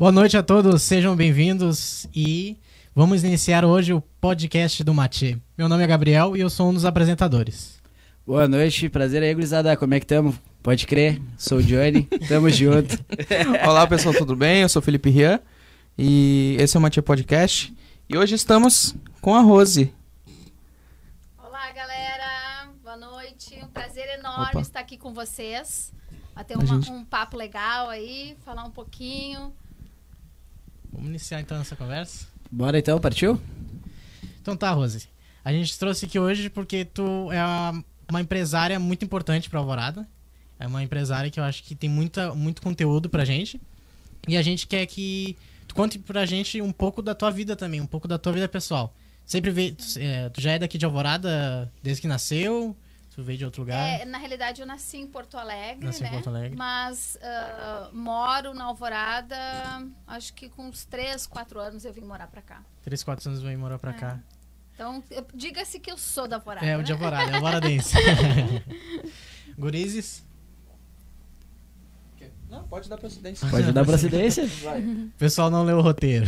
Boa noite a todos, sejam bem-vindos e vamos iniciar hoje o podcast do Matê. Meu nome é Gabriel e eu sou um dos apresentadores. Boa noite, prazer aí, gurizada. Como é que tamo? Pode crer, sou o Johnny, tamo junto. Olá pessoal, tudo bem? Eu sou o Felipe Rian e esse é o Matê Podcast. E hoje estamos com a Rose. Olá, galera. Boa noite. Um prazer enorme Opa. estar aqui com vocês. Bater uma- gente- um papo legal aí, falar um pouquinho. Vamos iniciar então essa conversa? Bora então, partiu? Então tá, Rose. A gente trouxe aqui hoje porque tu é uma- uma empresária muito importante pra Alvorada. É uma empresária que eu acho que tem muita, muito conteúdo pra gente. E a gente quer que tu conte pra gente um pouco da tua vida também, um pouco da tua vida pessoal. Sempre veio, tu, é, tu já é daqui de Alvorada desde que nasceu? Tu veio de outro lugar? É, na realidade, eu nasci em Porto Alegre, Nasci em né? Porto Alegre. Mas ah, moro na Alvorada, acho que com uns 3, 4 anos eu vim morar pra cá. Três, quatro anos veio morar pra É. cá. Então, eu- diga-se que eu sou da Alvorada. É, o né? de Alvorada, é Alvoradense. Gurizes, Não, pode dar procedência. Pode dar procedência? o pessoal não leu o roteiro.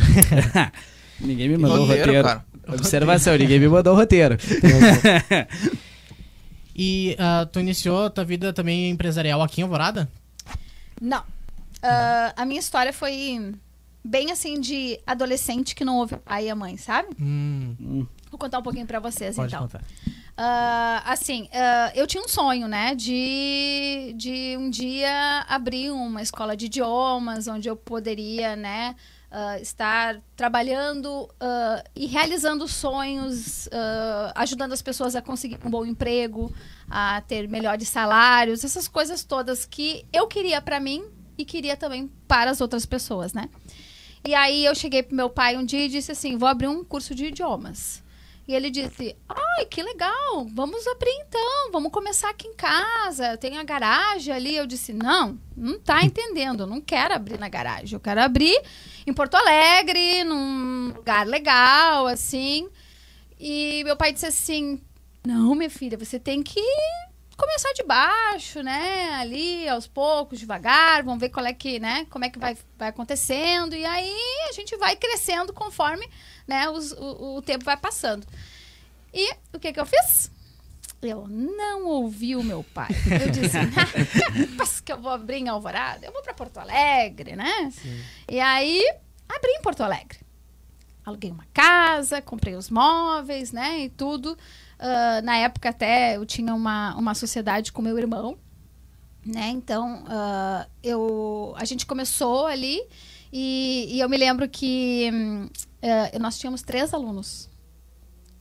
ninguém me mandou o Roteiro, roteiro. cara. Observação, ninguém me mandou o roteiro. E ah, tu iniciou tua vida também empresarial aqui em Alvorada? Não. Ah, a minha história foi bem assim de adolescente que não ouve pai e a mãe, sabe? Hum, Hum, Vou contar um pouquinho pra vocês, pode então. contar. Ah, assim, ah, eu tinha um sonho, né, de, de um dia abrir uma escola de idiomas, onde eu poderia, né, ah, estar trabalhando ah, e realizando sonhos, ah, ajudando as pessoas a conseguir um bom emprego, a ter melhores salários, essas coisas todas que eu queria pra mim e queria também para as outras pessoas, né? E aí eu cheguei pro meu pai um dia e disse assim, vou abrir um curso de idiomas. E ele disse: Ai, que legal, vamos abrir então, vamos começar aqui em casa. Tem a garagem ali. Eu disse: Não, não tá entendendo, eu não quero abrir na garagem. Eu quero abrir em Porto Alegre, num lugar legal, assim. E meu pai disse assim: Não, minha filha, você tem que começar de baixo, né? Ali, aos poucos, devagar, vamos ver qual é que, né? Como é que vai, vai acontecendo. E aí a gente vai crescendo conforme né, os- o, o tempo vai passando. E o que que eu fiz? Eu não ouvi o meu pai. Eu disse, "Mas que eu vou abrir em Alvorada? Eu vou para Porto Alegre, né? E aí, abri em Porto Alegre. Aluguei uma casa, comprei os móveis, né, e tudo. Ah, na época até eu tinha uma, uma sociedade com meu irmão, né? Então, ah, eu, a gente começou ali e, e eu me lembro que eh, nós tínhamos três alunos.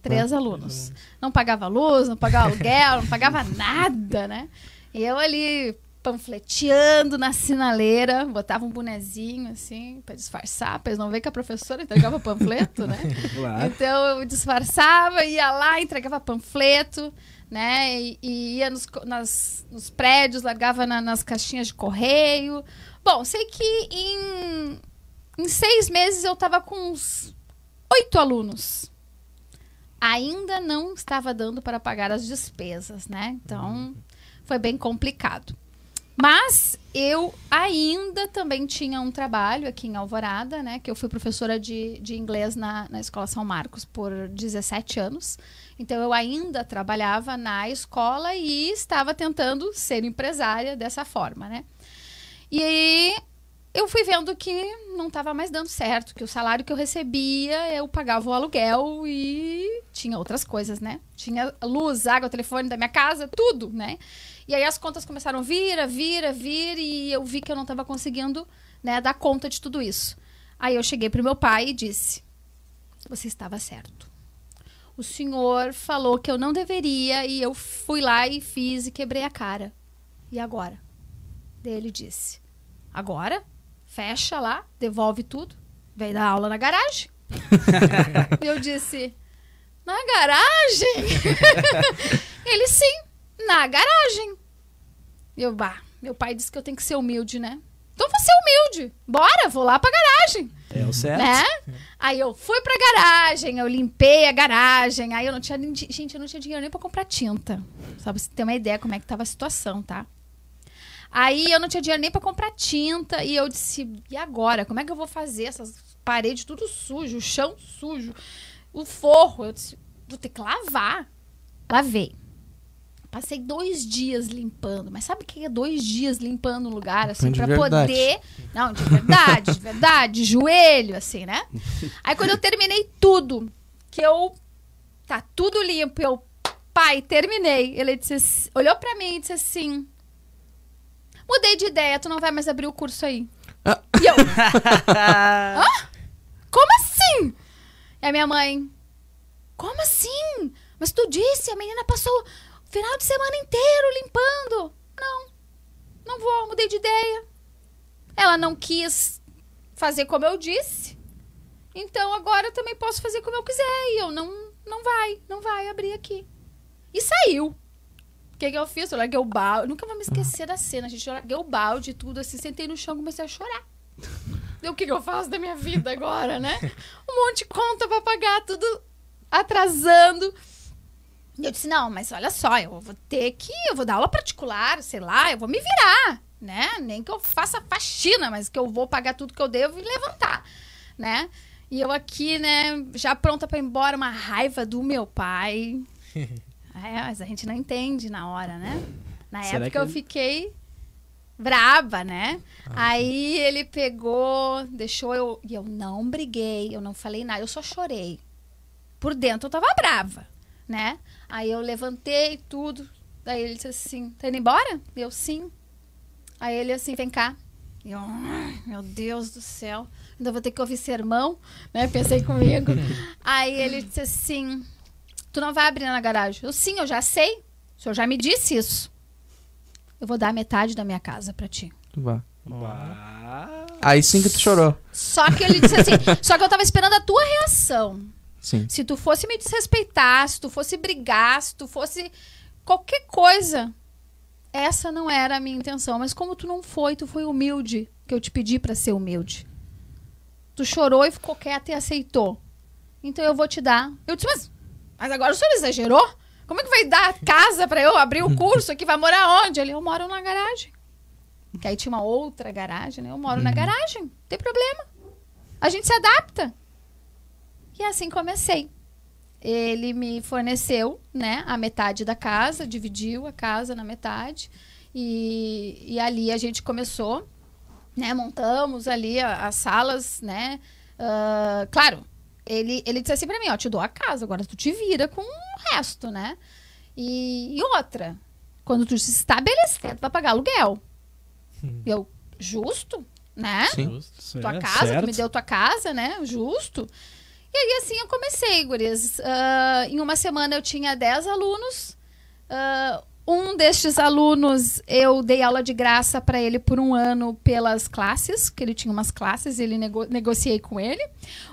Três alunos. Não pagava luz, não pagava aluguel, não pagava nada, né? E eu ali panfleteando na sinaleira, botava um bonezinho assim, para disfarçar, para eles não ver que a professora entregava panfleto, né? claro. Então eu disfarçava, ia lá, entregava panfleto, né? E, e ia nos, nas- nos prédios, largava na- nas caixinhas de correio. Bom, sei que em, em seis meses eu estava com uns oito alunos. Ainda não estava dando para pagar as despesas, né? Então foi bem complicado. Mas eu ainda também tinha um trabalho aqui em Alvorada, né? Que eu fui professora de, de inglês na, na Escola São Marcos por 17 anos. Então eu ainda trabalhava na escola e estava tentando ser empresária dessa forma, né? E aí eu fui vendo que não estava mais dando certo, que o salário que eu recebia, eu pagava o aluguel e tinha outras coisas, né? Tinha luz, água, telefone da minha casa, tudo, né? E aí as contas começaram a vir, a vir, a vir, e eu vi que eu não estava conseguindo né, dar conta de tudo isso. Aí eu cheguei pro meu pai e disse: Você estava certo. O senhor falou que eu não deveria, e eu fui lá e fiz e quebrei a cara. E agora? Daí ele disse: Agora? Fecha lá, devolve tudo, vem dar aula na garagem. e eu disse: Na garagem? ele sim, na garagem. E eu, bah, meu pai disse que eu tenho que ser humilde, né? Então vou ser humilde. Bora, vou lá pra garagem. É o certo. Né? Aí eu fui pra garagem, eu limpei a garagem. Aí eu não tinha. Gente, eu não tinha dinheiro nem pra comprar tinta. Só pra você ter uma ideia como é que tava a situação, tá? Aí eu não tinha dinheiro nem pra comprar tinta e eu disse, e agora? Como é que eu vou fazer essas paredes tudo sujo, o chão sujo, o forro? Eu disse, vou ter que lavar. Lavei. Passei dois dias limpando, mas sabe o que é dois dias limpando um lugar, assim, verdade. poder. Não, de verdade, de verdade, de joelho, assim, né? Aí quando eu terminei tudo, que eu. Tá tudo limpo, eu. Pai, terminei. Ele disse, olhou pra mim e disse assim: Mudei de ideia, tu não vai mais abrir o curso aí. Ah. E eu. Hã? Como assim? E a minha mãe. Como assim? Mas tu disse, a menina passou o final de semana inteiro limpando. Não, não vou, mudei de ideia. Ela não quis fazer como eu disse. Então agora eu também posso fazer como eu quiser. E eu não, não vai, não vai abrir aqui. E saiu. Que, que eu fiz? Eu larguei o balde. Nunca vou me esquecer da cena, gente. Eu larguei o balde e tudo assim, sentei no chão e comecei a chorar. O que, que eu faço da minha vida agora, né? Um monte de conta pra pagar, tudo atrasando. E eu disse, não, mas olha só, eu vou ter que, eu vou dar aula particular, sei lá, eu vou me virar, né? Nem que eu faça faxina, mas que eu vou pagar tudo que eu devo e levantar, né? E eu aqui, né, já pronta pra ir embora, uma raiva do meu pai. É, mas a gente não entende na hora, né? Na Será época que eu ele- fiquei braba, né? Aí ele pegou, deixou eu. E eu não briguei, eu não falei nada, eu só chorei. Por dentro eu tava brava, né? Aí eu levantei tudo. Daí ele disse assim: tá indo embora? Eu sim. Aí ele assim: vem cá. E eu, "Ah, meu Deus do céu, ainda vou ter que ouvir sermão, né? Pensei comigo. Aí ele disse assim: tu não vai abrir na garagem? Eu sim, eu já sei. O senhor já me disse isso. Eu vou dar metade da minha casa pra ti. Vá. Bah. Aí sim que tu chorou. Só que ele disse assim, só que eu tava esperando a tua reação. Sim. Se tu fosse me desrespeitar, se tu fosse brigar, se tu fosse qualquer coisa, essa não era a minha intenção. Mas como tu não foi, tu foi humilde, que eu te pedi pra ser humilde. Tu chorou e ficou quieta e aceitou. Então eu vou te dar. Eu disse, mas, mas agora o senhor exagerou? Como é que vai dar casa pra eu abrir o curso aqui? Vai morar onde? Ele, eu moro na garagem. Que aí tinha uma outra garagem, né? Eu moro na garagem, não tem problema. A gente se adapta. E assim comecei. Ele me forneceu, né, a metade da casa, dividiu a casa na metade. E, e ali a gente começou, né, montamos ali a- as salas, né. ah, claro, ele, ele disse assim pra mim, ó, te dou a casa, agora tu te vira com o resto, né. E, e outra, quando tu se estabelecer, tu vai pagar aluguel. Eu, justo, né? Sim. Justo. tua É, casa, certo. tu me deu tua casa, né? Justo. E aí, assim, eu comecei, gurias. Ah, em uma semana eu tinha 10 alunos. Ah, um destes alunos, eu dei aula de graça para ele por um ano pelas classes, que ele tinha umas classes, ele nego negociei com ele.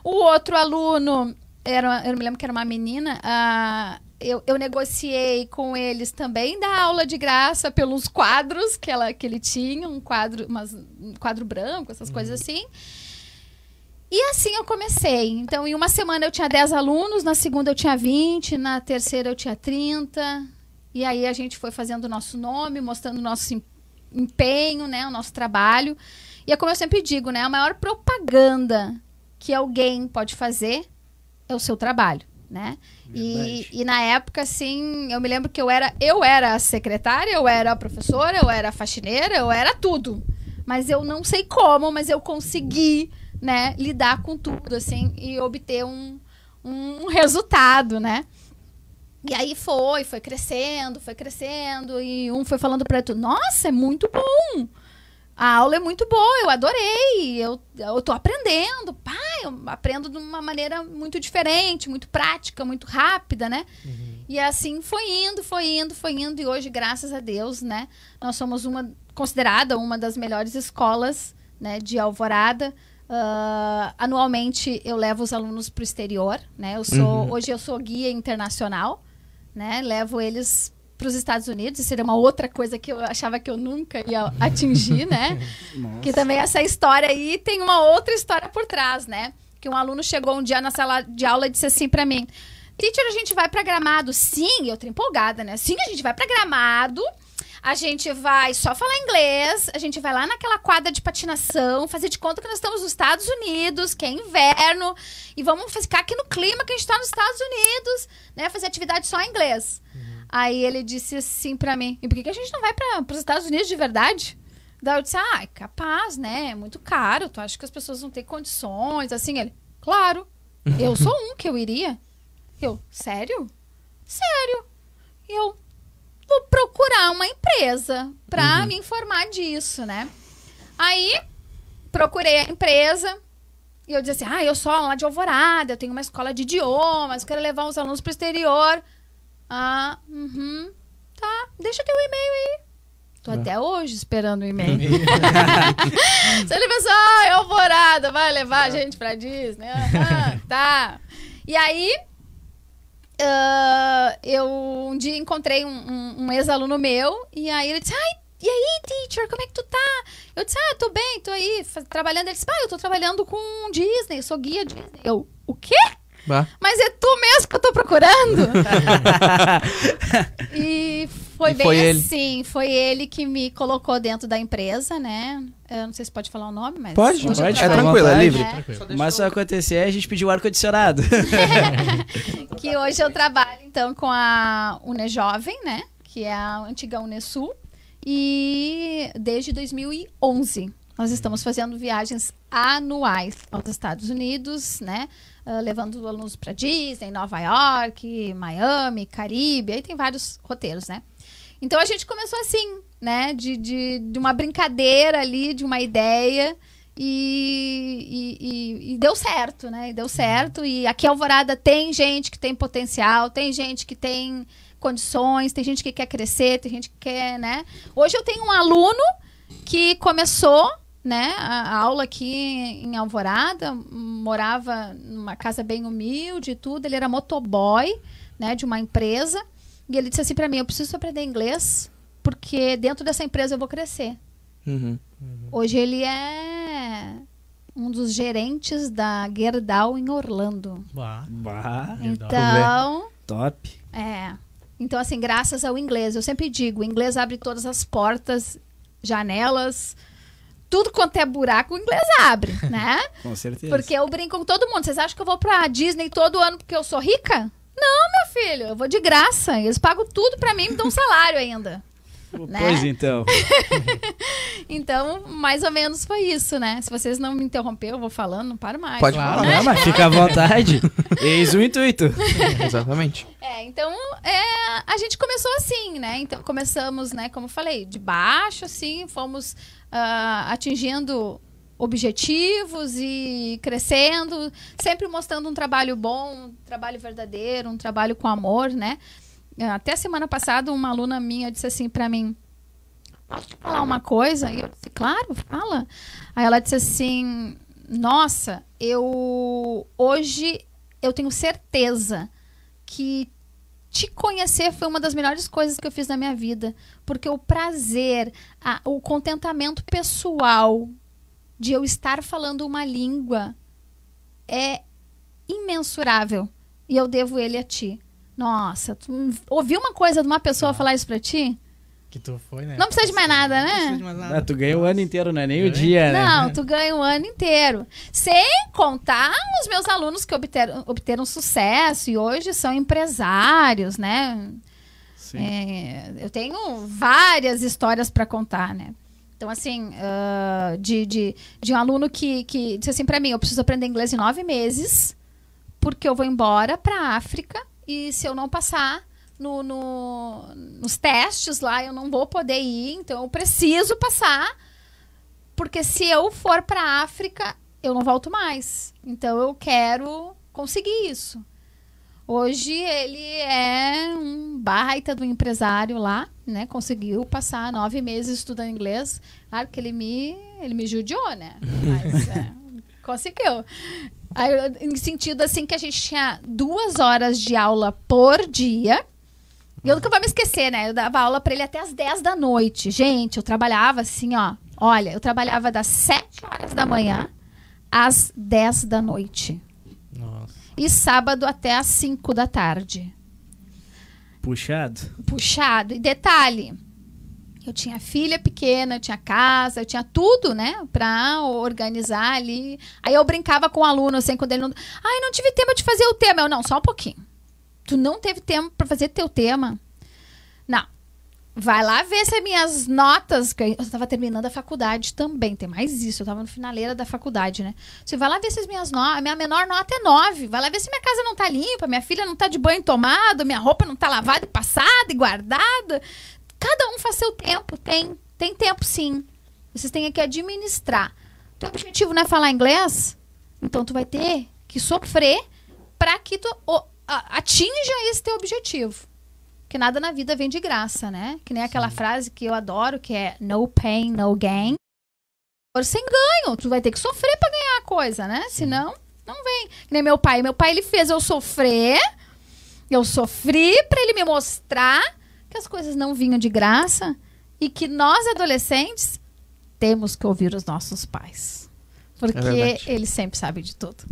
O outro aluno, era, eu me lembro que era uma menina, ah, eu, eu negociei com eles também dar aula de graça pelos quadros que, ela, que ele tinha, um quadro, umas, um quadro branco, essas coisas assim. E assim eu comecei. Então, em uma semana eu tinha 10 alunos, na segunda eu tinha 20, na terceira eu tinha 30. E aí a gente foi fazendo o nosso nome, mostrando o nosso em- empenho, né, o nosso trabalho. E é como eu sempre digo, né, a maior propaganda que alguém pode fazer é o seu trabalho, né? E, e na época, assim, eu me lembro que eu era, eu era a secretária, eu era a professora, eu era a faxineira, eu era tudo. Mas eu não sei como, mas eu consegui, né, lidar com tudo, assim, e obter um, um resultado, né? E aí foi, foi crescendo, foi crescendo, e um foi falando pra outro, nossa, é muito bom! A aula é muito boa, eu adorei, eu, eu tô aprendendo, pai, eu aprendo de uma maneira muito diferente, muito prática, muito rápida, né? E assim foi indo, foi indo, foi indo, e hoje, graças a Deus, né, nós somos uma, considerada uma das melhores escolas, né, de Alvorada. Ah, anualmente eu levo os alunos para o exterior, né? Eu sou, Uhum. hoje eu sou guia internacional, né? Levo eles para os Estados Unidos, isso seria uma outra coisa que eu achava que eu nunca ia atingir, né? Nossa. Que também essa história aí tem uma outra história por trás, né? Que um aluno chegou um dia na sala de aula e disse assim pra mim: Teacher, a gente vai pra Gramado. Sim, eu tô empolgada, né? Sim, a gente vai pra Gramado. A gente vai só falar inglês, a gente vai lá naquela quadra de patinação, fazer de conta que nós estamos nos Estados Unidos, que é inverno, e vamos ficar aqui no clima que a gente tá nos Estados Unidos, né? Fazer atividade só em inglês. Aí ele disse assim pra mim: e por que, que a gente não vai para os Estados Unidos de verdade? Daí eu disse: ah, é capaz, né? É muito caro, tu acha que as pessoas não têm condições? Assim, ele: claro, eu sou um que eu iria. Eu: sério? Sério. E eu: vou procurar uma empresa pra me informar disso, né? Aí procurei a empresa. E eu disse assim: ah, eu sou lá de Alvorada, eu tenho uma escola de idiomas, quero levar os alunos pro exterior. Ah, uhum. Tá, deixa teu e-mail aí. Tô até hoje esperando o e-mail. Se ele pensou, ah, é Alvorada, vai levar a gente pra Disney. Ah, tá. E aí, ah, eu um dia encontrei um, um- um ex-aluno meu, e aí ele disse, ai, e aí, teacher, como é que tu tá? Eu disse, ah, tô bem, tô aí, trabalhando. Ele disse, ah, eu tô trabalhando com Disney, sou guia Disney. Eu, o quê? Bah. Mas é tu mesmo que eu tô procurando? e foi E bem foi ele. assim, foi ele que me colocou dentro da empresa, né? Eu não sei se pode falar o nome, mas... Pode, pode, é trabalho- tranquilo, é livre. É. Tranquilo. Mas se acontecer, a gente pediu ar-condicionado. que hoje eu trabalho, então, com a Unejovem, né? Que é a antiga Unesul. E desde 2011 nós estamos fazendo viagens anuais aos Estados Unidos, né? Ah, levando alunos para Disney, Nova York, Miami, Caribe. Aí tem vários roteiros, né? Então a gente começou assim, né? De, de, de uma brincadeira ali, de uma ideia. E, e- e- e deu certo, né? E deu certo. E aqui em Alvorada tem gente que tem potencial, tem gente que tem condições, tem gente que quer crescer, tem gente que quer, né? Hoje eu tenho um aluno que começou, né, a, a aula aqui em Alvorada, morava numa casa bem humilde e tudo, ele era motoboy, né, de uma empresa, e ele disse assim pra mim, eu preciso aprender inglês, porque dentro dessa empresa eu vou crescer. Uhum. Hoje ele é um dos gerentes da Gerdau em Orlando. Bah. Bah, Então, top. é. Então, assim, graças ao inglês, eu sempre digo, o inglês abre todas as portas, janelas, tudo quanto é buraco, o inglês abre, né? Com certeza. Porque eu brinco com todo mundo. Vocês acham que eu vou pra Disney todo ano porque eu sou rica? Não, meu filho, eu vou de graça. Eles pagam tudo pra mim e me dão um salário ainda. né? Pois então. Então, mais ou menos foi isso, né? Se vocês não me interromperam, eu vou falando, não paro mais. Pode falar. Não, mas fica à vontade. Eis o intuito. Exatamente. É, então é, a gente começou assim, né? Então começamos, né, como eu falei, de baixo, assim, fomos ah, atingindo objetivos e crescendo, sempre mostrando um trabalho bom, um trabalho verdadeiro, um trabalho com amor, né? Até semana passada, uma aluna minha disse assim pra mim: Posso te falar uma coisa? E eu disse: Claro, fala. Aí ela disse assim: Nossa, eu hoje eu tenho certeza que te conhecer foi uma das melhores coisas que eu fiz na minha vida. Porque o prazer, a- o contentamento pessoal de eu estar falando uma língua é imensurável. E eu devo ele a ti. Nossa, tu ouviu uma coisa de uma pessoa falar isso pra ti? Que tu foi, né? Não precisa de mais nada, Não precisa né? de mais Ah, nada. tu ganha o ano inteiro, não é nem o dia, né? Não, tu ganha o ano inteiro. Sem contar os meus alunos que obteram, obteram sucesso e hoje são empresários, né? Sim. É, eu tenho várias histórias para contar, né? Então, assim, ah, de, de, de um aluno que, que disse assim para mim: eu preciso aprender inglês em nove meses, porque eu vou embora para África e se eu não passar no, no- nos testes lá, eu não vou poder ir, então eu preciso passar, porque se eu for para África, eu não volto mais. Então, eu quero conseguir isso. Hoje ele é um baita do empresário lá, né? Conseguiu passar nove meses estudando inglês. Claro que ele me, ele me judiou, né? Mas é, conseguiu. Aí, em sentido assim que a gente tinha duas horas de aula por dia. E eu nunca vou me esquecer, né? Eu dava aula pra ele até as 10 da noite. Gente, eu trabalhava assim, ó. Olha, eu trabalhava das 7 horas da manhã às 10 da noite Nossa. e sábado até às 5 da tarde. Puxado. Puxado. E detalhe, Eu tinha filha pequena, eu tinha casa, eu tinha tudo, né, pra organizar ali. Aí eu brincava com o aluno, assim, quando ele não. Ai, não tive tempo de fazer o tema. Eu, não, só um pouquinho. Tu não teve tempo pra fazer teu tema? Não. Vai lá ver se as minhas notas. que Eu estava terminando a faculdade também, tem mais isso. Eu estava no finaleira da faculdade, né? Você vai lá ver se as minhas notas. Minha menor nota é 9. Vai lá ver se minha casa não tá limpa, minha filha não tá de banho tomado, minha roupa não tá lavada e passada e guardada. Cada um faz seu tempo. Tem, tem tempo sim. Vocês têm que administrar. Teu objetivo não é falar inglês? Então tu vai ter que sofrer para que tu atinja esse teu objetivo. Porque nada na vida vem de graça, né? Que nem aquela frase que eu adoro, que é no pain, no gain. Por sem ganho. Tu vai ter que sofrer pra ganhar a coisa, né? Senão, não vem. Que nem meu pai. Meu pai, ele fez eu sofrer. Eu sofri pra ele me mostrar que as coisas não vinham de graça e que nós, adolescentes, temos que ouvir os nossos pais. Porque verdade. eles sempre sabem de tudo.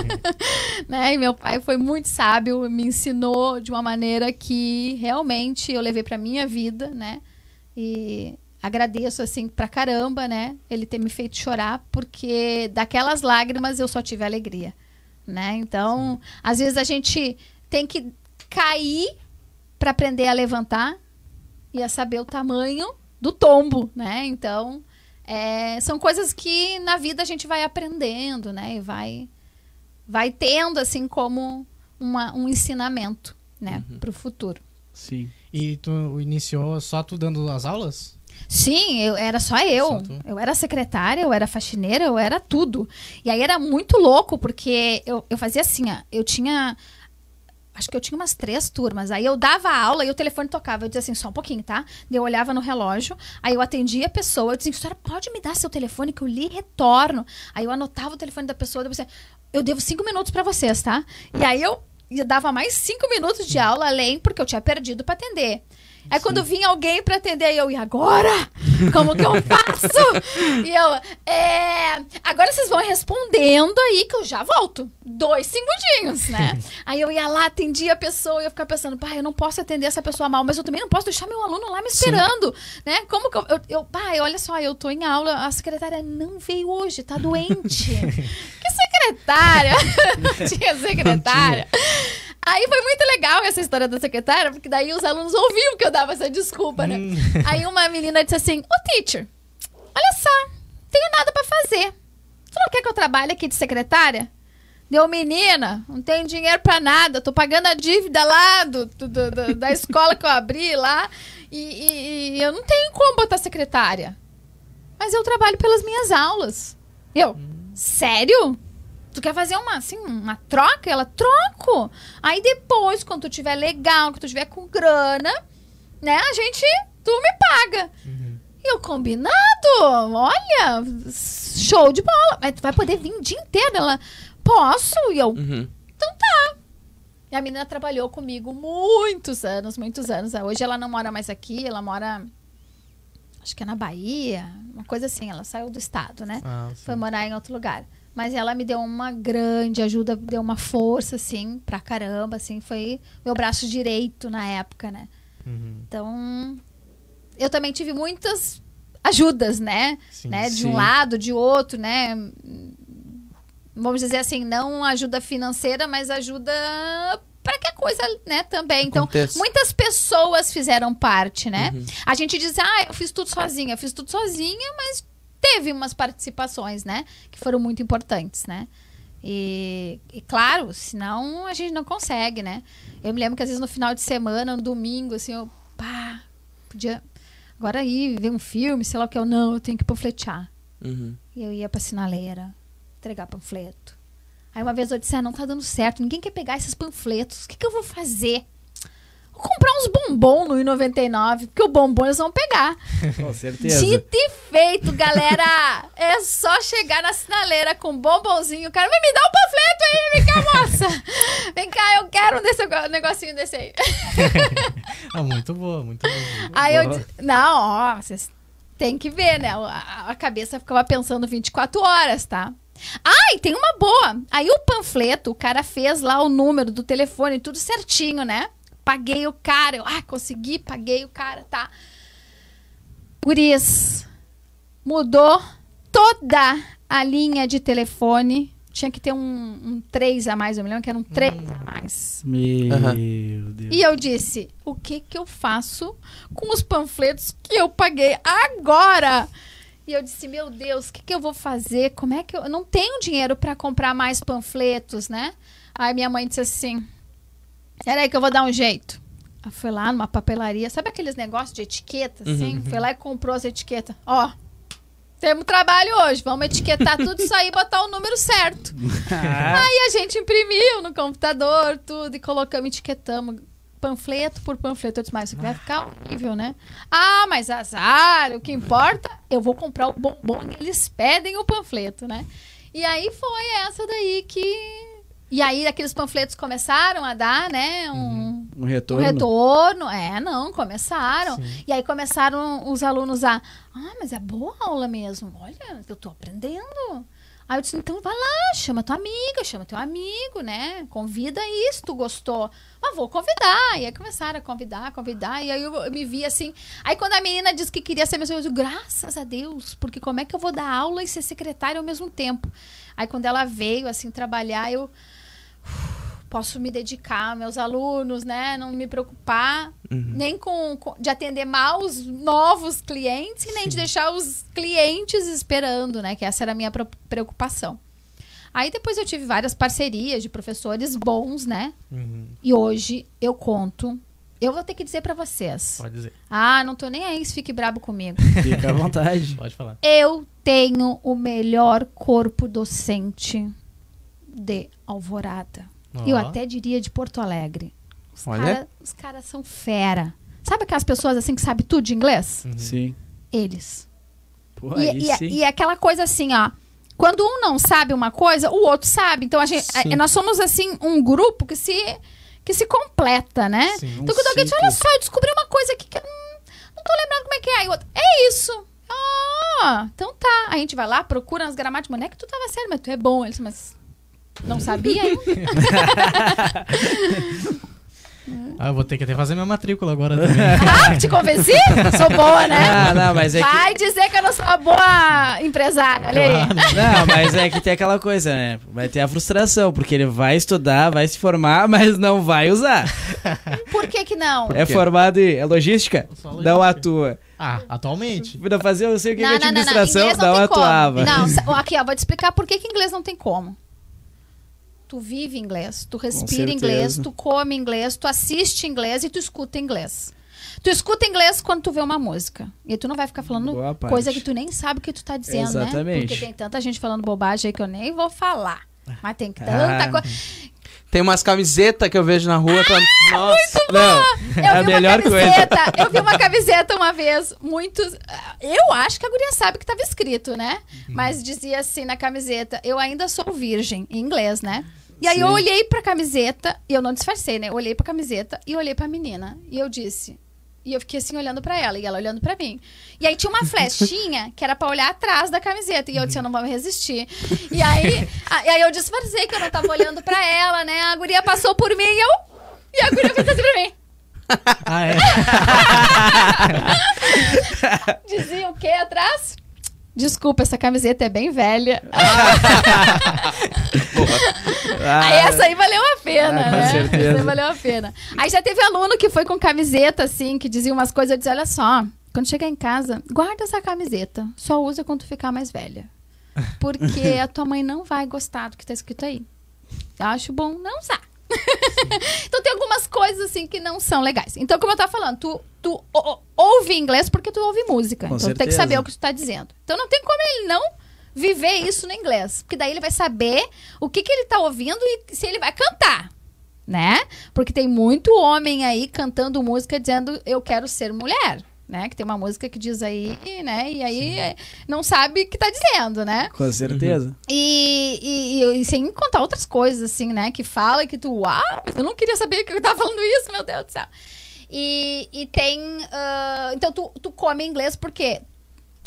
né? E meu pai foi muito sábio, me ensinou de uma maneira que realmente eu levei pra minha vida, né? E agradeço assim pra caramba, né? Ele ter me feito chorar, porque daquelas lágrimas eu só tive alegria, né? Então, às vezes a gente tem que cair pra aprender a levantar e a saber o tamanho do tombo, né? Então, é, são coisas que na vida a gente vai aprendendo, né? E vai, vai tendo, assim, como uma, um ensinamento, né? Pro futuro. Sim. E tu iniciou só tu dando as aulas? Sim, eu, era só eu. Só eu era secretária, eu era faxineira, eu era tudo. E aí era muito louco, porque eu, eu fazia assim, ó, eu tinha. Acho que eu tinha umas três turmas. Aí eu dava aula e o telefone tocava. Eu dizia assim, só um pouquinho, tá? Eu olhava no relógio, aí eu atendia a pessoa. Eu dizia, senhora, pode me dar seu telefone que eu lhe retorno. Aí eu anotava o telefone da pessoa. Depois, eu devo cinco minutos pra vocês, tá? E aí eu eu dava mais cinco minutos de aula além, porque eu tinha perdido pra atender. Aí quando vinha alguém pra atender, eu, e agora? Como que eu faço? e eu, é. Agora vocês vão respondendo aí que eu já volto. Dois segundinhos, né? aí eu ia lá, atendia a pessoa e eu ficava pensando, pai, eu não posso atender essa pessoa mal, mas eu também não posso deixar meu aluno lá me esperando, né? Como que eu, eu, eu. Pai, olha só, eu tô em aula, a secretária não veio hoje, tá doente. que secretária? Tinha secretária. Aí foi muito legal essa história da secretária, porque daí os alunos ouviam que eu dava essa desculpa, né? Aí uma menina disse assim: Ô teacher, olha só, tenho nada pra fazer. Tu não quer que eu trabalhe aqui de secretária? Deu, menina, não tenho dinheiro pra nada, tô pagando a dívida lá do, do- do- do- da escola que eu abri lá e, e- e eu não tenho como botar secretária. Mas eu trabalho pelas minhas aulas. Eu, sério? Tu quer fazer uma, assim, uma troca? Ela, troco. Aí depois, quando tu tiver legal, que tu tiver com grana, né, a gente, tu me paga. E eu, combinado, olha, show de bola. Mas tu vai poder vir o dia inteiro? Ela, posso? E eu, Uhum. e a menina trabalhou comigo muitos anos, muitos anos. Hoje ela não mora mais aqui, ela mora, acho que é na Bahia, uma coisa assim. Ela saiu do estado, né? Ah. Foi morar em outro lugar. Mas ela me deu uma grande ajuda, deu uma força, assim, pra caramba, assim. Foi meu braço direito na época, né? Uhum. Então, eu também tive muitas ajudas, né? Sim. né? De sim. um lado, de outro, né? Vamos dizer assim, não ajuda financeira, mas ajuda para que a coisa, né, também. Então, Aconteça. muitas pessoas fizeram parte, né? Uhum. A gente diz, ah, eu fiz tudo sozinha, eu fiz tudo sozinha, mas teve umas participações, né? Que foram muito importantes, né? E, e claro, senão a gente não consegue, né? Eu me lembro que às vezes no final de semana, no domingo, assim, eu, pá, podia agora ir ver um filme, sei lá o que eu, não, eu tenho que panfletear. Uhum. E eu ia pra sinaleira, entregar panfleto. Aí uma vez eu disse, ah, não tá dando certo, ninguém quer pegar esses panfletos, o que, que eu vou fazer? Vou comprar uns bombom no I99, porque o bombom eles vão pegar. Com certeza. Dito e feito, galera! é só chegar na sinaleira com um bombonzinho. O cara vai me dar um panfleto aí, vem cá, moça! Vem cá, eu quero um desse negocinho desse aí. Ah, muito boa, muito boa. Aí eu Boa. disse, não, ó, vocês têm que ver, né? A, a cabeça ficava pensando 24 horas, tá? Ai, tem uma boa. Aí o panfleto, o cara fez lá o número do telefone, tudo certinho, né? Paguei o cara. Eu, ah, consegui, paguei o cara, tá? Gurias, mudou toda a linha de telefone. Tinha que ter um, um 3 a mais, eu me lembro que era um 3 a mais. Meu Aham. Deus. E eu disse: o que que eu faço com os panfletos que eu paguei agora? E eu disse: meu Deus, o que que eu vou fazer? Como é que eu, eu não tenho dinheiro para comprar mais panfletos, né? Aí minha mãe disse assim: peraí que eu vou dar um jeito. Ela foi lá numa papelaria, sabe aqueles negócios de etiqueta, assim? Foi lá e comprou as etiquetas. Ó, temos trabalho hoje, vamos etiquetar tudo isso aí e botar o número certo. Aí a gente imprimiu no computador tudo e colocamos, etiquetamos panfleto por panfleto. Eu disse, mas isso aqui vai ficar horrível, né? Ah, mas azar, o que importa, eu vou comprar o bombom e eles pedem o panfleto, né? E aí foi essa daí que... E aí aqueles panfletos começaram a dar, né, um, Um um retorno. retorno. É, não, começaram. E aí começaram os alunos a. Ah, mas é boa aula mesmo. Olha, eu tô aprendendo. Aí eu disse, então vai lá, chama tua amiga, chama teu amigo, né? Convida isso, tu gostou. Mas vou convidar. E aí começaram a convidar, convidar. E aí eu, eu me vi assim. Aí quando a menina disse que queria ser mesmo, eu disse, graças a Deus, porque como é que eu vou dar aula e ser secretária ao mesmo tempo? Aí quando ela veio, assim, trabalhar, eu posso me dedicar aos meus alunos, né? Não me preocupar nem com, com- de atender mal os novos clientes e nem de deixar os clientes esperando, né? Que essa era a minha preocupação. Aí depois eu tive várias parcerias de professores bons, né? Uhum, E hoje eu conto. Eu vou ter que dizer pra vocês. pode dizer. Ah, não tô nem aí se fique brabo comigo. Fica à vontade. Pode falar. Eu tenho o melhor corpo docente de Alvorada. Eu Ó. até diria de Porto Alegre. Os Olha. cara- os caras são fera. Sabe aquelas pessoas assim que sabem tudo de inglês? Sim. Eles. Pô, E, aí e- sim. e é aquela coisa assim, ó. Quando um não sabe uma coisa, o outro sabe. Então a gente, a- nós somos assim um grupo que se que se completa, né? Sim. Um Então quando alguém diz, olha só, eu descobri uma coisa aqui que eu não, não tô lembrando como é que é. Aí o outro, é isso. Ah, então tá. A gente vai lá, procura nas gramáticas. Não é que tu tava sério, mas tu é bom. Eles, mas não sabia ainda. Ah, eu vou ter que até fazer minha matrícula agora também. ah, te convenci? Sou boa, né? Ah, não, mas é que. Vai dizer que eu não sou uma boa empresária. Olha aí. Não, mas é que tem aquela coisa, né? Vai ter a frustração, porque ele vai estudar, vai se formar, mas não vai usar. Por que que não? É formado em é logística? Só Não logística. atua. Ah, atualmente? Pra fazer, eu sei o que, que é Não, não, não, não. administração, Inglês não, não tem atuava. como. Não, aqui, ó, vou te explicar por que, que inglês não tem como. Tu vive inglês, tu respira inglês, tu come inglês, tu assiste inglês e tu escuta inglês. Tu escuta inglês quando tu vê uma música. E tu não vai ficar falando Boa parte. coisa que tu nem sabe o que tu tá dizendo, né? Exatamente. Porque tem tanta gente falando bobagem aí que eu nem vou falar. Mas tem tanta Ah. coisa. Tem umas camisetas que eu vejo na rua. pra- Nossa. Não, Eu é a melhor uma coisa. camiseta, eu vi uma camiseta uma vez, muitos, eu acho que a guria sabe que estava escrito, né? Mas dizia assim na camiseta, eu ainda sou virgem, em inglês, né? E aí eu Sim. olhei pra camiseta, e eu não disfarcei, né? Eu olhei pra camiseta e olhei pra menina, e eu disse, e eu fiquei assim olhando pra ela, e ela olhando pra mim. E aí tinha uma flechinha que era pra olhar atrás da camiseta, e eu disse, eu não vou me resistir. E aí, a- e aí eu disfarcei que eu não tava olhando pra ela, né? A guria passou por mim e eu... E a guria fez assim pra mim. Ah, é? Dizia o que atrás? Desculpa, essa camiseta é bem velha. Ah, aí essa aí valeu a pena, Ah, né? certeza. Essa aí valeu a pena. Aí já teve aluno que foi com camiseta, assim, que dizia umas coisas, eu dizia, olha só, quando chegar em casa, guarda essa camiseta. Só usa quando tu ficar mais velha. Porque a tua mãe não vai gostar do que tá escrito aí. Eu acho bom não usar. então tem algumas coisas assim que não são legais. Então, como eu tava falando, tu, tu ouve inglês porque tu ouve música. Com então tu tem que certeza. saber o que tu tá dizendo. Então não tem como ele não viver isso no inglês. Porque daí ele vai saber o que, que ele tá ouvindo e se ele vai cantar. Né? Porque tem muito homem aí cantando música dizendo eu quero ser mulher. Né? Que tem uma música que diz aí, né? E aí é, não sabe o que tá dizendo, né? Com certeza. E, e- e- e sem contar outras coisas, assim, né? Que fala que tu, uau, eu não queria saber que eu tava falando isso, meu Deus do céu. E, e tem. ah, então, tu, tu come inglês porque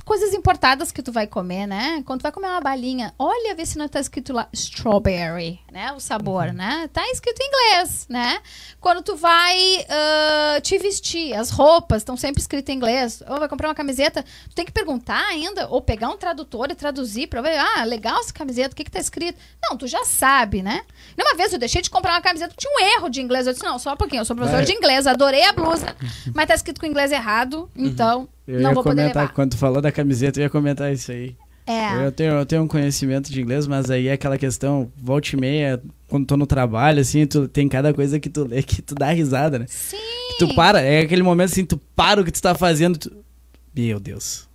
coisas importadas que tu vai comer, né? Quando tu vai comer uma balinha, olha ver se não tá escrito lá strawberry, né? O sabor, né? Tá escrito em inglês, né? Quando tu vai ah, te vestir, as roupas estão sempre escritas em inglês. Ou vai comprar uma camiseta, tu tem que perguntar ainda, ou pegar um tradutor e traduzir pra ver, ah, legal essa camiseta, o que que tá escrito? Não, tu já sabe, né? Uma vez eu deixei de comprar uma camiseta tinha um erro de inglês. Eu disse, não, só um pouquinho, eu sou professora Vai. de inglês, adorei a blusa, mas tá escrito com inglês errado, então Eu não ia comentar, quando tu falou da camiseta, eu ia comentar isso aí. É. Eu, tenho, eu tenho um conhecimento de inglês, mas aí é aquela questão, volta e meia, quando tô no trabalho, assim, tu, tem cada coisa que tu lê que tu dá risada, né? Sim. Que tu para, é aquele momento assim, tu para o que tu tá fazendo, tu... Meu Deus.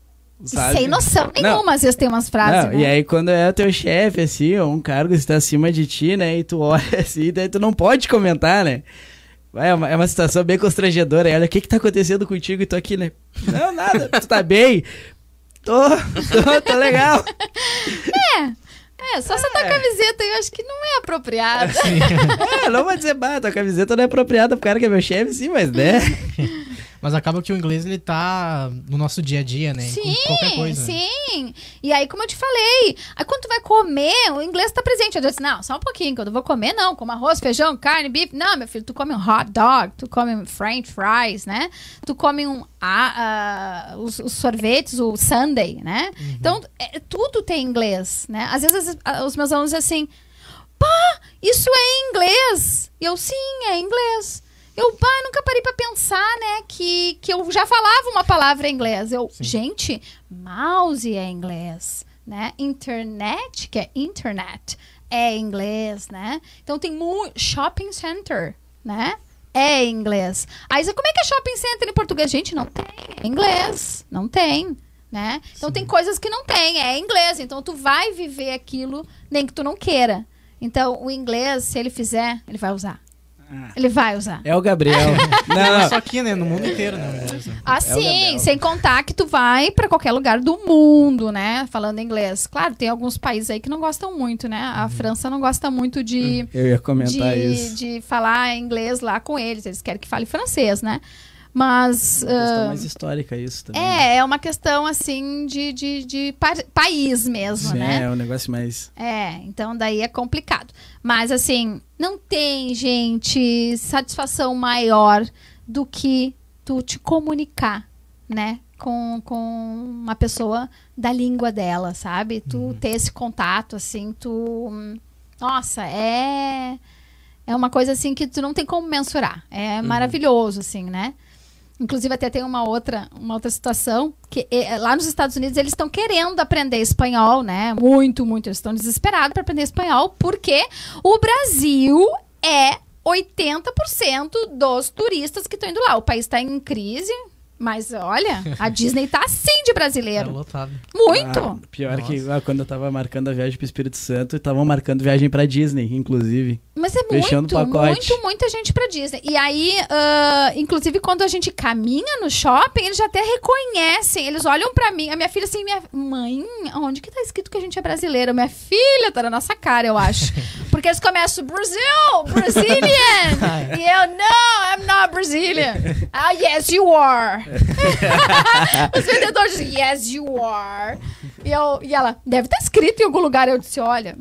Sabe? Sem noção Não. nenhuma, às vezes tem umas frases. Não, né? E aí quando é o teu chefe, assim, ou um cargo que está acima de ti, né? E tu olha assim, daí tu não pode comentar, né? É uma, é uma situação bem constrangedora. Olha, o que que tá acontecendo contigo e tô aqui, né? Não, nada, tu tá bem? Tô, tô, tô legal. É, só essa tua camiseta aí eu acho que não é apropriada. É, não vou dizer, bah, tua camiseta não é apropriada pro cara que é meu chefe, sim, mas né? Mas acaba que o inglês ele tá no nosso dia a dia, né? Sim, Com qualquer coisa. sim. E aí, como eu te falei, aí quando tu vai comer, o inglês tá presente. Eu disse, não, só um pouquinho, quando eu vou comer, não. Como arroz, feijão, carne, bife. Não, meu filho, tu come um hot dog, tu come um french fries, né? Tu come um... ah, ah, os, os sorvetes, o sundae, né? Então, é, tudo tem inglês, né? Às vezes os meus alunos assim, pá, isso é em inglês. E eu, sim, é inglês. Eu, pá, nunca parei pra pensar, né, que, que eu já falava uma palavra em inglês. Eu, gente, mouse é inglês, né? Internet, que é internet, é inglês, né? Então tem muito shopping center, né? É inglês. Aí você, como é que é shopping center em português? Gente, não tem. É inglês. Não tem. Né? Então tem coisas que não tem, é inglês. Então tu vai viver aquilo nem que tu não queira. Então o inglês, se ele fizer, ele vai usar. Ele vai usar. É o Gabriel. Não, Não não. só aqui, né? No mundo inteiro, né? o inglês, né? Assim, Gabriel. sem contar que tu vai pra qualquer lugar do mundo, né? Falando inglês. Claro, tem alguns países aí que não gostam muito, né? A França não gosta muito de, Eu ia comentar de, isso. de falar inglês lá com eles. Eles querem que fale francês, né? Mas. É uma questão ah, mais histórica isso também. é, é uma questão assim de, de, de pa- país mesmo, Sim, né? É um negócio mais. É, então daí é complicado. Mas assim, não tem, gente, satisfação maior do que tu te comunicar, né? Com, com uma pessoa da língua dela, sabe? Tu ter esse contato, assim, tu. Nossa, é. É uma coisa assim que tu não tem como mensurar. É maravilhoso, assim, né? Inclusive, até tem uma outra, uma outra situação que eh, lá nos Estados Unidos eles estão querendo aprender espanhol, né? Muito, muito. Eles estão desesperados para aprender espanhol, porque o Brasil é 80% dos turistas que estão indo lá. O país está em crise, mas olha, a Disney tá assim de brasileiro. lotado. Muito. Ah, pior Nossa. que ah, quando eu tava marcando a viagem pro Espírito Santo, estavam marcando viagem pra Disney, inclusive. Mas é Fechando muito, muito, muita gente pra Disney. E aí, ah, inclusive, quando a gente caminha no shopping, eles já até reconhecem. Eles olham pra mim. A minha filha assim, minha mãe, onde que tá escrito que a gente é brasileira? Minha filha tá na nossa cara, eu acho. Porque eles começam, Brasil, Brazilian. e eu, no, I'm not Brazilian. Ah, yes, you are. Os vendedores dizem, yes, you are. E, eu, e ela, deve estar escrito em algum lugar. Eu disse, olha,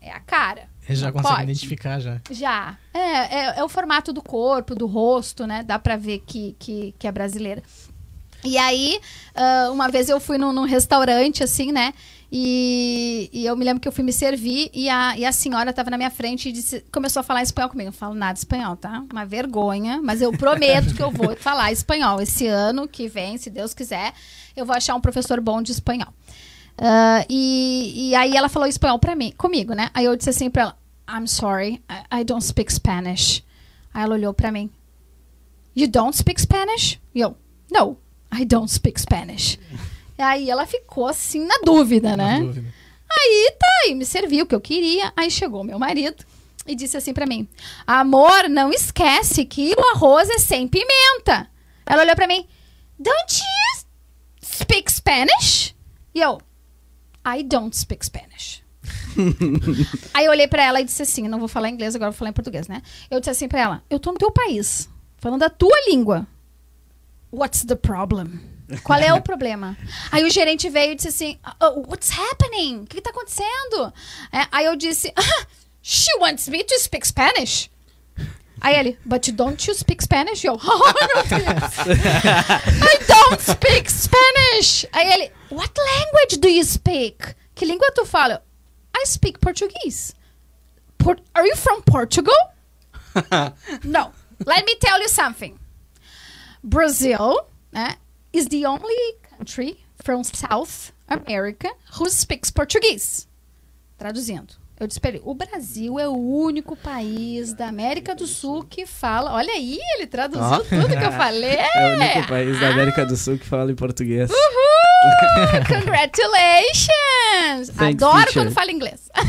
é a cara. Já Não conseguem pode. identificar já. Já. É, é, é o formato do corpo, do rosto, né? Dá pra ver que, que, que é brasileira. E aí, ah, uma vez eu fui num, num restaurante, assim, né? E, e eu me lembro que eu fui me servir e a, e a senhora tava na minha frente e disse- começou a falar espanhol comigo. Eu não falo nada espanhol, tá? Uma vergonha, mas eu prometo que eu vou falar espanhol. Esse ano que vem, se Deus quiser, eu vou achar um professor bom de espanhol. Ah, e, e aí ela falou espanhol pra mim, comigo, né? Aí eu disse assim pra ela, I'm sorry, I, I don't speak Spanish. Aí ela olhou pra mim, You don't speak Spanish? E eu, No, I don't speak Spanish. E aí ela ficou assim na dúvida, Na né? dúvida. Aí tá, aí me serviu o que eu queria. Aí chegou meu marido e disse assim pra mim: Amor, não esquece que o arroz é sem pimenta. Ela olhou pra mim: Don't you speak Spanish? E eu: I don't speak Spanish. Aí eu olhei pra ela e disse assim: Não vou falar inglês, agora vou falar em português, né? Eu disse assim pra ela: Eu tô no teu país, falando a tua língua. What's the problem? Qual é o problema? Aí o gerente veio e disse assim: "Oh, What's happening? O que está acontecendo? É, aí eu disse: "Ah, She wants me to speak Spanish. Aí ele, but don't you speak Spanish? Eu, oh meu Deus. I don't speak Spanish. Aí ele, what language do you speak? Que língua tu fala? I speak Portuguese. Por Are you from Portugal? no. Let me tell you something. Brazil né, is the only country from South America who speaks Portuguese. Traduzindo. Eu disse pra ele, o Brasil é o único país da América do Sul que fala. Olha aí, ele traduziu Ó. tudo que eu falei. É o único país da América do Sul que fala em português. Uhul! Congratulations! Thanks, Adoro teacher. quando fala inglês.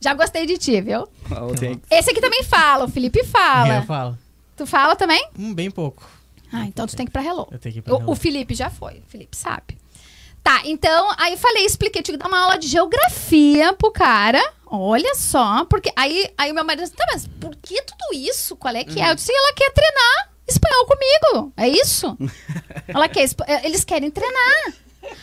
Já gostei de ti, viu? Oh. Esse aqui também fala, o Felipe Eu fala. falo. Tu fala também? Hum, bem pouco. Ah, então tu tem que ir pra Hello. Eu tenho que ir pra O, Hello. o Felipe já foi, o Felipe sabe. Tá, então, aí falei, expliquei, tive que dar uma aula de geografia pro cara. Olha só, porque aí, aí o meu marido disse, tá, mas por que tudo isso? Qual é que é? Eu disse, ela quer treinar espanhol comigo. É isso? ela quer, eh, eles querem treinar.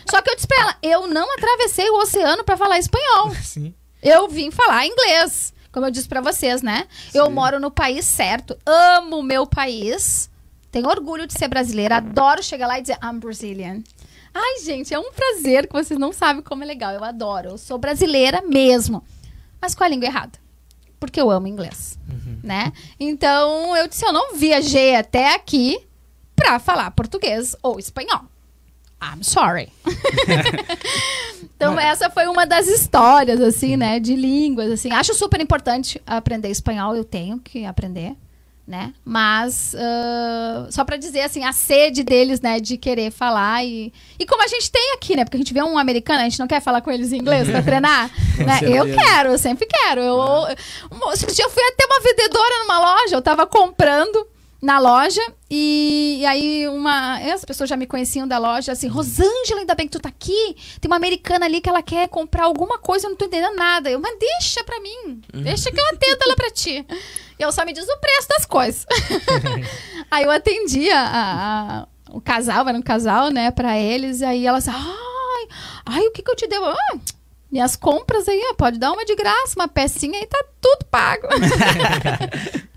Só que eu disse pra ela, eu não atravessei o oceano pra falar espanhol. Sim. Eu vim falar inglês, como eu disse pra vocês, né? Eu moro no país certo, amo o meu país, tenho orgulho de ser brasileira, adoro chegar lá e dizer I'm Brazilian. Ai, gente, é um prazer que vocês não sabem como é legal. Eu adoro. Eu sou brasileira mesmo. Mas com a língua errada. Porque eu amo inglês, né? Então, eu disse, eu não viajei até aqui pra falar português ou espanhol. I'm sorry. então, essa foi uma das histórias, assim, né? De línguas, assim. Acho super importante aprender espanhol. Eu tenho que aprender, né? Mas, ah, só pra dizer, assim, a sede deles, né? De querer falar e... E como a gente tem aqui, né? Porque a gente vê um americano, a gente não quer falar com eles em inglês pra treinar, né? Eu quero, eu sempre quero. Eu, um- esse dia eu fui até uma vendedora numa loja, eu tava comprando na loja e, e aí uma as pessoas já me conheciam da loja assim Rosângela ainda bem que tu tá aqui tem uma americana ali que ela quer comprar alguma coisa eu não tô entendendo nada. Eu mas deixa pra mim deixa que eu atendo ela pra ti. E ela só me diz o preço das coisas. Aí eu atendi a, a- o casal era um casal né pra eles e aí elas ai ai o que que eu te devo ah, minhas compras aí, ó, pode dar uma de graça, uma pecinha aí, tá tudo pago.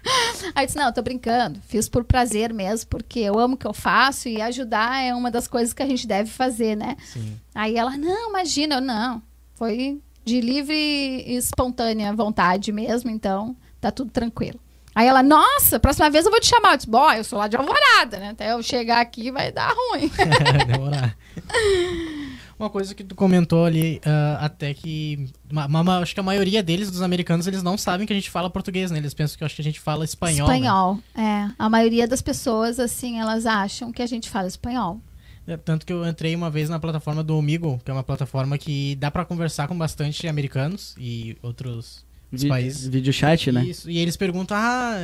Aí eu disse, não, eu tô brincando. Fiz por prazer mesmo, porque eu amo o que eu faço e ajudar é uma das coisas que a gente deve fazer, né? Sim. Aí ela, não, imagina, eu não. Foi de livre e espontânea vontade mesmo, então tá tudo tranquilo. Aí ela, nossa, próxima vez eu vou te chamar. Eu disse, bom, eu sou lá de Alvorada, né? Até eu chegar aqui vai dar ruim. Demorar. Uma coisa que tu comentou ali, ah, até que. ma- ma- acho que a maioria deles, dos americanos, eles não sabem que a gente fala português, né? Eles pensam que acho que a gente fala espanhol. né? espanhol, é. A maioria das pessoas, assim, elas acham que a gente fala espanhol. É, Tanto que eu entrei uma vez na plataforma do Omigo, que é uma plataforma que dá pra conversar com bastante americanos e outros Vi- países. Vídeo chat, né? Isso, e eles perguntam, ah,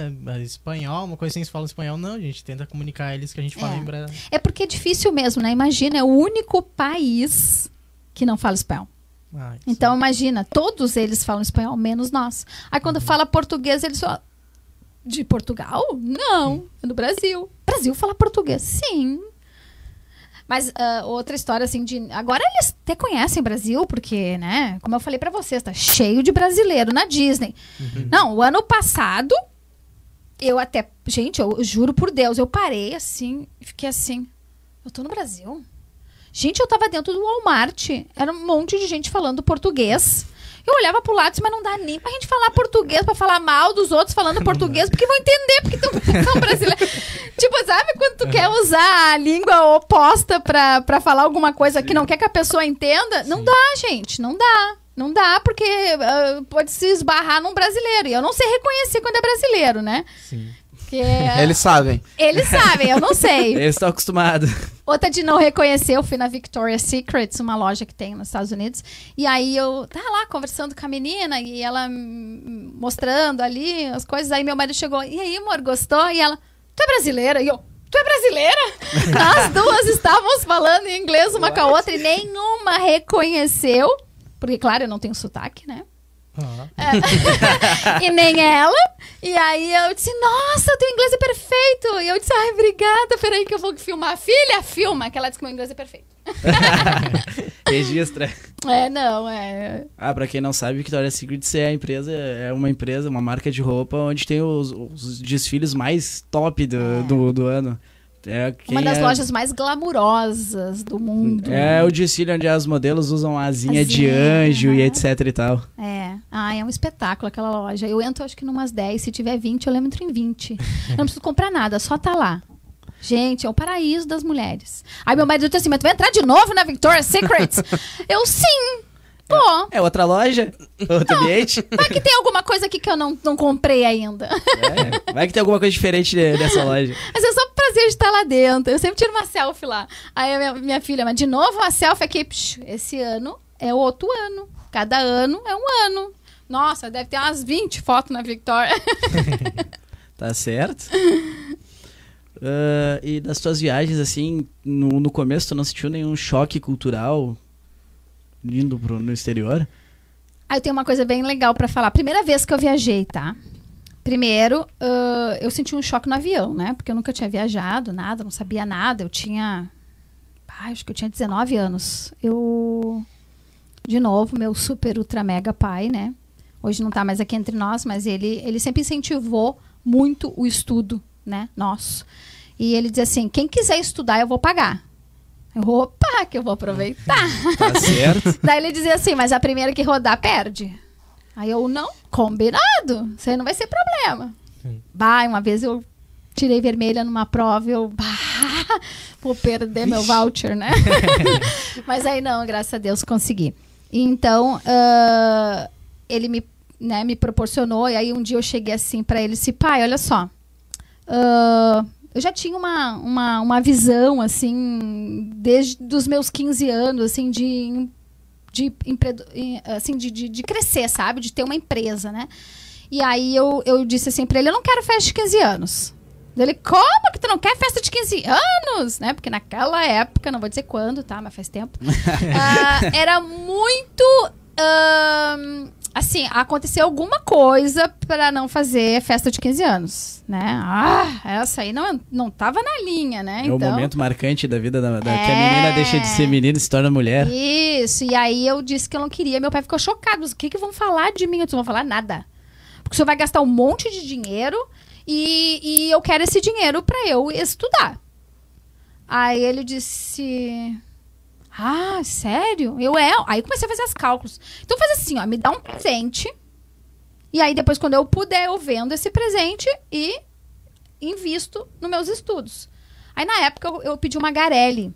espanhol, uma coisa assim, se fala espanhol. Não, a gente tenta comunicar a eles que a gente fala É. em. É porque é difícil mesmo, né? Imagina, é o único país que não fala espanhol. Ah. Então, imagina, todos eles falam espanhol, menos nós. Aí, quando fala português, eles falam. De Portugal? Não, é do Brasil. Brasil fala português? Sim. Mas ah, outra história, assim, de. Agora eles até conhecem Brasil, porque, né? Como eu falei pra vocês, tá cheio de brasileiro na Disney. Não, o ano passado, eu até. Gente, eu, eu juro por Deus, eu parei assim e fiquei assim. Eu tô no Brasil? Gente, eu tava dentro do Walmart. Era um monte de gente falando português. Eu olhava pro lado disse, mas não dá nem pra gente falar português, pra falar mal dos outros falando português, porque vão entender, porque são brasileiros. tipo, sabe quando tu quer usar a língua oposta pra, pra falar alguma coisa que não quer que a pessoa entenda? Não dá, gente, não dá. Não dá, porque ah, pode se esbarrar num brasileiro. E eu não sei reconhecer quando é brasileiro, né? Sim. Porque Eles sabem. eles sabem, eu não sei. Eu estou acostumado. Outra de não reconhecer, eu fui na Victoria's Secrets, uma loja que tem nos Estados Unidos. E aí eu tava lá conversando com a menina e ela mostrando ali as coisas. Aí meu marido chegou, e aí, amor, gostou? E ela, tu é brasileira? E eu, tu é brasileira? As duas estávamos falando em inglês uma com a outra e nenhuma reconheceu. Porque, claro, eu não tenho sotaque, né? e nem ela. E aí eu disse, nossa, teu inglês é perfeito. E eu disse, ai, obrigada, peraí que eu vou filmar. Filha, filma, que ela disse que meu inglês é perfeito. Registra. É, não, é. Ah, pra quem não sabe, Victoria's Secret é a empresa, é uma empresa, uma marca de roupa onde tem os, os desfiles mais top do, É. do, do ano. É Uma das é- lojas mais glamurosas do mundo. É o desfile onde as modelos usam asinha de Asinha, anjo e aham. etc e tal. É. Ah, é um espetáculo aquela loja. Eu entro, acho que numas 10. Se tiver 20, eu entro em 20. Eu não preciso comprar nada, só tá lá. Gente, é o paraíso das mulheres. Aí meu marido disse assim, mas tu vai entrar de novo na Victoria's Secret? eu, sim. Pô, É outra loja, outro ambiente. vai que tem alguma coisa aqui que eu não, não comprei ainda. É, vai que tem alguma coisa diferente de- dessa loja. Mas é só o prazer de estar lá dentro. Eu sempre tiro uma selfie lá. Aí a minha, minha filha, mas de novo uma selfie aqui. Psh, esse ano é outro ano. Cada ano é um ano. Nossa, deve ter umas 20 fotos na Victoria. Tá certo? Ah, e das tuas viagens, assim, no, no começo tu não sentiu nenhum choque cultural indo pro, no exterior? Aí eu tenho uma coisa bem legal pra falar. Primeira vez que eu viajei, tá? Primeiro, ãh, eu senti um choque no avião, né? Porque eu nunca tinha viajado, nada, não sabia nada. Eu tinha. Ah, acho que eu tinha 19 anos. Eu. De novo, meu super ultra mega pai, né? Hoje não tá mais aqui entre nós, mas ele, ele sempre incentivou muito o estudo, né? Nosso. E ele dizia assim: quem quiser estudar, eu vou pagar. Eu, opa, que eu vou aproveitar. Tá certo? Daí ele dizia assim, mas a primeira que rodar perde. Aí eu, não, combinado. Isso aí não vai ser problema. Bah, uma vez eu tirei vermelha numa prova, eu, bah, vou perder meu voucher, né? mas aí não, graças a Deus consegui. Então, ah, ele me, né, me proporcionou, e aí um dia eu cheguei assim pra ele, disse, pai, olha só, ah, eu já tinha uma, uma, uma visão, assim, desde os meus 15 anos, assim, de, de, assim, de, de, de crescer, sabe? De ter uma empresa, né? E aí eu, eu disse assim pra ele, eu não quero festa de 15 anos. Ele, como que tu não quer festa de 15 anos? Né? Porque naquela época, não vou dizer quando, tá? Mas faz tempo. ah, era muito... ahn, assim, aconteceu alguma coisa pra não fazer festa de 15 anos, né? Ah, essa aí não, não tava na linha, né? É o Então, momento marcante da vida da, da- que a É. menina deixa de ser menina e se torna mulher. Isso, e aí eu disse que eu não queria. Meu pai ficou chocado. Mas o que, que vão falar de mim? Eu disse, não vão falar nada. Porque o senhor vai gastar um monte de dinheiro e, e eu quero esse dinheiro pra eu estudar. Aí ele disse. Ah, sério? Eu é. Aí comecei a fazer os cálculos. Então faz assim, ó, me dá um presente. E aí depois, quando eu puder, eu vendo esse presente e invisto nos meus estudos. Aí na época eu, eu pedi uma Garelli.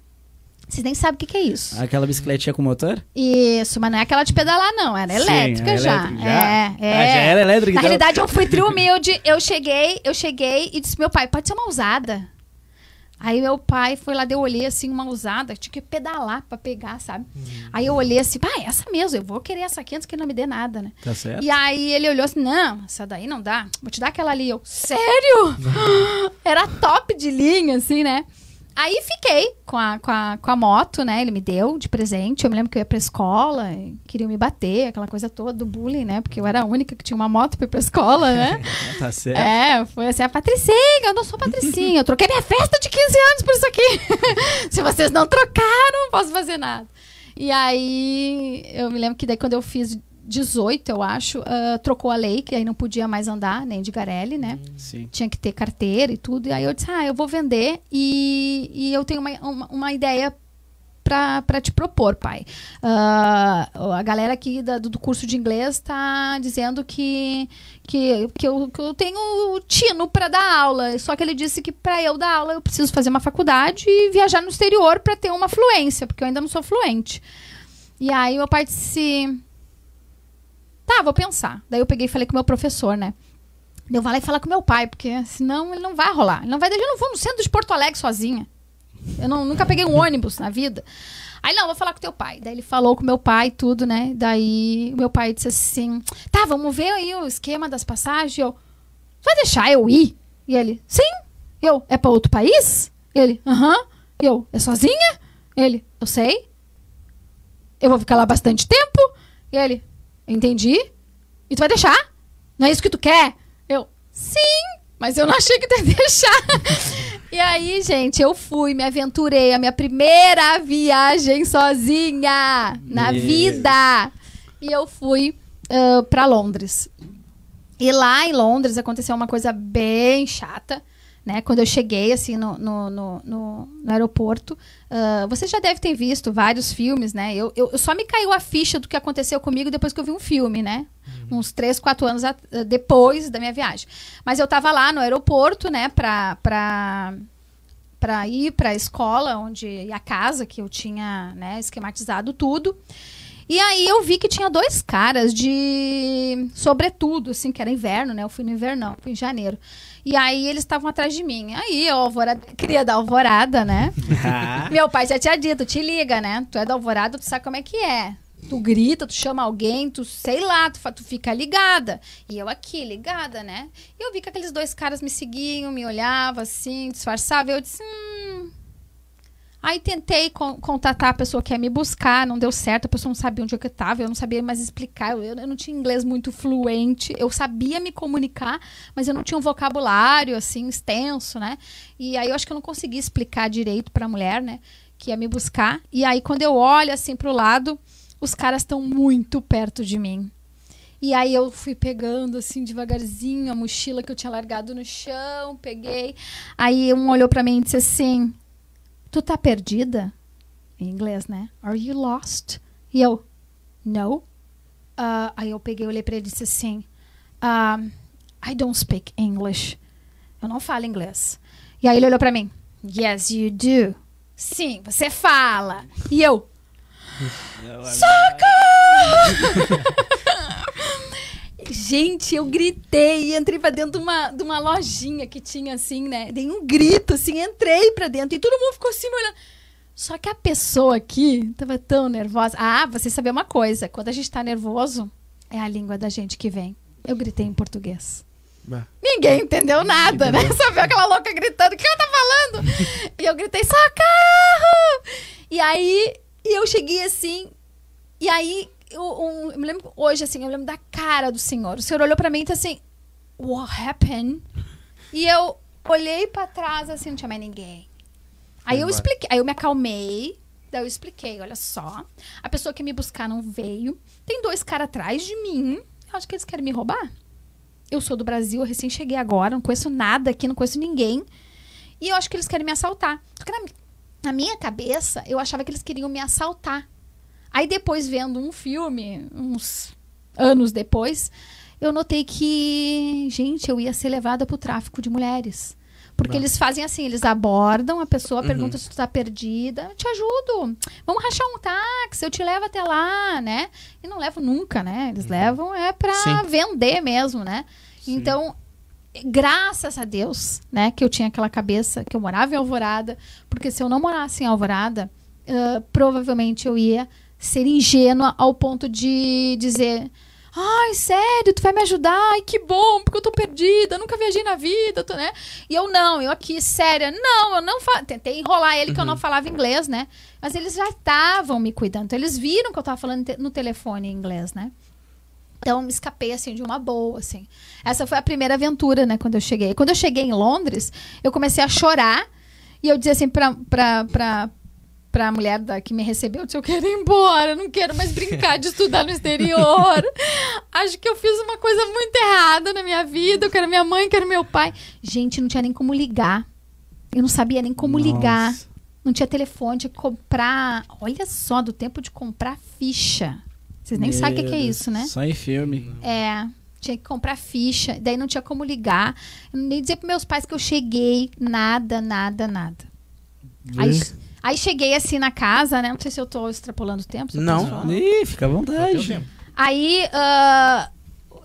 Vocês nem sabem o que, que é isso. Aquela bicicletinha com motor? Isso, mas não é aquela de pedalar, não. Era Sim, elétrica é já. elétrica, já. É, é. Ah, já era elétrica, Na então. realidade, eu fui tri humilde. Eu cheguei, eu cheguei e disse: meu pai, pode ser uma usada. Aí meu pai foi lá, deu olhei assim, uma usada, tinha que pedalar pra pegar, sabe? Aí eu olhei assim, pai, essa mesmo, eu vou querer essa aqui antes que não me dê nada, né? Tá certo? E aí ele olhou assim, não, essa daí não dá, vou te dar aquela ali. Eu, sério? Era top de linha, assim, né? Aí fiquei com a, com, a, com a moto, né? Ele me deu de presente. Eu me lembro que eu ia pra escola, queriam me bater, aquela coisa toda do bullying, né? Porque eu era a única que tinha uma moto pra ir pra escola, né? Tá certo. É, foi assim, a Patricinha, eu não sou Patricinha, eu troquei minha festa de 15 anos por isso aqui. Se vocês não trocaram, não posso fazer nada. E aí, eu me lembro que daí quando eu fiz 18, eu acho, ah, trocou a lei, que aí não podia mais andar, nem de Garelli, né? Sim. Tinha que ter carteira e tudo. E aí eu disse, ah, eu vou vender e, e eu tenho uma, uma, uma ideia pra, pra te propor, pai. Ah, a galera aqui da- do, curso de inglês tá dizendo que, que, que, eu, que eu tenho tino pra dar aula. Só que ele disse que pra eu dar aula eu preciso fazer uma faculdade e viajar no exterior pra ter uma fluência, porque eu ainda não sou fluente. E aí meu pai disse... Tá, vou pensar. Daí eu peguei e falei com o meu professor, né? Eu vou lá e falar com meu pai, porque senão ele não vai rolar. Ele não vai, eu não vou no centro de Porto Alegre sozinha. Eu não- nunca peguei um ônibus na vida. Aí, não, vou falar com teu pai. Daí ele falou com meu pai tudo, né? Daí meu pai disse assim: tá, vamos ver aí o esquema das passagens. Eu, vai deixar eu ir? E ele, sim. Eu, é pra outro país? Ele, aham. Eu, é sozinha? Ele, eu sei. Eu vou ficar lá bastante tempo? E ele, entendi. E tu vai deixar? Não é isso que tu quer? Eu, sim, mas eu não achei que tu ia deixar. e aí, gente, eu fui, me aventurei, a minha primeira viagem sozinha na Meu. vida. E eu fui ah, pra Londres. E lá em Londres aconteceu uma coisa bem chata, né? Quando eu cheguei, assim, no, no, no, no- no aeroporto. ah, você já deve ter visto vários filmes, né? Eu, eu, eu só me caiu a ficha do que aconteceu comigo depois que eu vi um filme, né? Uns três, quatro anos a- depois da minha viagem. Mas eu tava lá no aeroporto, né? Pra... pra para ir para a escola onde e a casa que eu tinha né, esquematizado tudo e aí eu vi que tinha dois caras de sobretudo, assim, que era inverno, né? Eu fui no invernão, fui em janeiro. E aí eles estavam atrás de mim. Aí eu, alvorada, queria dar alvorada, né? Meu pai já tinha dito, te liga, né? Tu é da alvorada, tu sabe como é que é. Tu grita, tu chama alguém, tu sei lá, tu, tu fica ligada. E eu aqui, ligada, né? E eu vi que aqueles dois caras me seguiam, me olhavam assim, disfarçavam. Eu disse, hum. Aí tentei con- contatar a pessoa que ia me buscar, não deu certo, a pessoa não sabia onde eu estava, eu não sabia mais explicar, eu, eu não tinha inglês muito fluente, eu sabia me comunicar, mas eu não tinha um vocabulário assim extenso, né? E aí eu acho que eu não conseguia explicar direito para a mulher, né, que ia me buscar. E aí quando eu olho assim pro lado, os caras estão muito perto de mim. E aí eu fui pegando assim devagarzinho a mochila que eu tinha largado no chão, peguei. Aí um olhou para mim e disse assim: "Tu tá perdida?" Em inglês, né? Are you lost? E eu: "No." Ah, aí eu peguei, olhei para ele e disse assim: ah, I don't speak English. Eu não falo inglês. E aí ele olhou para mim: Yes, you do. Sim, você fala. E eu: Gente, eu gritei e entrei pra dentro de uma, de uma lojinha que tinha assim, né? Dei um grito, assim, entrei pra dentro e todo mundo ficou assim me olhando. Só que a pessoa aqui tava tão nervosa. Ah, você saber uma coisa: quando a gente tá nervoso, é a língua da gente que vem. Eu gritei em português. Bah. Ninguém entendeu nada, né? Só viu aquela louca gritando: o que ela tá falando? e eu gritei: socorro! E aí eu cheguei assim, e aí eu, eu me lembro hoje, assim, eu lembro da cara do senhor. O senhor olhou pra mim e disse assim: What happened? E eu olhei pra trás, assim, não tinha mais ninguém. Aí eu expliquei, aí eu me acalmei. Daí eu expliquei, olha só. A pessoa que me buscar não veio. Tem dois caras atrás de mim. Eu acho que eles querem me roubar. Eu sou do Brasil, eu recém cheguei agora, não conheço nada aqui, não conheço ninguém. E eu acho que eles querem me assaltar. Só que na, na minha cabeça, eu achava que eles queriam me assaltar. Aí depois, vendo um filme, uns anos depois, eu notei que, gente, eu ia ser levada pro tráfico de mulheres. Porque eles fazem assim, eles abordam a pessoa, Uhum. perguntam se tu tá perdida, eu te ajudo. Vamos rachar um táxi, eu te levo até lá, né? E não levo nunca, né? Eles levam é pra Sim. vender mesmo, né? Então, graças a Deus, né, que eu tinha aquela cabeça, que eu morava em Alvorada, porque se eu não morasse em Alvorada, ah, provavelmente eu ia ser ingênua ao ponto de dizer. Ai, sério, tu vai me ajudar? Ai, que bom, porque eu tô perdida, nunca viajei na vida, tô, né? E eu não, eu aqui, séria, não, eu não fa... tentei enrolar ele que eu não falava inglês, né? Mas eles já estavam me cuidando, então eles viram que eu tava falando te- no telefone em inglês, né? Então, me escapei, assim, de uma boa, assim. Essa foi a primeira aventura, né, quando eu cheguei. Quando eu cheguei em Londres, eu comecei a chorar. E eu dizia assim pra, pra, pra, pra mulher da, que me recebeu, eu disse, eu quero ir embora, não quero mais brincar de estudar no exterior. Acho que eu fiz uma coisa muito errada na minha vida. Eu quero minha mãe, quero meu pai. Gente, não tinha nem como ligar. Eu não sabia nem como ligar. Nossa. Não tinha telefone, tinha que comprar... Olha só, do tempo de comprar ficha. Vocês nem sabem o que que é Meu isso, né? Só em filme. É, tinha que comprar ficha, daí não tinha como ligar. Eu nem dizer para meus pais que eu cheguei, nada, nada, nada. Aí, aí cheguei assim na casa, né? Não sei se eu tô extrapolando o tempo. Não. Ih, fica à vontade. Aí ah,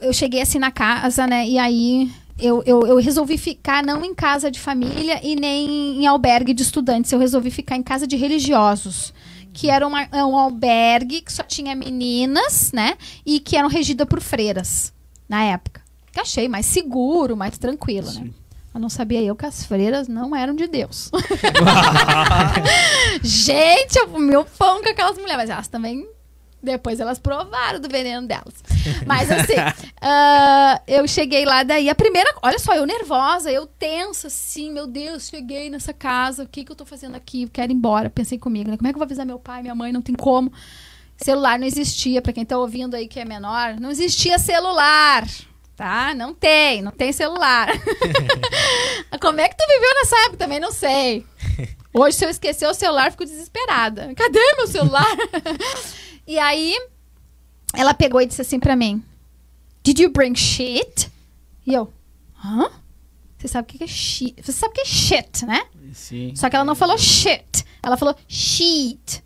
eu cheguei assim na casa, né? E aí eu, eu, eu resolvi ficar não em casa de família e nem em albergue de estudantes. Eu resolvi ficar em casa de religiosos. Que era uma- é um albergue que só tinha meninas, né? E que eram regidas por freiras na época. Que achei mais seguro, mais tranquilo, né? Eu não sabia eu que as freiras não eram de Deus. Gente, eu o pão com aquelas mulheres, mas elas também Depois elas provaram do veneno delas. Mas assim, ah, eu cheguei lá daí. A primeira. Olha só, eu nervosa, eu tensa, assim, meu Deus, cheguei nessa casa. O que, que eu tô fazendo aqui? Eu quero ir embora. Pensei comigo, né? Como é que eu vou avisar meu pai, minha mãe? Não tem como. Celular não existia, pra quem tá ouvindo aí que é menor, não existia celular. Tá? Não tem, não tem celular. Como é que tu viveu nessa época? Também não sei. Hoje, se eu esquecer o celular, fico desesperada. Cadê meu celular? e aí, ela pegou e disse assim pra mim: Did you bring shit? E eu, hã? Você sabe o que que é shit? Você sabe o que é shit, né? Sim. Só que ela não falou shit. Ela falou sheet.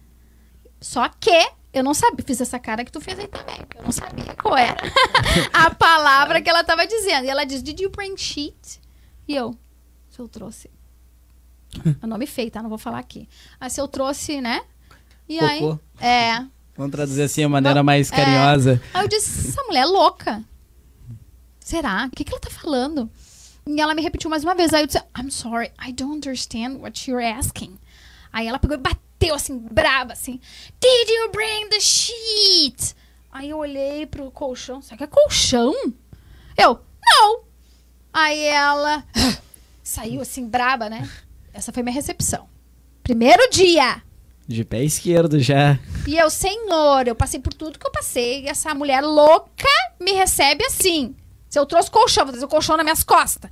Só que eu não sabia. Fiz essa cara que tu fez aí também. Eu não sabia qual era a palavra que ela tava dizendo. E ela diz: Did you bring sheet? E eu, se eu trouxe. É nome feio, tá? Não vou falar aqui. Aí se eu trouxe, né? E aí. Cocô. É. Vamos traduzir assim a maneira mais carinhosa. Aí eu disse, essa mulher é louca. Será? O que, que ela tá falando? E ela me repetiu mais uma vez. Aí eu disse, I'm sorry, I don't understand what you're asking. Aí ela pegou e bateu assim, brava, assim. Did you bring the sheet? Aí eu olhei pro colchão. Será que é colchão? Eu, não. Aí ela saiu assim, braba, né? Essa foi minha recepção. Primeiro dia. De pé esquerdo já. E eu, senhor, eu passei por tudo que eu passei. E essa mulher louca me recebe assim. Se eu trouxe colchão, vou trazer o colchão nas minhas costas.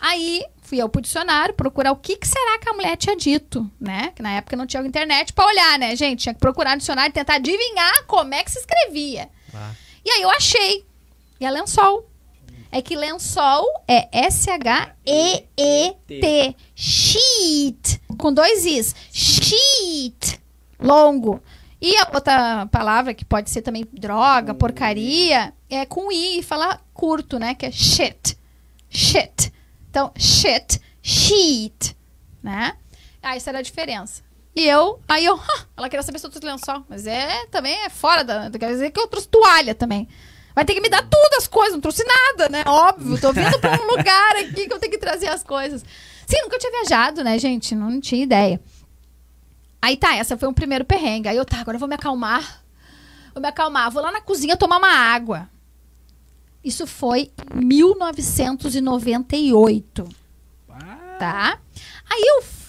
Aí fui pro dicionário procurar o que, que será que a mulher tinha dito, né? Que na época não tinha internet pra olhar, né, gente? Tinha que procurar no dicionário e tentar adivinhar como é que se escrevia. Ah. E aí eu achei. E é lençol. É que lençol é S-H-E-E-T. Sheet. Com dois Is. Sheet. Longo. E a outra palavra, que pode ser também droga, porcaria, é com I e falar curto, né? Que é shit. Shit. Então, shit, sheet. Né? Ah, essa era a diferença. E eu, aí eu, "Hã, ela queria saber se eu trouxe lençol. Mas é, também é fora da. Quer dizer que eu trouxe toalha também. Vai ter que me dar tudo as coisas, não trouxe nada, né? Óbvio, tô vindo pra um lugar aqui que eu tenho que trazer as coisas. Sim, nunca tinha viajado, né, gente? Não tinha ideia. Aí tá, essa foi o primeiro perrengue. Aí eu, tá, agora eu vou me acalmar. Vou me acalmar, vou lá na cozinha tomar uma água. Isso foi em 1998 tá? Aí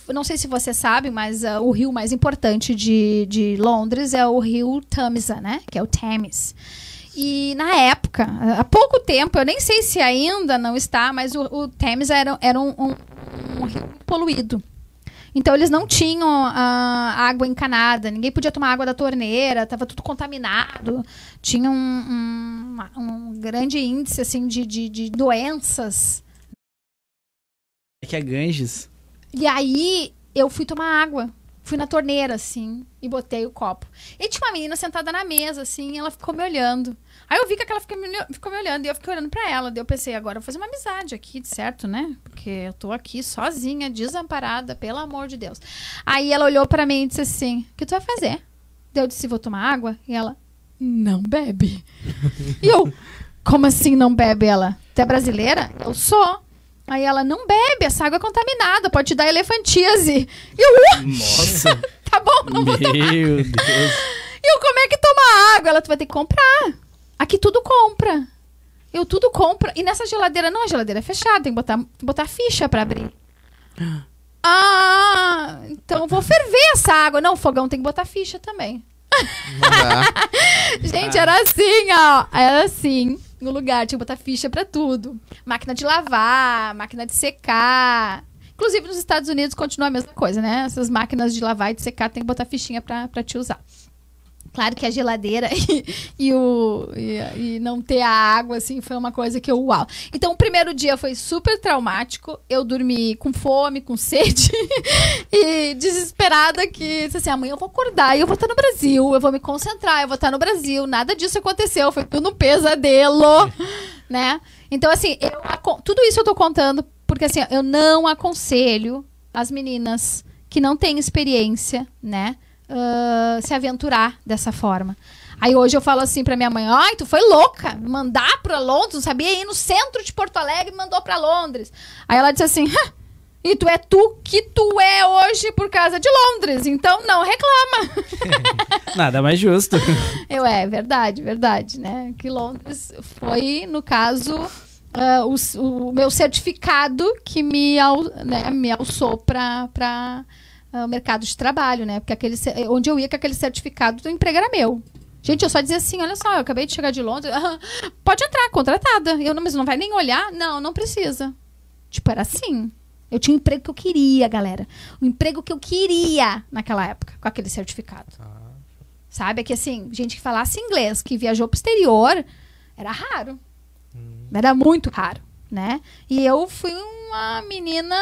eu, não sei se você sabe, mas ah, o rio mais importante de, de Londres é o rio Tamisa, né? Que é o Thames. E na época, há pouco tempo, eu nem sei se ainda não está, mas o, o Thames era, era um, um- um rio poluído. Então eles não tinham ah, água encanada, ninguém podia tomar água da torneira, estava tudo contaminado, tinha um, um, um grande índice assim de, de, de doenças É que é Ganges. e aí eu fui tomar água. Fui na torneira, assim, e botei o copo. E tinha uma menina sentada na mesa, assim, e ela ficou me olhando. Aí eu vi que aquela ficou me, olhando- ficou me olhando, e eu fiquei olhando pra ela. Daí eu pensei, agora eu vou fazer uma amizade aqui, certo, né? Porque eu tô aqui sozinha, desamparada, pelo amor de Deus. Aí ela olhou pra mim e disse assim: O que tu vai fazer? Daí eu disse: Vou tomar água. E ela: Não bebe. e eu: Como assim não bebe? Ela: Tu é brasileira? Eu sou. Aí ela: Não bebe, essa água é contaminada, pode te dar elefantíase. E eu: "Uh, Nossa. Tá bom, não vou tomar. Meu Deus. E eu: Como é que toma água? Ela: Tu vai ter que comprar. Aqui tudo compra. Eu tudo compra. E nessa geladeira, não, a geladeira é fechada, tem que botar, botar ficha pra abrir. Ah, então vou ferver essa água. Não, o fogão tem que botar ficha também. Gente, era assim, ó. Era assim, no lugar. Tinha que botar ficha pra tudo. Máquina de lavar, máquina de secar. Inclusive, nos Estados Unidos continua a mesma coisa, né? Essas máquinas de lavar e de secar tem que botar fichinha pra, pra te usar. Claro que a geladeira e, e o, e, e não ter a água, assim, foi uma coisa que eu, uau. Então, o primeiro dia foi super traumático. Eu dormi com fome, com sede e desesperada que, assim, amanhã eu vou acordar e eu vou estar no Brasil, eu vou me concentrar, eu vou estar no Brasil. Nada disso aconteceu, foi tudo um pesadelo, né? Então, assim, eu tudo isso eu tô contando porque, assim, eu não aconselho as meninas que não têm experiência, né? Ah, se aventurar dessa forma. Aí hoje eu falo assim pra minha mãe: ai, tu foi louca, mandar pra Londres, não sabia ir no centro de Porto Alegre e mandou pra Londres. Aí ela disse assim: "Hã, E tu é tu que tu é hoje por causa de Londres. Então não reclama. Nada mais justo. Eu é verdade, verdade, né? Que Londres foi, no caso, ah, o, o meu certificado que me, né, me alçou para para o mercado de trabalho, né? Porque aquele ce- onde eu ia com aquele certificado do emprego era meu. Gente, eu só dizia assim, olha só, eu acabei de chegar de Londres, ah, pode entrar, contratada. Eu não, mas não vai nem olhar? Não, não precisa. Tipo, era assim. Eu tinha o emprego que eu queria, galera. O emprego que eu queria naquela época, com aquele certificado. Sabe? É que assim, gente que falasse inglês, que viajou pro exterior, era raro. Era muito raro, né? E eu fui uma menina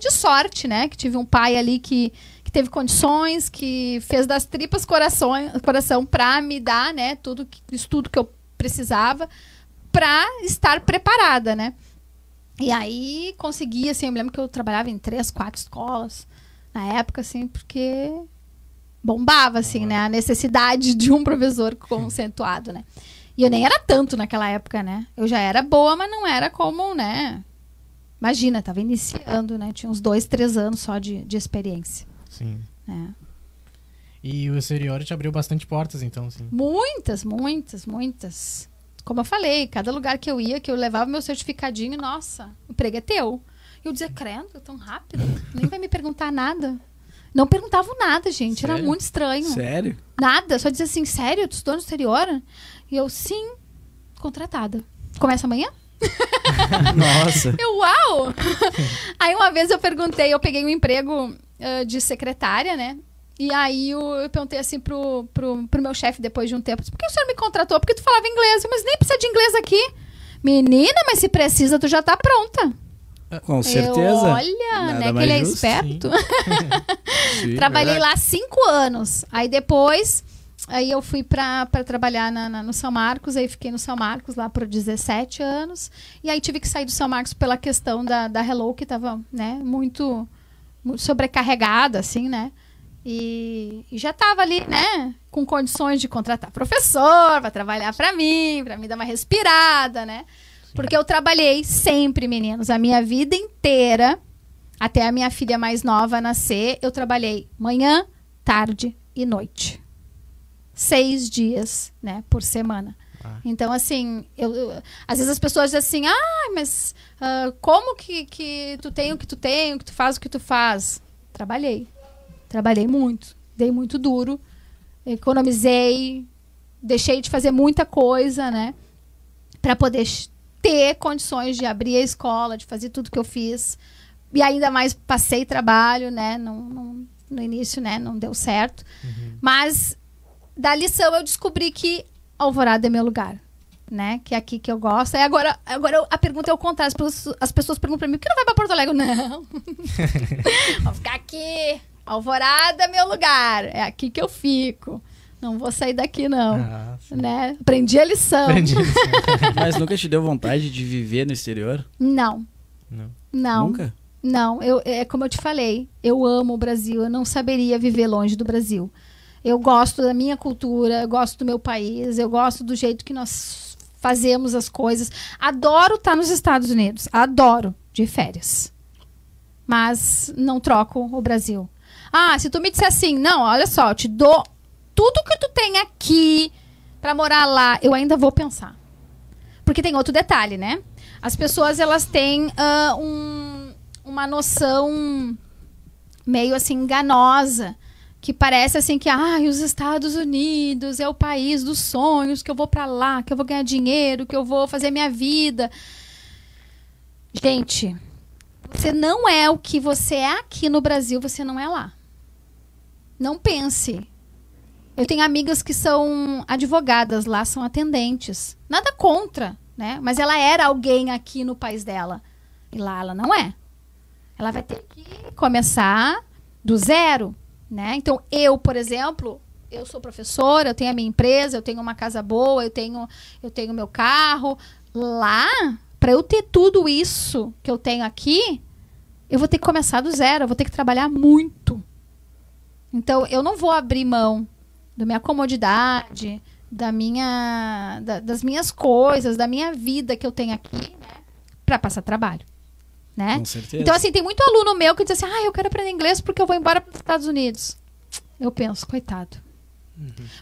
de sorte, né? Que tive um pai ali que, que teve condições, que fez das tripas coração, coração pra me dar, né? Tudo, que- isso tudo que eu precisava pra estar preparada, né? E aí consegui, assim, eu me lembro que eu trabalhava em três, quatro escolas na época, assim, porque bombava, assim, né? A necessidade de um professor conceituado, né? E eu nem era tanto naquela época, né? Eu já era boa, mas não era como, né? Imagina, tava iniciando, né? Tinha uns dois, três anos só de, de experiência, Sim. né? E o exterior te abriu bastante portas, então, sim. Muitas, muitas, muitas. Como eu falei, cada lugar que eu ia, que eu levava meu certificadinho, nossa, o emprego é teu. E eu dizia, crendo, tão rápido, nem vai me perguntar nada. Não perguntavam nada, gente, era Sério? muito estranho. Sério? Nada, só dizia assim, sério, tu estudou no exterior? E eu, sim, contratada. Começa amanhã? Nossa. Eu, uau! aí uma vez eu perguntei, eu peguei um emprego ah, de secretária, né? E aí eu, eu perguntei assim pro, pro, pro meu chefe depois de um tempo, por que o senhor me contratou? Porque tu falava inglês, mas nem precisa de inglês aqui. Menina, mas se precisa, tu já tá pronta. Com certeza. Eu, olha, Nada né? Que ele é justo, esperto. Sim, Trabalhei verdade. lá cinco anos. Aí depois, aí eu fui pra trabalhar na, na- no São Marcos, aí fiquei no São Marcos lá por 17 anos. E aí tive que sair do São Marcos pela questão da, da Hello, que tava, né, muito, muito sobrecarregada, assim, né? E, e já tava ali, né, com condições de contratar professor para trabalhar para mim, para me dar uma respirada, né? Porque eu trabalhei sempre, meninos, a minha vida inteira, até a minha filha mais nova nascer, eu trabalhei manhã, tarde e noite. Seis dias, né, por semana. Ah. Então, assim, eu, eu- às vezes as pessoas dizem assim, ah, mas ah, como que, que tu tem o que tu tem, o que tu faz o que tu faz? Trabalhei. Trabalhei muito. Dei muito duro. Economizei. Deixei de fazer muita coisa, né? Pra poder ter condições de abrir a escola, de fazer tudo que eu fiz. E ainda mais passei trabalho, né? Não, não- no início, né? Não deu certo. Mas da lição eu descobri que Alvorada é meu lugar. Né? Que é aqui que eu gosto. Aí agora, agora eu- a pergunta é o contrário. As pessoas, as pessoas perguntam pra mim, por que não vai pra Porto Alegre? Não. Vou ficar aqui. Alvorada é meu lugar. É aqui que eu fico. Não vou sair daqui, não. Ah. Né? Aprendi a lição. Aprendi isso. Mas nunca te deu vontade de viver no exterior? Não. Não. Não. Nunca? Não, eu, é como eu te falei, eu amo o Brasil, eu não saberia viver longe do Brasil. Eu gosto da minha cultura, eu gosto do meu país, eu gosto do jeito que nós fazemos as coisas. Adoro estar nos Estados Unidos, adoro, de férias. Mas não troco o Brasil. Ah, se tu me disser assim, não, olha só, eu te dou tudo que tu tem aqui pra morar lá, eu ainda vou pensar. Porque tem outro detalhe, né? As pessoas elas têm ah, um- uma noção meio assim enganosa que parece assim que ai, os Estados Unidos é o país dos sonhos, que eu vou pra lá, que eu vou ganhar dinheiro, que eu vou fazer minha vida. Gente, você não é o que você é aqui no Brasil, você não é lá. Não pense. Eu tenho amigas que são advogadas lá, são atendentes. Nada contra, né? Mas ela era alguém aqui no país dela. E lá ela não é. Ela vai ter que começar do zero, né? Então, eu, por exemplo, eu sou professora, eu tenho a minha empresa, eu tenho uma casa boa, eu tenho eu tenho meu carro. Lá, para eu ter tudo isso que eu tenho aqui, eu vou ter que começar do zero, eu vou ter que trabalhar muito. Então, eu não vou abrir mão da minha comodidade, da minha, da- das minhas coisas, da minha vida que eu tenho aqui, né, para passar trabalho, né? Com certeza. Então, assim, tem muito aluno meu que diz assim, ah, eu quero aprender inglês porque eu vou embora para os Estados Unidos. Eu penso, coitado.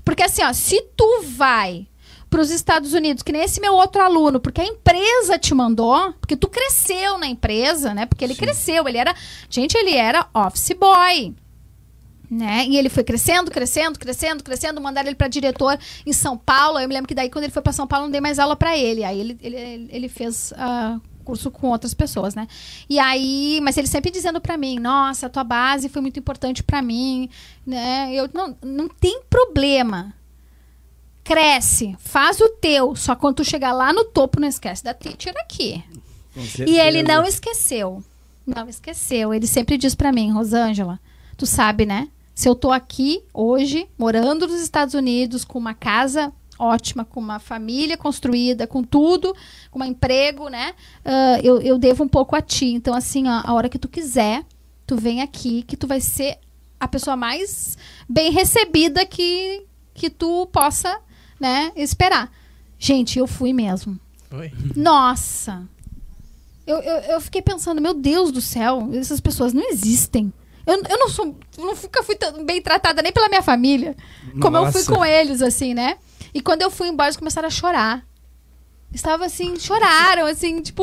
Porque assim, ó, se tu vai para os Estados Unidos, que nem esse meu outro aluno, porque a empresa te mandou, porque tu cresceu na empresa, né? Porque ele cresceu, ele era, gente, ele era office boy. Né? E ele foi crescendo, crescendo, crescendo, crescendo, mandaram ele para diretor em São Paulo. Eu me lembro que daí quando ele foi para São Paulo não dei mais aula para ele. Aí ele, ele, ele fez ah, curso com outras pessoas, né? E aí, mas ele sempre dizendo para mim, nossa, a tua base foi muito importante para mim, né? Eu não, não tem problema. Cresce, faz o teu, só quando tu chegar lá no topo não esquece da teacher aqui. E ele não esqueceu. Não esqueceu. Ele sempre diz pra mim, Rosângela, tu sabe, né? Se eu tô aqui hoje, morando nos Estados Unidos, com uma casa ótima, com uma família construída, com tudo, com um emprego, né? Ah, eu, eu devo um pouco a ti. Então, assim, ó, a hora que tu quiser, tu vem aqui, que tu vai ser a pessoa mais bem recebida que, que tu possa, né, esperar. Gente, eu fui mesmo. Foi. Nossa! Eu, eu, eu fiquei pensando, meu Deus do céu, essas pessoas não existem. Eu, eu não sou. nunca fui tão bem tratada nem pela minha família. Como eu fui Nossa. com eles, assim, né? E quando eu fui embora, eles começaram a chorar. Estava assim, choraram, assim, tipo,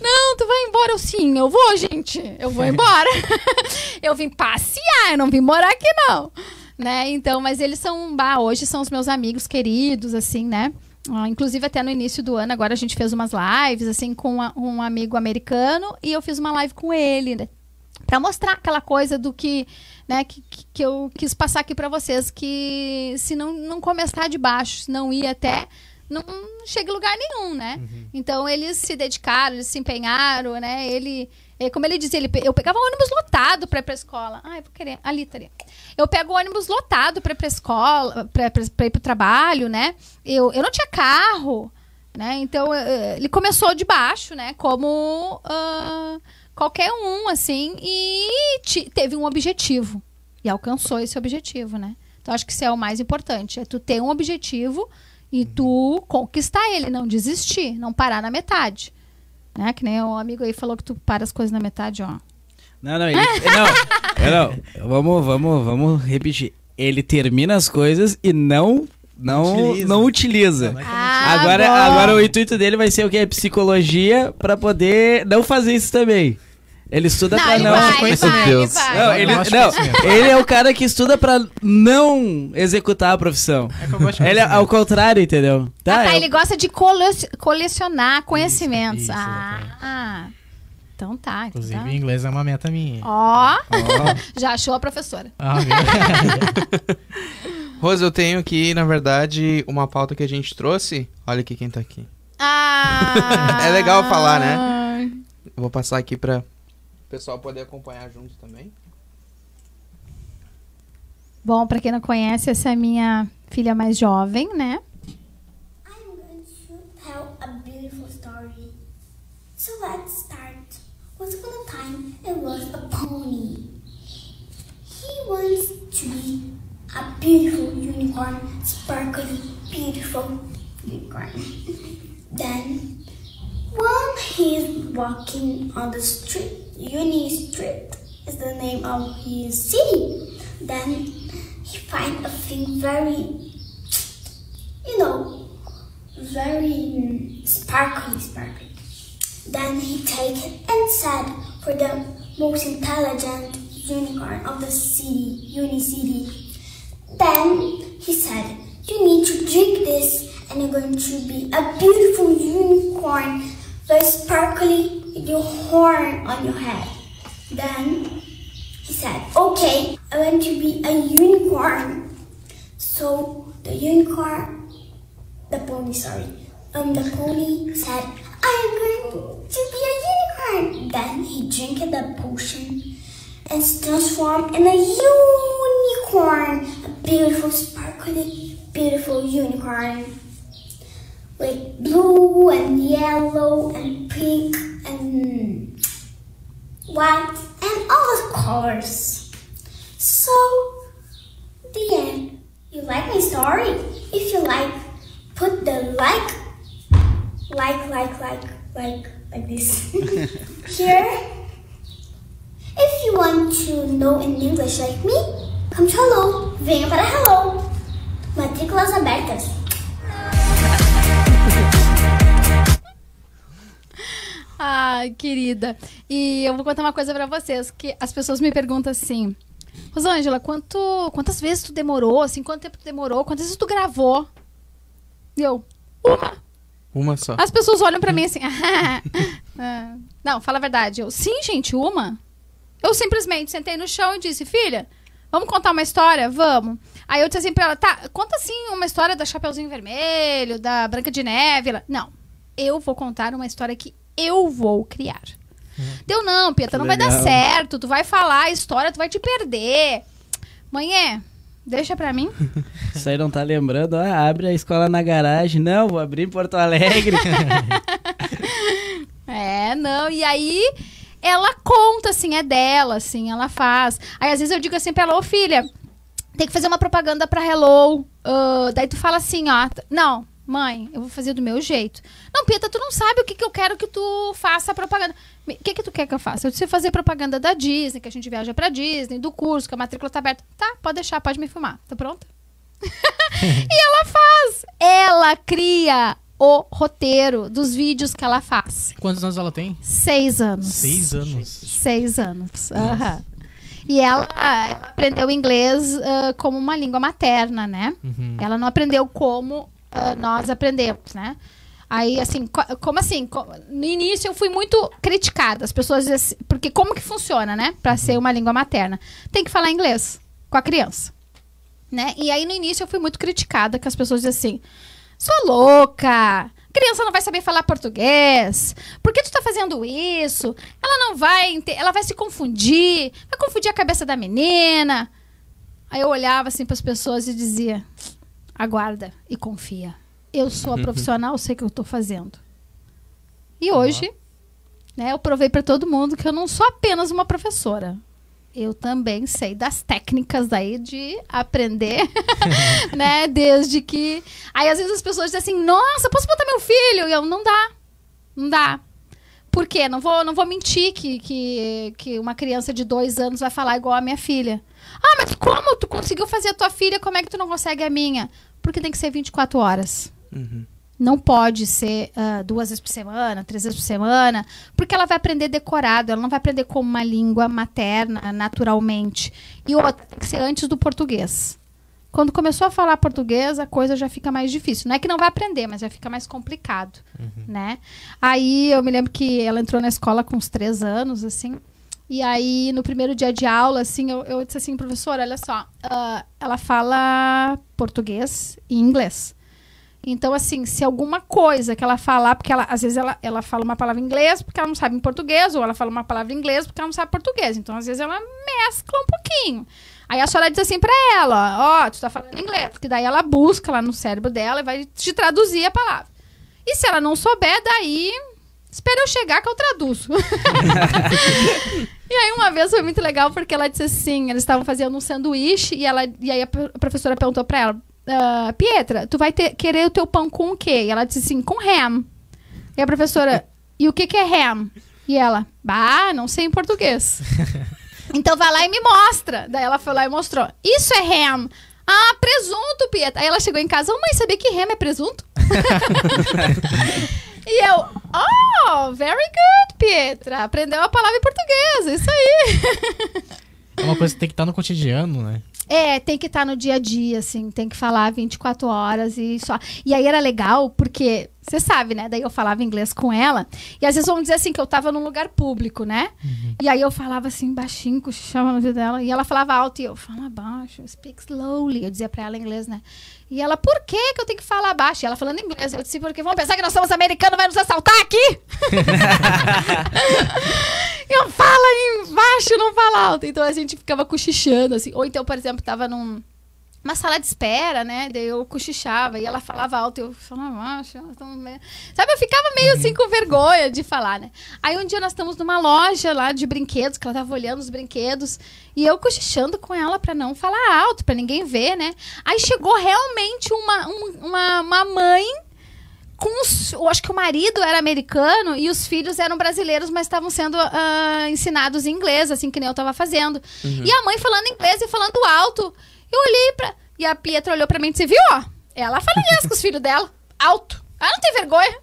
não, tu vai embora. Eu, sim, eu vou, gente. Eu vou embora. eu vim passear, eu não vim morar aqui, não. Né? Então, mas eles são, bah, hoje são os meus amigos queridos, assim, né? Ah, inclusive, até no início do ano, agora a gente fez umas lives, assim, com a- um amigo americano e eu fiz uma live com ele, né? Pra mostrar aquela coisa do que, né, que, que- eu quis passar aqui pra vocês, que se não, não começar de baixo, se não ir até, não chega em lugar nenhum, né? Então, eles se dedicaram, eles se empenharam, né? Ele, eh, como ele dizia, ele, eu pegava ônibus lotado pra ir pra escola. Ah, eu vou querer, ali, Taria. Eu pego ônibus lotado pra ir pra escola, pra ir pro trabalho, né? Eu, eu não tinha carro, né? Então, eh, ele começou de baixo, né? Como ah, qualquer um, assim, e ti- teve um objetivo. E alcançou esse objetivo, né? Então, acho que isso é o mais importante. É tu ter um objetivo e tu conquistar ele, não desistir, não parar na metade. Né? Que nem o amigo aí falou que tu para as coisas na metade, ó. Não, não, ele, não, não, vamos, vamos, vamos repetir. Ele termina as coisas e não, não, Utiliza. não utiliza. É que Ah, agora, bom. agora o intuito dele vai ser o quê? Psicologia pra poder não fazer isso também. Ele estuda Não, pra ele não. vai, ele conhecer vai, ele Deus. vai. Não, Eu ele, não, ele é o cara que estuda pra não executar a profissão. É que eu gosto de Ele é ao contrário, entendeu? Ah, tá, é- ele gosta de cole- colecionar conhecimentos. isso, ah, exatamente. ah, então tá. então Inclusive, tá. inglês é uma meta minha. Ó, já achou a professora. Ah? Rose, eu tenho aqui, na verdade, uma pauta que a gente trouxe. Olha aqui quem tá aqui. Ah, É legal falar, né? Eu vou passar aqui pra pessoal poder acompanhar junto também. Bom, pra quem não conhece, essa é a minha filha mais jovem, né? I'm going to tell a beautiful story. So let's start. Once upon a time, it was a pony. He wants to be a beautiful unicorn, sparkly, beautiful unicorn. Then, when he's walking on the street, Uni Street is the name of his city. Then he finds a thing very you know, very sparkly, sparkly. Then he take it and said for the most intelligent unicorn of the city, Uni City. Then he said, you need to drink this and you're going to be a beautiful unicorn, very sparkly your horn on your head. Then he said, okay, I want to be a unicorn. So the unicorn, the pony, sorry, um, the pony said, I am going to be a unicorn. Then he drank the potion and transformed in a unicorn, a beautiful, sparkly, beautiful unicorn with blue and yellow and pink and white and all the colors. So, the end. You like my story? If you like, put the like like, like, like, like, like this. Here, if you want to know in English like me, come to Hello. Venha para Hello. Matrículas abertas. Ai, querida. E eu vou contar uma coisa pra vocês, que as pessoas me perguntam assim, Rosângela, quanto, quantas vezes tu demorou, assim, quanto tempo tu demorou, quantas vezes tu gravou? E eu, uma. Uma só. As pessoas olham pra mim assim, ah, não, fala a verdade. Eu, sim, gente, uma. Eu simplesmente sentei no chão e disse, filha, vamos contar uma história? Vamos. Aí eu disse assim pra ela, tá, conta assim uma história da Chapeuzinho Vermelho, da Branca de Neve. Ela, não, eu vou contar uma história que eu vou criar. Deu não, Peta, não vai dar legal. certo. Tu vai falar a história, tu vai te perder. Mãe, deixa pra mim. Isso aí não tá lembrando? Ah, abre a escola na garagem. Não, vou abrir em Porto Alegre. É, não. E aí ela conta, assim, é dela, assim, ela faz. Aí às vezes eu digo assim pra ela, ô filha, tem que fazer uma propaganda pra Hello. Ah, daí tu fala assim, ó. Não, mãe, eu vou fazer do meu jeito. Não, Pita, tu não sabe o que, que eu quero que tu faça a propaganda. O que, que tu quer que eu faça? Eu disse fazer propaganda da Disney, que a gente viaja pra Disney, do curso, que a matrícula tá aberta. Tá, pode deixar, pode me filmar. Tá pronta? e ela faz. Ela cria o roteiro dos vídeos que ela faz. Quantos anos ela tem? Seis anos. Seis anos. Seis anos. aham. E ela, ela aprendeu inglês ah, como uma língua materna, né? Uhum. Ela não aprendeu como ah, nós aprendemos, né? Aí, assim, co- como assim? Co- No início eu fui muito criticada. As pessoas diziam assim, porque como que funciona, né? Pra ser uma língua materna. Tem que falar inglês com a criança. Né? E aí no início eu fui muito criticada, que as pessoas diziam assim: sua louca! Criança não vai saber falar português. Por que tu tá fazendo isso? Ela não vai, ela vai se confundir, vai confundir a cabeça da menina. Aí eu olhava assim para as pessoas e dizia: aguarda e confia. Eu sou a profissional, sei o que eu tô fazendo. E hoje, né, eu provei para todo mundo que eu não sou apenas uma professora. Eu também sei das técnicas aí de aprender, né? Desde que. Aí às vezes as pessoas dizem assim: Nossa, posso botar meu filho? E eu, não dá. Não dá. Por quê? Não vou, não vou mentir que, que, que uma criança de dois anos vai falar igual a minha filha. Ah, mas como tu conseguiu fazer a tua filha? Como é que tu não consegue a minha? Porque tem que ser 24 horas. Uhum. Não pode ser ah, duas vezes por semana, três vezes por semana, porque ela vai aprender decorado, ela não vai aprender como uma língua materna, naturalmente. E outra, tem que ser antes do português. Quando começou a falar português, a coisa já fica mais difícil. Não é que não vai aprender, mas já fica mais complicado, né? Aí eu me lembro que ela entrou na escola com uns três anos, assim. E aí, no primeiro dia de aula, assim, eu, eu disse assim, professora, olha só, ah, ela fala português e inglês. Então, assim, se alguma coisa que ela falar, porque ela, às vezes ela, ela fala uma palavra em inglês porque ela não sabe em português, ou ela fala uma palavra em inglês porque ela não sabe português. Então, às vezes ela mescla um pouquinho. Aí a senhora diz assim pra ela, ó, tu tá falando inglês, porque daí ela busca lá no cérebro dela e vai te traduzir a palavra. E se ela não souber, daí espera eu chegar que eu traduzo. e aí uma vez foi muito legal porque ela disse assim, eles estavam fazendo um sanduíche e ela e aí a pro- a professora perguntou pra ela, "Ah, Pietra, tu vai ter, querer o teu pão com o quê? E ela disse assim, com ham. E a professora, e o que que é ham? E ela, bah, não sei em português. Então vai lá e me mostra. Daí ela foi lá e mostrou. Isso é ham. Ah, presunto, Pietra. Aí ela chegou em casa, ô mãe, sabia que ham é presunto? e eu, oh, very good, Pietra. Aprendeu a palavra em português, isso aí. É uma coisa que tem que estar no cotidiano, né? É, tem que estar no dia a dia, assim, tem que falar 24 horas e só. E aí era legal, porque, você sabe, né? Daí eu falava inglês com ela, e às vezes vamos dizer assim, que eu tava num lugar público, né? E aí eu falava assim, baixinho, cochichava no ouvido dela, e ela falava alto, e eu, fala baixo, speak slowly, eu dizia pra ela em inglês, né? E ela, por que que eu tenho que falar baixo? E ela falando inglês, eu disse, porque vão pensar que nós somos americanos, vai nos assaltar aqui? eu falo embaixo, não falo alto. Então a gente ficava cochichando, assim. Ou então, por exemplo, tava num, uma sala de espera, né? Daí eu cochichava e ela falava alto, eu falava tava meio- Sabe, eu ficava meio assim com vergonha de falar, né? Aí um dia nós estamos numa loja lá de brinquedos, que ela tava olhando os brinquedos, e eu cochichando com ela pra não falar alto, pra ninguém ver, né? Aí chegou realmente uma, um- uma, uma mãe com os, eu acho que o marido era americano e os filhos eram brasileiros, mas estavam sendo ah, ensinados em inglês, assim que nem eu tava fazendo. E a mãe falando inglês e falando alto. Eu olhei pra. E a Pietra olhou pra mim e disse: Viu, ó? Ela fala inglês com os filhos dela, alto. Ela não tem vergonha.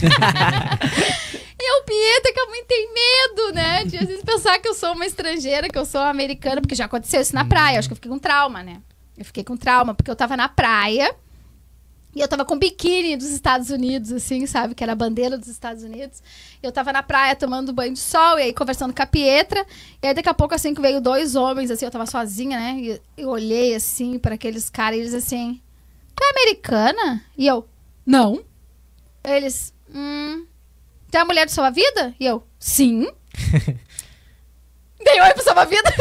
E o Pietra, que a mãe tem medo, né? De às vezes pensar que eu sou uma estrangeira, que eu sou americana, porque já aconteceu isso na praia. Acho que eu fiquei com trauma, né? Eu fiquei com trauma, porque eu tava na praia e eu tava com biquíni dos Estados Unidos, assim, sabe? Que era a bandeira dos Estados Unidos. Eu tava na praia tomando banho de sol e aí conversando com a Pietra. E aí daqui a pouco, assim, que veio dois homens, assim, eu tava sozinha, né? E eu olhei, assim, para aqueles caras e eles assim: Tu é americana? E eu: Não. Eles: Hum. Tu é a mulher do Salva Vida? E eu: Sim. Dei oi pro Salva Vida.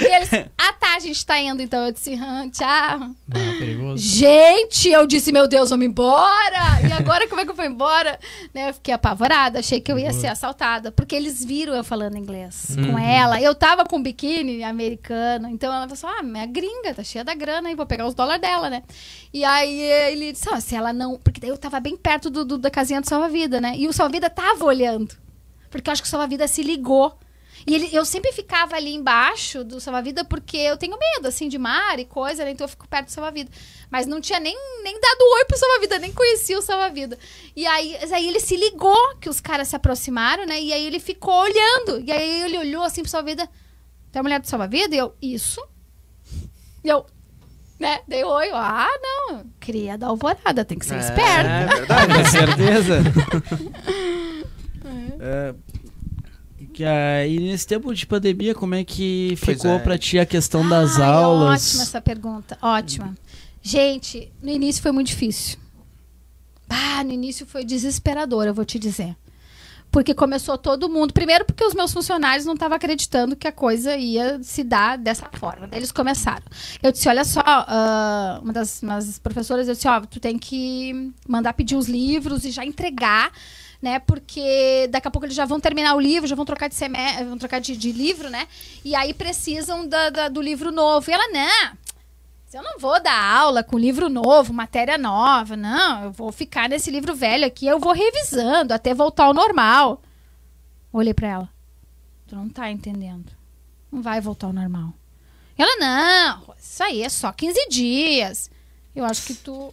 e eles: Ah, tá, a gente tá indo, então. Eu disse: "Hum, Tchau. Ah, perigoso. Gente, eu disse, meu Deus, vamos embora! E agora como é que eu vou embora? Né, eu fiquei apavorada, achei que eu ia ser assaltada. Porque eles viram eu falando inglês com ela. Eu tava com biquíni americano, então ela falou assim, ah, minha gringa, tá cheia da grana aí, vou pegar os dólares dela, né? E aí ele disse, ah, se ela não... Porque daí eu tava bem perto do, do- da casinha do Salva-Vida, né? E o Salva-Vida tava olhando. Porque eu acho que o Salva-Vida se ligou. E ele- eu sempre ficava ali embaixo do salva-vida porque eu tenho medo, assim, de mar e coisa, né? Então eu fico perto do salva-vida. Mas não tinha nem, nem dado oi pro salva-vida, nem conhecia o salva-vida. E aí, aí ele se ligou que os caras se aproximaram, né? E aí ele ficou olhando. E aí ele olhou assim pro salva-vida. Tem a mulher do salva-vida? E eu, isso. E eu, né? Dei oi. Ah, não. Cria da alvorada, tem que ser esperto. É verdade. Com certeza. É, que aí, nesse tempo de pandemia, como é que Pois ficou é. pra ti a questão das Ai, aulas? Ótima essa pergunta, ótima. Gente, no início foi muito difícil. Ah, no início foi desesperador, eu vou te dizer. Porque começou todo mundo. Primeiro, porque os meus funcionários não estavam acreditando que a coisa ia se dar dessa forma. Daí Eles começaram. Eu disse: olha só, ah, uma das professoras, eu disse: ó, tu tem que mandar pedir os livros e já entregar. Né, porque daqui a pouco eles já vão terminar o livro, já vão trocar de semestre, vão trocar de, de livro, né? E aí precisam da- da- do livro novo. E ela, não, eu não vou dar aula com livro novo, matéria nova, não. Eu vou ficar nesse livro velho aqui, eu vou revisando até voltar ao normal. Olhei pra ela. Tu não tá entendendo. Não vai voltar ao normal. Ela, não, isso aí é só 15 dias. Eu acho que tu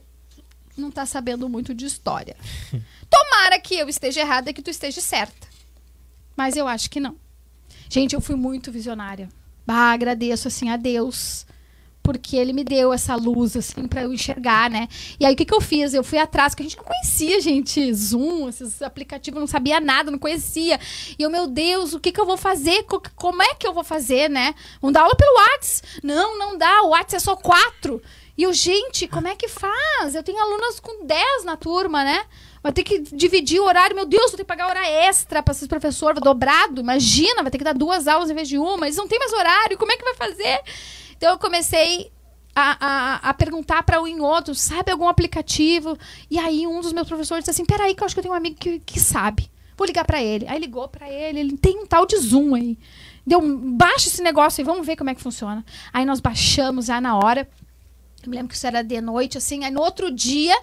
não tá sabendo muito de história. Tomara que eu esteja errada e que tu esteja certa. Mas eu acho que não. Gente, eu fui muito visionária. Ah, agradeço assim a Deus porque ele me deu essa luz, assim, pra eu enxergar, né? E aí, o que, que eu fiz? Eu fui atrás, porque a gente não conhecia, gente, Zoom, esses aplicativos, não sabia nada, não conhecia. E eu, meu Deus, o que, que eu vou fazer? Co- Como é que eu vou fazer, né? Vamos dar aula pelo Whats? Não, não dá, o Whats é só quatro. E eu, gente, como é que faz? Eu tenho alunas com 10 na turma, né? Vai ter que dividir o horário. Meu Deus, vou ter que pagar hora extra para esses professores, dobrado. Imagina, vai ter que dar duas aulas em vez de uma. Eles não têm mais horário, como é que vai fazer? Então eu comecei a, a, a perguntar para um em outro, sabe algum aplicativo? E aí um dos meus professores disse assim, peraí que eu acho que eu tenho um amigo que, que sabe. Vou ligar para ele. Aí ligou para ele, ele tem um tal de Zoom aí. Deu, baixa esse negócio aí, vamos ver como é que funciona. Aí nós baixamos já na hora. Eu me lembro que isso era de noite, assim. Aí no outro dia,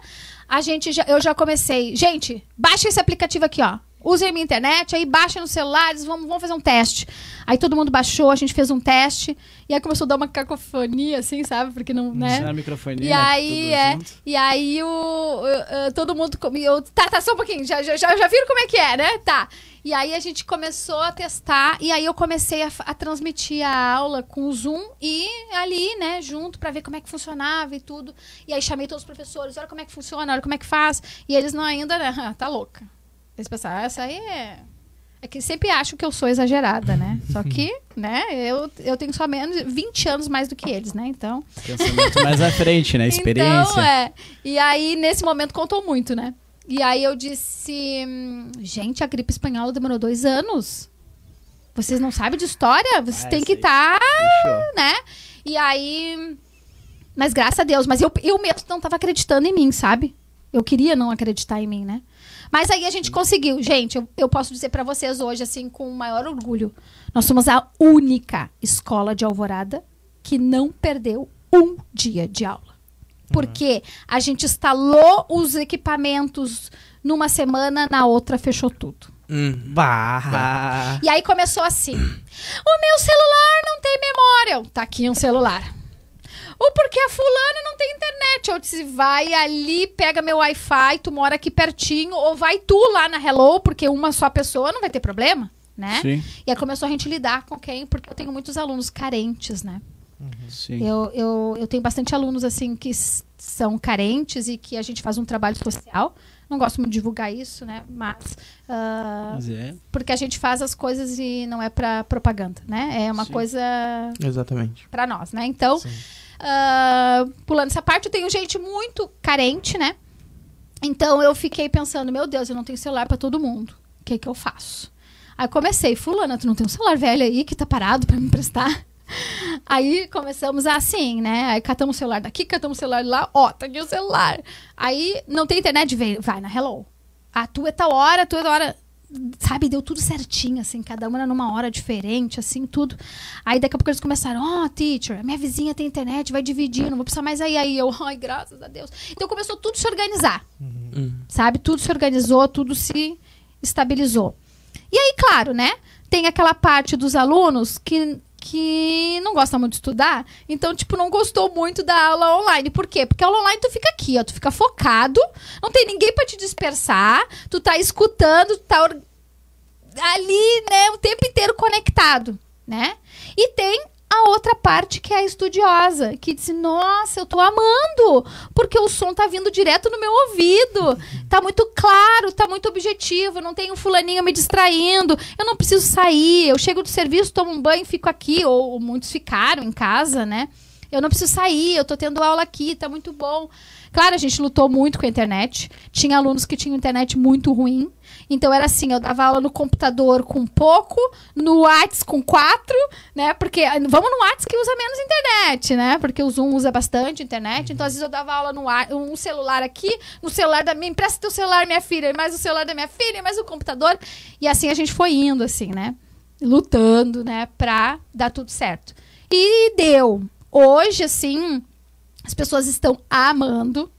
a gente já, eu já comecei. Gente, baixa esse aplicativo aqui, ó. Usem a minha internet, aí baixa nos celulares, vamos, vamos fazer um teste. Aí todo mundo baixou, a gente fez um teste. E aí começou a dar uma cacofonia, assim, sabe? Porque não, né? Na microfonia, E né? aí, é, junto. e aí o, o- o- todo mundo comia. Tá, tá, só um pouquinho. Já, já já viram como é que é, né? Tá. E aí a gente começou a testar. E aí eu comecei a, a transmitir a aula com o Zoom e ali, né, junto, pra ver como é que funcionava e tudo. E aí chamei todos os professores: olha como é que funciona, olha como é que faz. E eles não ainda, né? "Ah, Tá louca. Eles pensaram, "Ah, essa aí é. É que sempre acham que eu sou exagerada, né? Só que, né, eu, eu tenho só menos 20 anos mais do que eles, né? Então. Pensamento mais à frente, né? Experiência. Então, é. E aí, nesse momento, contou muito, né? E aí eu disse, gente, a gripe espanhola demorou dois anos. Vocês não sabem de história? Vocês Ah, têm que estar, Fechou. né? E aí. Mas graças a Deus, mas eu, eu mesmo não tava acreditando em mim, sabe? Eu queria não acreditar em mim, né? Mas aí a gente conseguiu. Gente, eu, eu posso dizer pra vocês hoje, assim, com o maior orgulho. Nós somos a única escola de Alvorada que não perdeu um dia de aula. Porque a gente instalou os equipamentos numa semana, na outra fechou tudo. Hum. Bah. E aí começou assim: o meu celular não tem memória. Tá aqui um celular. Ou porque a fulana não tem internet. Eu disse, vai ali, pega meu Wi-Fi, tu mora aqui pertinho, ou vai tu lá na Hello, porque uma só pessoa não vai ter problema, né? Sim, E aí começou a gente lidar com quem, porque eu tenho muitos alunos carentes, né? Sim. Eu, eu, eu tenho bastante alunos assim que são carentes e que a gente faz um trabalho social. Não gosto muito de divulgar isso, né? Mas ah, Mas é. porque a gente faz as coisas e não é pra propaganda, né? É uma Sim. coisa Exatamente. pra nós, né? Então, ah, pulando essa parte, eu tenho gente muito carente, né? Então eu fiquei pensando, meu Deus, eu não tenho celular pra todo mundo. O que que eu faço? Aí comecei, fulana, tu não tem um celular velho aí que tá parado pra me emprestar? Aí começamos assim, né? Aí catamos o celular daqui, catamos o celular lá, ó, tá aqui o celular. Aí não tem internet, vem, vai na Hello. A tua é tal hora, a tua é tal hora. Sabe, deu tudo certinho, assim, cada uma era numa hora diferente, assim, tudo. Aí daqui a pouco eles começaram, ó, teacher, a minha vizinha tem internet, vai dividir, não vou precisar mais aí. Aí eu, ai, graças a Deus. Então começou tudo a se organizar Hum. sabe? Tudo se organizou, tudo se estabilizou. E aí, claro, né? Tem aquela parte dos alunos que, que não gosta muito de estudar, então, tipo, não gostou muito da aula online. Por quê? Porque a aula online tu fica aqui, ó, tu fica focado, não tem ninguém pra te dispersar, tu tá escutando, tu tá ali, né, o tempo inteiro conectado, né? E tem a outra parte que é a estudiosa, que diz: "Nossa, eu tô amando, porque o som tá vindo direto no meu ouvido. Tá muito claro, tá muito objetivo, não tem um fulaninho me distraindo. Eu não preciso sair, eu chego do serviço, tomo um banho, fico aqui ou, ou muitos ficaram em casa, né? Eu não preciso sair, eu tô tendo aula aqui, tá muito bom. Claro, a gente lutou muito com a internet. Tinha alunos que tinham internet muito ruim. Então era assim, eu dava aula no computador com pouco, no Whats com quatro, né? Porque vamos no Whats que usa menos internet, né? Porque o Zoom usa bastante internet. Então às vezes eu dava aula no um celular aqui, no celular da minha, empresta teu celular, minha filha, mais o celular da minha filha, mais o computador. E assim a gente foi indo assim, né? Lutando, né, pra dar tudo certo. E deu. Hoje assim, as pessoas estão amando.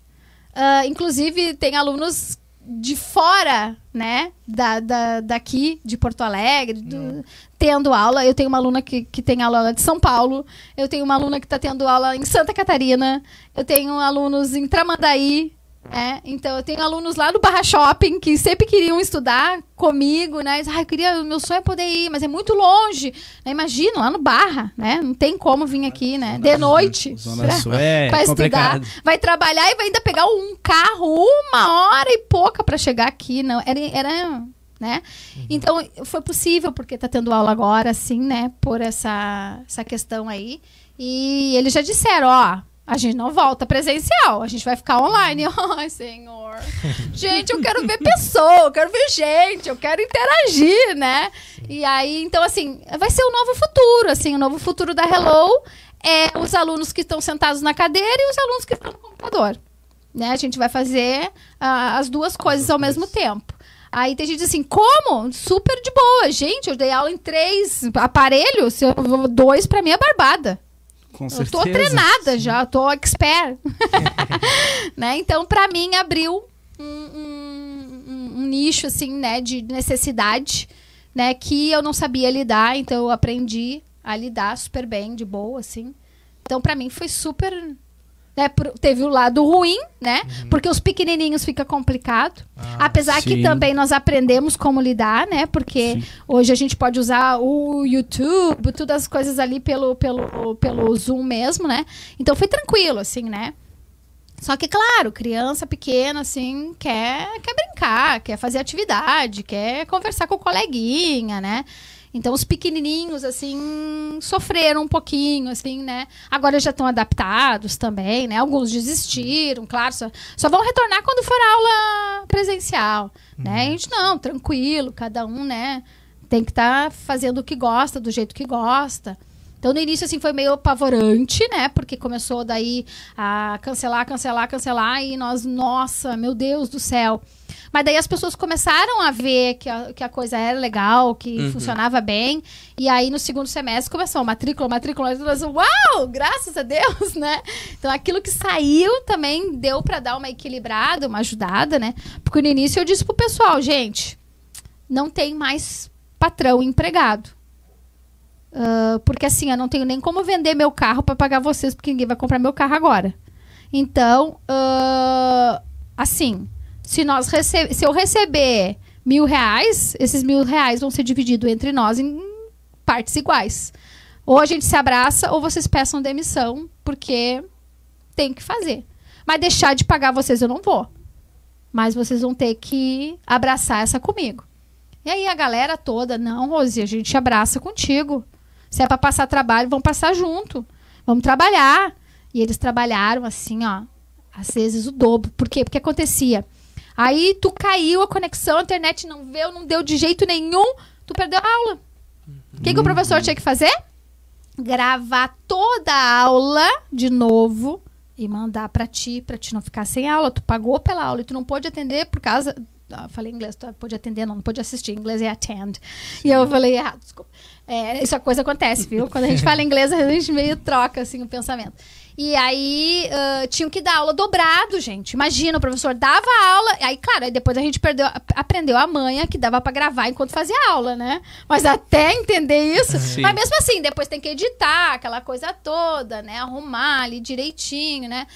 Ah, inclusive, tem alunos de fora, né? Da, da, daqui, de Porto Alegre, do- tendo aula. Eu tenho uma aluna que, que tem aula de São Paulo. Eu tenho uma aluna que está tendo aula em Santa Catarina. Eu tenho alunos em Tramandaí. É, então eu tenho alunos lá do Barra Shopping que sempre queriam estudar comigo, né? Diz, Ah, eu queria, meu sonho é poder ir, mas é muito longe. Né? Imagina, lá no Barra, né? Não tem como vir aqui, né? De noite. Zona pra- Sul é pra complicado. estudar, vai trabalhar e vai ainda pegar um carro uma hora e pouca para chegar aqui, não, era, era né? Então foi possível porque tá tendo aula agora, assim, né? Por essa essa questão aí e eles já disseram, ó, a gente não volta presencial, a gente vai ficar online. Ai, senhor. Gente, eu quero ver pessoa, eu quero ver gente, eu quero interagir, né? E aí, então, assim, vai ser o novo futuro, assim, o novo futuro da Hello é os alunos que estão sentados na cadeira e os alunos que estão no computador. Né? A gente vai fazer ah, as duas coisas ao mesmo tempo. Aí tem gente assim, como? Super de boa. Gente, eu dei aula em três aparelhos, eu dois pra mim é barbada. Com Eu certeza. tô treinada já, eu tô expert. né? Então, pra mim, abriu um, um- um- nicho, assim, né, de necessidade, né, que eu não sabia lidar, então eu aprendi a lidar super bem, de boa, assim. Então, pra mim, foi super... Né, teve o lado ruim, né? Porque os pequenininhos fica complicado. Apesar que sim. também nós aprendemos como lidar, né? Porque Sim. hoje a gente pode usar o YouTube, todas as coisas ali pelo, pelo, pelo Zoom mesmo, né? Então foi tranquilo, assim, né? Só que, claro, criança pequena, assim, quer, quer brincar, quer fazer atividade, quer conversar com o coleguinha, né? Então, os pequenininhos, assim, sofreram um pouquinho, assim, né? Agora já estão adaptados também, né? Alguns desistiram, claro, só, só vão retornar quando for aula presencial, né? A gente, não, tranquilo, cada um, né? Tem que estar fazendo o que gosta, do jeito que gosta. Então, no início, assim, foi meio apavorante, né? Porque começou daí a cancelar, cancelar, cancelar. E nós, nossa, meu Deus do céu. Mas daí as pessoas começaram a ver que a, que a coisa era legal, que Uhum. funcionava bem. E aí, no segundo semestre, começou matrícula, matrícula, matrícula. Uau! Graças a Deus, né? Então, aquilo que saiu também deu pra dar uma equilibrada, uma ajudada, né? Porque no início eu disse pro pessoal, gente, não tem mais patrão empregado. Ah, porque assim, eu não tenho nem como vender meu carro pra pagar vocês, porque ninguém vai comprar meu carro agora. Então, ah, assim, se, nós rece se eu receber mil reais, esses mil reais vão ser divididos entre nós em partes iguais. Ou a gente se abraça, ou vocês peçam demissão, porque tem que fazer. Mas deixar de pagar vocês eu não vou. Mas vocês vão ter que abraçar essa comigo. E aí a galera toda, não, Rosi, a gente abraça contigo. Se é pra passar trabalho, vamos passar junto. Vamos trabalhar. E eles trabalharam assim, ó, às vezes o dobro. Por quê? Porque acontecia. Aí tu caiu a conexão, a internet não veio, não deu de jeito nenhum, tu perdeu a aula. O que, que o professor tinha que fazer? Gravar toda a aula de novo e mandar pra ti, pra ti não ficar sem aula. Tu pagou pela aula e tu não pôde atender por causa. Ah, falei inglês, tu pôde atender, não, não pôde assistir. Em inglês é attend. E eu falei errado, desculpa. É, isso a coisa acontece, viu? Quando a gente fala inglês, a gente meio troca assim o pensamento. E aí ah, tinham que dar aula dobrado, gente. Imagina, o professor dava aula, aí, claro, aí depois a gente perdeu, aprendeu a manha que dava pra gravar enquanto fazia aula, né? Mas até entender isso. Sim. Mas mesmo assim, depois tem que editar aquela coisa toda, né? Arrumar ali direitinho, né?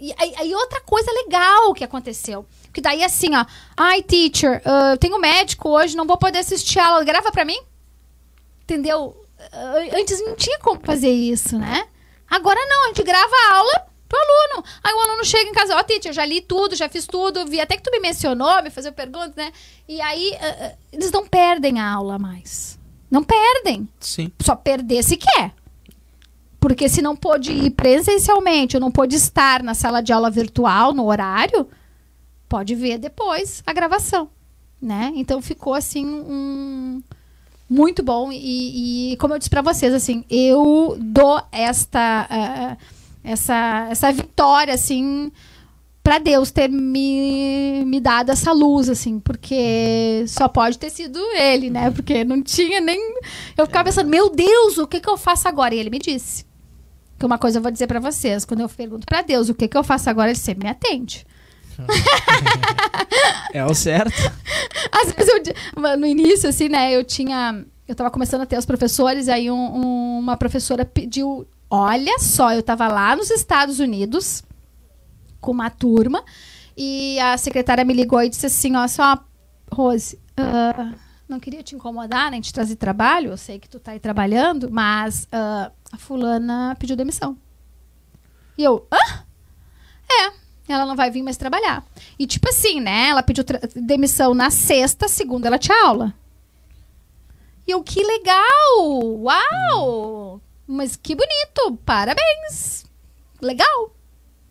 E aí, aí outra coisa legal que aconteceu. Que daí assim, ó. Ai, teacher, ah, eu tenho médico hoje, não vou poder assistir a aula. Grava pra mim? Entendeu? Ah, Antes não tinha como fazer isso, né? Agora não, a gente grava a aula pro aluno. Aí o aluno chega em casa, ó, teacher, eu já li tudo, já fiz tudo, vi até que tu me mencionou, me fazia perguntas, né? E aí ah, eles não perdem a aula mais. Não perdem. Sim. Só perder se quer. Porque se não pôde ir presencialmente, ou não pôde estar na sala de aula virtual, no horário, pode ver depois a gravação, né? Então ficou assim um muito bom e, e como eu disse para vocês assim, eu dou esta eh, essa essa vitória assim para Deus ter me, me dado essa luz assim, porque só pode ter sido ele, né? Porque não tinha nem eu ficava pensando, meu Deus, o que que eu faço agora? E ele me disse que uma coisa eu vou dizer para vocês, quando eu pergunto para Deus o que que eu faço agora, ele sempre me atende. É o certo. Às vezes eu, no início, assim, né, eu tinha. Eu tava começando a ter os professores, aí um- um- uma professora pediu. Olha só, eu tava lá nos Estados Unidos com uma turma e a secretária me ligou e disse assim: Ó, só, Rose, ah, não queria te incomodar, nem te trazer trabalho, eu sei que tu tá aí trabalhando, mas ah, a fulana pediu demissão. E eu, hã? É, ela não vai vir mais trabalhar. E tipo assim, né? Ela pediu demissão na sexta, segunda ela tinha aula. E eu, que legal! Uau! Mas que bonito! Parabéns! Legal!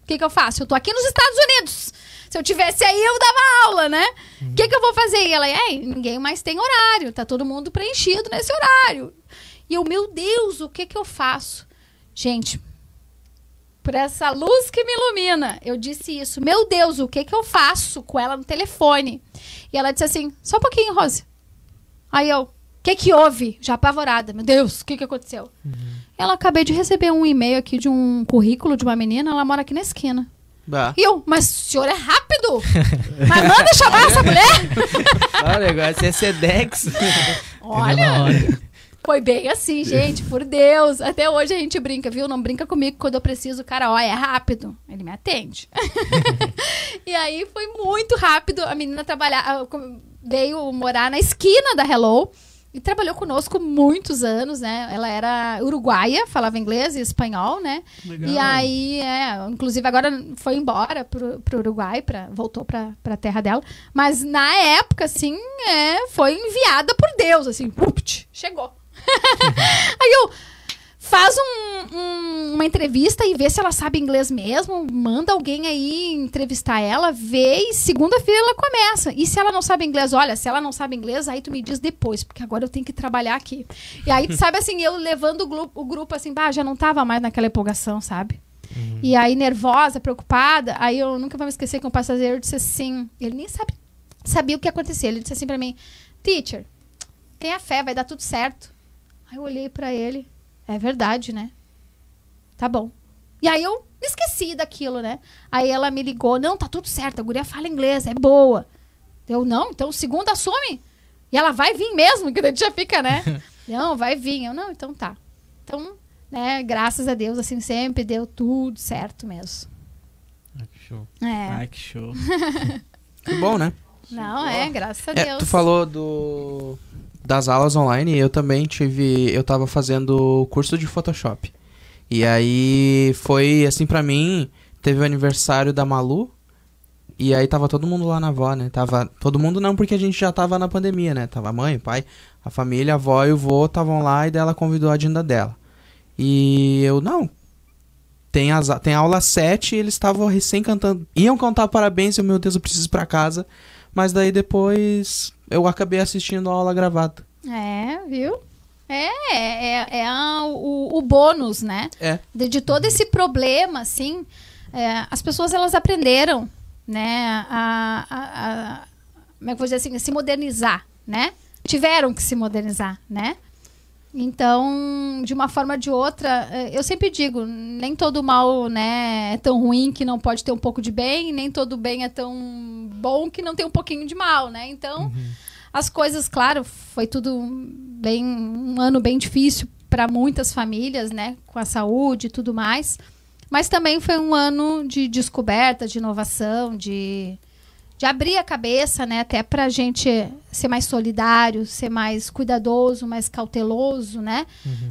O que, que eu faço? Eu tô aqui nos Estados Unidos. Se eu tivesse aí, eu dava aula, né? O que, que eu vou fazer? E ela, é, ninguém mais tem horário. Tá todo mundo preenchido nesse horário. E eu, meu Deus, o que, que eu faço? Gente, por essa luz que me ilumina. Eu disse isso. Meu Deus, o que que eu faço com ela no telefone? E ela disse assim: só um pouquinho, Rose. Aí eu, o que que houve? Já apavorada. Meu Deus, o que que aconteceu? Ela acabei de receber um e-mail aqui de um currículo de uma menina, ela mora aqui na esquina. Bah. E eu, mas o senhor é rápido? mas manda chamar essa mulher? Ah, o negócio é Sedex. Olha, foi bem assim, gente, por Deus. Até hoje a gente brinca, viu? Não brinca comigo quando eu preciso, cara, ó, é rápido. Ele me atende. e aí foi muito rápido. A menina trabalhar, veio morar na esquina da Hello e trabalhou conosco muitos anos, né? Ela era uruguaia, falava inglês e espanhol, né? E aí, é, inclusive agora foi embora pro, pro Uruguai, pra, voltou pra, pra terra dela. Mas na época, assim, é, foi enviada por Deus, assim, upt, chegou. Aí eu, faz um- um- uma entrevista e vê se ela sabe inglês mesmo, manda alguém aí entrevistar ela, vê e segunda-feira ela começa. E se ela não sabe inglês, olha, se ela não sabe inglês, aí tu me diz depois, porque agora eu tenho que trabalhar aqui. E aí, tu sabe assim, eu levando o grupo, o grupo assim, bah, já não tava mais naquela empolgação, sabe? E aí, nervosa, preocupada, aí eu nunca vou me esquecer que um passageiro disse assim, ele nem sabe, sabia o que ia acontecer, ele disse assim pra mim, teacher, tenha fé, vai dar tudo certo. Aí eu olhei pra ele, é verdade, né? Tá bom. E aí eu me esqueci daquilo, né? Aí ela me ligou, não, tá tudo certo, a guria fala inglês, é boa. Eu, não, então segunda assume. E ela vai vir mesmo, que a gente já fica, né? não, vai vir. Eu, não, então tá. Então, né, graças a Deus, assim, sempre deu tudo certo mesmo. Ah, que show. É. Ai, que show. Que bom, né? Não, é, graças a É, Deus. tu falou do das aulas online, eu também tive, eu tava fazendo curso de Photoshop. E aí foi assim pra mim, teve o aniversário da Malu e aí tava todo mundo lá na avó, né? Tava todo mundo não porque a gente já tava na pandemia, né? Tava a mãe, pai, a família, a avó e o vô estavam lá e daí ela convidou a agenda dela. E eu não, tem, as, tem aula 7 e eles estavam recém cantando. Iam cantar parabéns, eu, meu Deus, eu preciso ir pra casa. Mas daí depois eu acabei assistindo a aula gravada. É, viu? É, é, é a- o, o bônus, né? É. De, de todo esse problema, assim, é, as pessoas elas aprenderam, né, a, a, a- como é que eu vou dizer assim, a se modernizar, né? Tiveram que se modernizar, né? Então, de uma forma ou de outra, eh, eu sempre digo, nem todo mal, né, é tão ruim que não pode ter um pouco de bem, nem todo bem é tão bom que não tem um pouquinho de mal, né? Então, as coisas, claro, foi tudo bem um ano bem difícil para muitas famílias, né, com a saúde e tudo mais. Mas também foi um ano de descoberta, de inovação, de, de abrir a cabeça, né, até para a gente ser mais solidário, ser mais cuidadoso, mais cauteloso, né,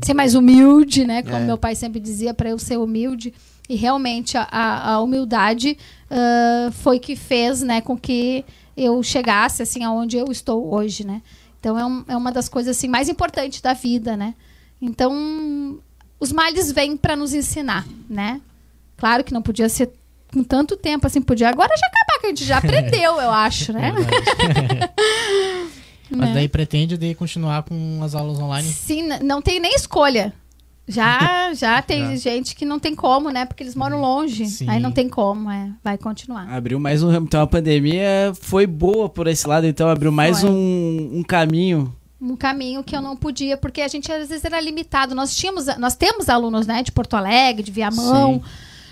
ser mais humilde, né, como É. meu pai sempre dizia para eu ser humilde. E realmente a, a, a humildade ah, foi que fez, né, com que eu chegasse assim aonde eu estou hoje, né? Então é, um- é uma das coisas assim mais importantes da vida, né? Então os males vêm para nos ensinar, né? Claro que não podia ser com tanto tempo assim, podia agora já acabar que a gente já aprendeu, eu acho, né? Mas Né? daí pretende daí continuar com as aulas online? Sim, não tem nem escolha. Já, já tem Já. gente que não tem como, né? Porque eles moram longe. Sim. Aí não tem como, é. Vai continuar. Abriu mais um ramo. Então a pandemia foi boa por esse lado, então abriu mais um, um caminho. um caminho que eu não podia, porque a gente às vezes era limitado. Nós tínhamos, nós temos alunos, né, de Porto Alegre, de Viamão.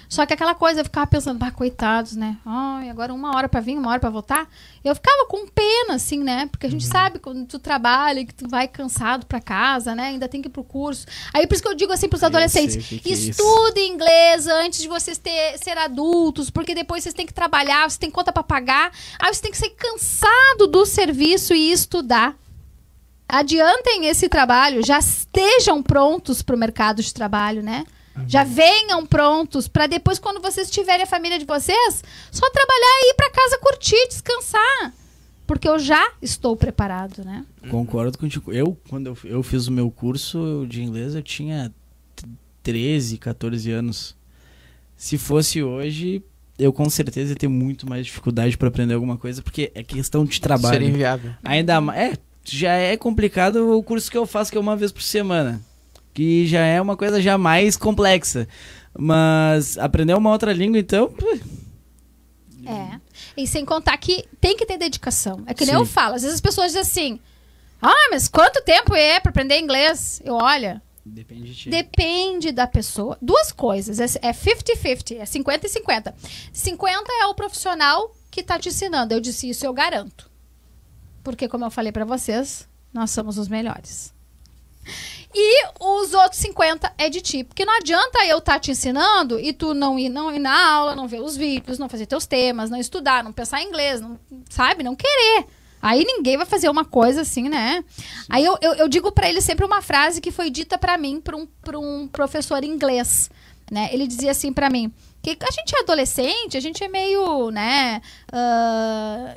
Só que aquela coisa, eu ficava pensando, bah, coitados, né? Ai, agora uma hora pra vir, uma hora pra voltar. Eu ficava com pena, assim, né? Porque a gente sabe quando tu trabalha, que tu vai cansado pra casa, né? Ainda tem que ir pro curso. Aí por isso que eu digo assim pros Eu adolescentes: que que é inglês antes de vocês ter, ser adultos, porque depois vocês têm que trabalhar, vocês têm conta pra pagar. Aí você tem que ser cansado do serviço e estudar adiantem esse trabalho, já estejam prontos para o mercado de trabalho, né? Já venham prontos para depois, quando vocês tiverem a família de vocês, só trabalhar e ir para casa curtir, descansar. Porque eu já estou preparado, né? Concordo contigo. Eu, quando eu, eu fiz o meu curso de inglês, eu tinha t- 13, 14 anos. Se fosse hoje, eu com certeza ia ter muito mais dificuldade para aprender alguma coisa, porque é questão de trabalho. Seria inviável. Ainda mais. É, já é complicado o curso que eu faço, que é uma vez por semana. Que já é uma coisa já mais complexa. Mas aprender uma outra língua, então. É. E sem contar que tem que ter dedicação. É que nem Sim. eu falo. Às vezes as pessoas dizem assim: Ah, mas quanto tempo é para aprender inglês? Eu olha, Depende de ti. Depende da pessoa. Duas coisas. É é 50-50. É 50 e 50. 50 é o profissional que tá te ensinando. Eu disse isso, eu garanto. Porque, como eu falei pra vocês, nós somos os melhores. E os outros 50 é de ti. Porque não adianta eu estar te ensinando e tu não ir, não ir na aula, não ver os vídeos, não fazer teus temas, não estudar, não pensar em inglês, não, sabe? Não querer. Aí ninguém vai fazer uma coisa assim, né? Aí eu, eu, eu digo pra ele sempre uma frase que foi dita pra mim por um, por um professor inglês, né? Ele dizia assim pra mim, que a gente é adolescente, a gente é meio, né, ah,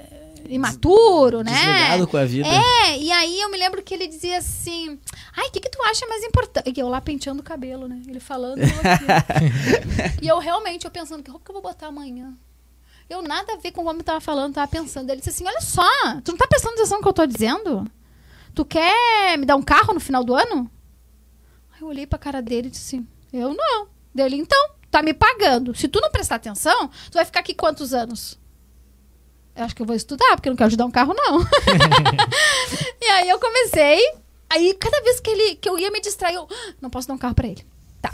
imaturo, né? Desligado com a vida. É, e aí eu me lembro que ele dizia assim: Ai, o que, que tu acha mais importante? E eu lá penteando o cabelo, né? Ele falando. e eu realmente, eu pensando, que roupa que eu vou botar amanhã? Eu nada a ver com como eu tava falando, tava pensando. Ele disse assim: Olha só, tu não tá prestando atenção no que eu tô dizendo? Tu quer me dar um carro no final do ano? Aí eu olhei pra cara dele e disse assim: Eu não. Dele, então, tá me pagando. Se tu não prestar atenção, tu vai ficar aqui quantos anos? Acho que eu vou estudar, porque eu não quero ajudar um carro, não. e aí eu comecei. Aí, cada vez que, ele, que eu ia me distrair, eu "Ah, não posso dar um carro pra ele. Tá,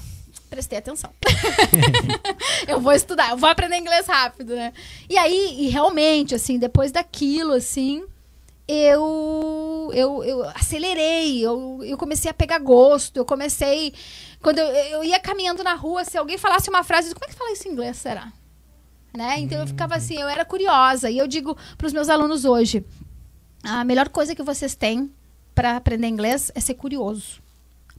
prestei atenção. eu vou estudar, eu vou aprender inglês rápido, né? E aí, e realmente, assim, depois daquilo, assim, eu, eu, eu acelerei, eu, eu comecei a pegar gosto, eu comecei. Quando eu, eu ia caminhando na rua, se alguém falasse uma frase, como é que fala isso em inglês, será? Né? Então eu ficava assim, eu era curiosa. E eu digo para os meus alunos hoje: a melhor coisa que vocês têm para aprender inglês é ser curioso.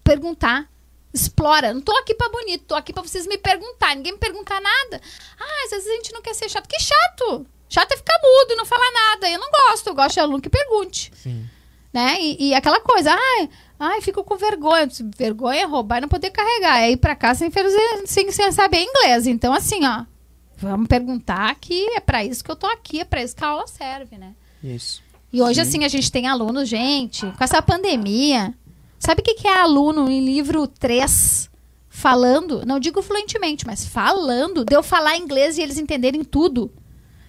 Perguntar, explora. Não tô aqui para bonito, tô aqui para vocês me perguntar. Ninguém me perguntar nada. Ah, às vezes a gente não quer ser chato. Que chato! Chato é ficar mudo e não falar nada. Eu não gosto, eu gosto de aluno que pergunte. Sim. Né? E, e aquela coisa, ai, ai, fico com vergonha. Vergonha é roubar e não poder carregar. É ir pra cá sem, fazer- sem, sem saber inglês. Então, assim, ó, vamos perguntar que é pra isso que eu tô aqui, é pra isso que a aula serve, né? Isso. E hoje, assim, a gente tem alunos, gente, com essa pandemia. Sabe o que, que é aluno em livro 3 falando? Não digo fluentemente, mas falando. De eu falar inglês e eles entenderem tudo.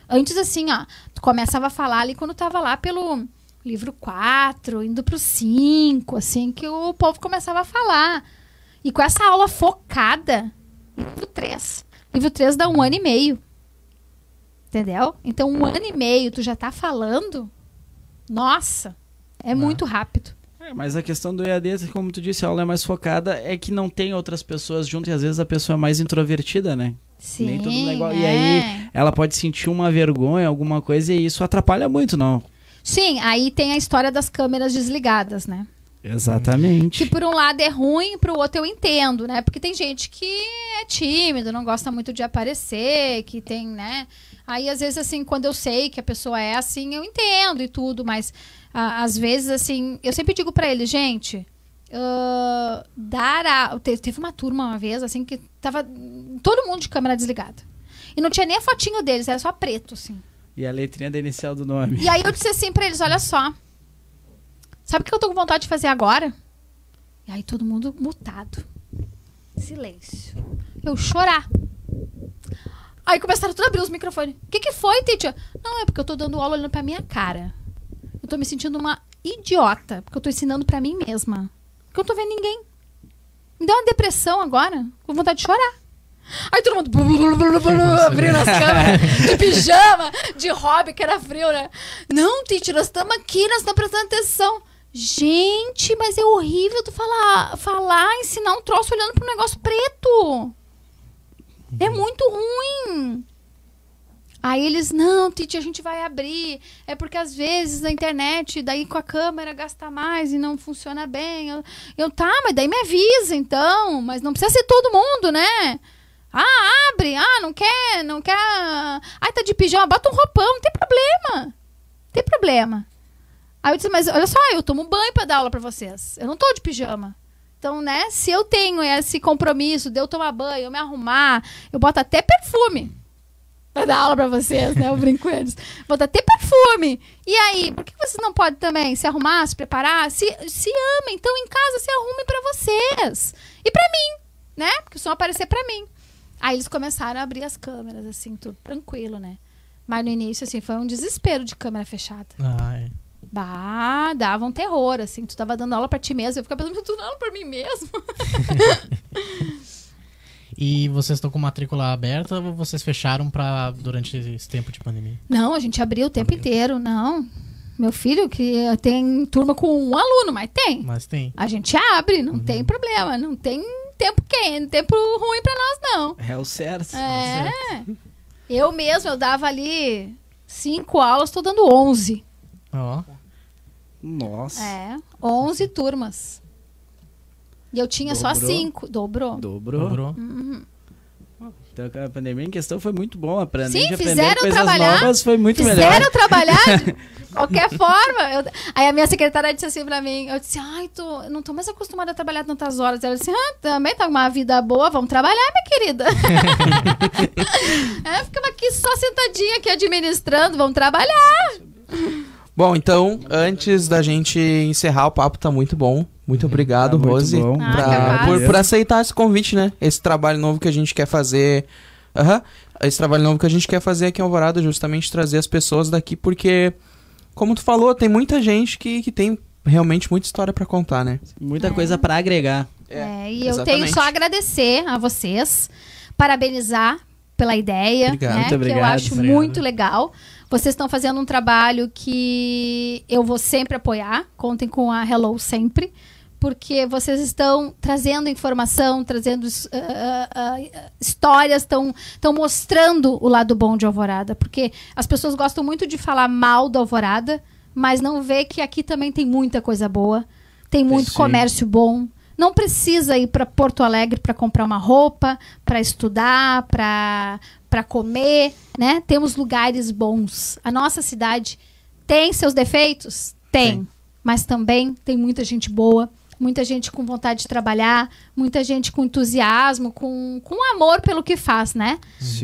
Antes, assim, ó, tu começava a falar ali quando tava lá pelo livro 4, indo pro 5, assim, que o povo começava a falar. E com essa aula focada, livro 3. Livro 3 dá um ano e meio. Entendeu? Então, um ano e meio, tu já tá falando. Nossa, é muito rápido. É, mas a questão do EAD, como tu disse, a aula é mais focada, é que não tem outras pessoas junto e às vezes a pessoa é mais introvertida, né? Sim. Nem todo mundo é igual. E é. aí ela pode sentir uma vergonha, alguma coisa, e isso atrapalha muito, não? Sim, aí tem a história das câmeras desligadas, né? Exatamente. Que por um lado é ruim, pro outro eu entendo, né? Porque tem gente que é tímido, não gosta muito de aparecer, que tem, né? Aí, às vezes, assim, quando eu sei que a pessoa é assim, eu entendo e tudo, mas ah, às vezes, assim, eu sempre digo pra eles, gente, ah, dar a... te- Teve uma turma uma vez, assim, que tava todo mundo de câmera desligada. E não tinha nem a fotinho deles, era só preto, assim. E a letrinha da inicial do nome. E aí eu disse assim pra eles, olha só. Sabe o que eu tô com vontade de fazer agora? E aí todo mundo mutado. Silêncio. Eu chorar. Aí começaram tudo a abrir os microfones. O que, que foi, teacher? Não, é porque eu tô dando aula olhando pra minha cara. Eu tô me sentindo uma idiota, porque eu tô ensinando pra mim mesma. Porque eu não tô vendo ninguém. Me dá uma depressão agora, com vontade de chorar. Aí todo mundo abrindo as câmeras, de pijama, de hobby, que era frio, né? Não, teacher, nós estamos aqui, nós estamos prestando atenção. Gente, mas é horrível tu falar, falar, ensinar um troço olhando para um negócio preto. É muito ruim. Aí eles, não, Titi, a gente vai abrir. É porque às vezes a internet, daí com a câmera gasta mais e não funciona bem. Eu, eu, tá, mas daí me avisa então. Mas não precisa ser todo mundo, né? Ah, abre. Ah, não quer, não quer. Ai, tá de pijama, bota um roupão, não tem problema. Não tem problema. Aí eu disse, mas olha só, eu tomo banho pra dar aula pra vocês. Eu não tô de pijama. Então, né, se eu tenho esse compromisso de eu tomar banho, eu me arrumar, eu boto até perfume pra dar aula pra vocês, né? Eu brinco eles. Boto até perfume. E aí, por que vocês não podem também se arrumar, se preparar? Se, se amem. Então, em casa, se arrumem pra vocês. E pra mim, né? Porque só aparecer pra mim. Aí eles começaram a abrir as câmeras, assim, tudo tranquilo, né? Mas no início, assim, foi um desespero de câmera fechada. É. Bah, dava um terror, assim. Tu tava dando aula pra ti mesmo. Eu ficava pensando, tô dando aula pra mim mesmo. E vocês estão com matrícula aberta ou vocês fecharam pra, durante esse tempo de pandemia? Não, a gente abriu o tempo Abriu. inteiro, não. Meu filho, que tem turma com um aluno, mas tem. Mas tem. A gente abre, não tem problema. Não tem tempo quente, tempo ruim pra nós, não. É o certo. É. Eu mesmo, eu dava ali cinco aulas, tô dando onze. Ó. Nossa. É, onze turmas. E eu tinha só Dobrou? cinco. Dobrou. Dobrou. Dobrou. Então a pandemia em questão foi muito bom. Aprender Sim, aprender fizeram coisas trabalhar, novas foi muito Fizeram melhor. trabalhar de qualquer forma. Eu- aí a minha secretária disse assim pra mim, eu disse, ai, tô, eu não tô mais acostumada a trabalhar tantas horas. Ela disse, ah, também tá com uma vida boa, vamos trabalhar, minha querida. é, ficava aqui só sentadinha aqui administrando, vamos trabalhar. Bom, então, antes da gente encerrar, o papo tá muito bom. Muito obrigado, Tá muito Rose. Ah, pra- capaz. por, por aceitar esse convite, né? Esse trabalho novo que a gente quer fazer. Aham. Esse trabalho novo que a gente quer fazer aqui em Alvorada, justamente trazer as pessoas daqui, porque, como tu falou, tem muita gente que, que tem realmente muita história pra contar, né? Muita coisa pra agregar. É, e eu exatamente. tenho só a agradecer a vocês, parabenizar pela ideia, Obrigado. né, Muito que eu obrigado. acho Obrigado. muito legal. Vocês estão fazendo um trabalho que eu vou sempre apoiar. Contem com a Hello sempre. Porque vocês estão trazendo informação, trazendo ah, ah, ah, histórias, estão estão mostrando o lado bom de Alvorada. Porque as pessoas gostam muito de falar mal da Alvorada, mas não vê que aqui também tem muita coisa boa. Tem muito Sim. comércio bom. Não precisa ir para Porto Alegre para comprar uma roupa, para estudar, para para comer, né? Temos lugares bons. A nossa cidade tem seus defeitos? Tem. Tem. Mas também tem muita gente boa, muita gente com vontade de trabalhar, muita gente com entusiasmo, com, com amor pelo que faz, né?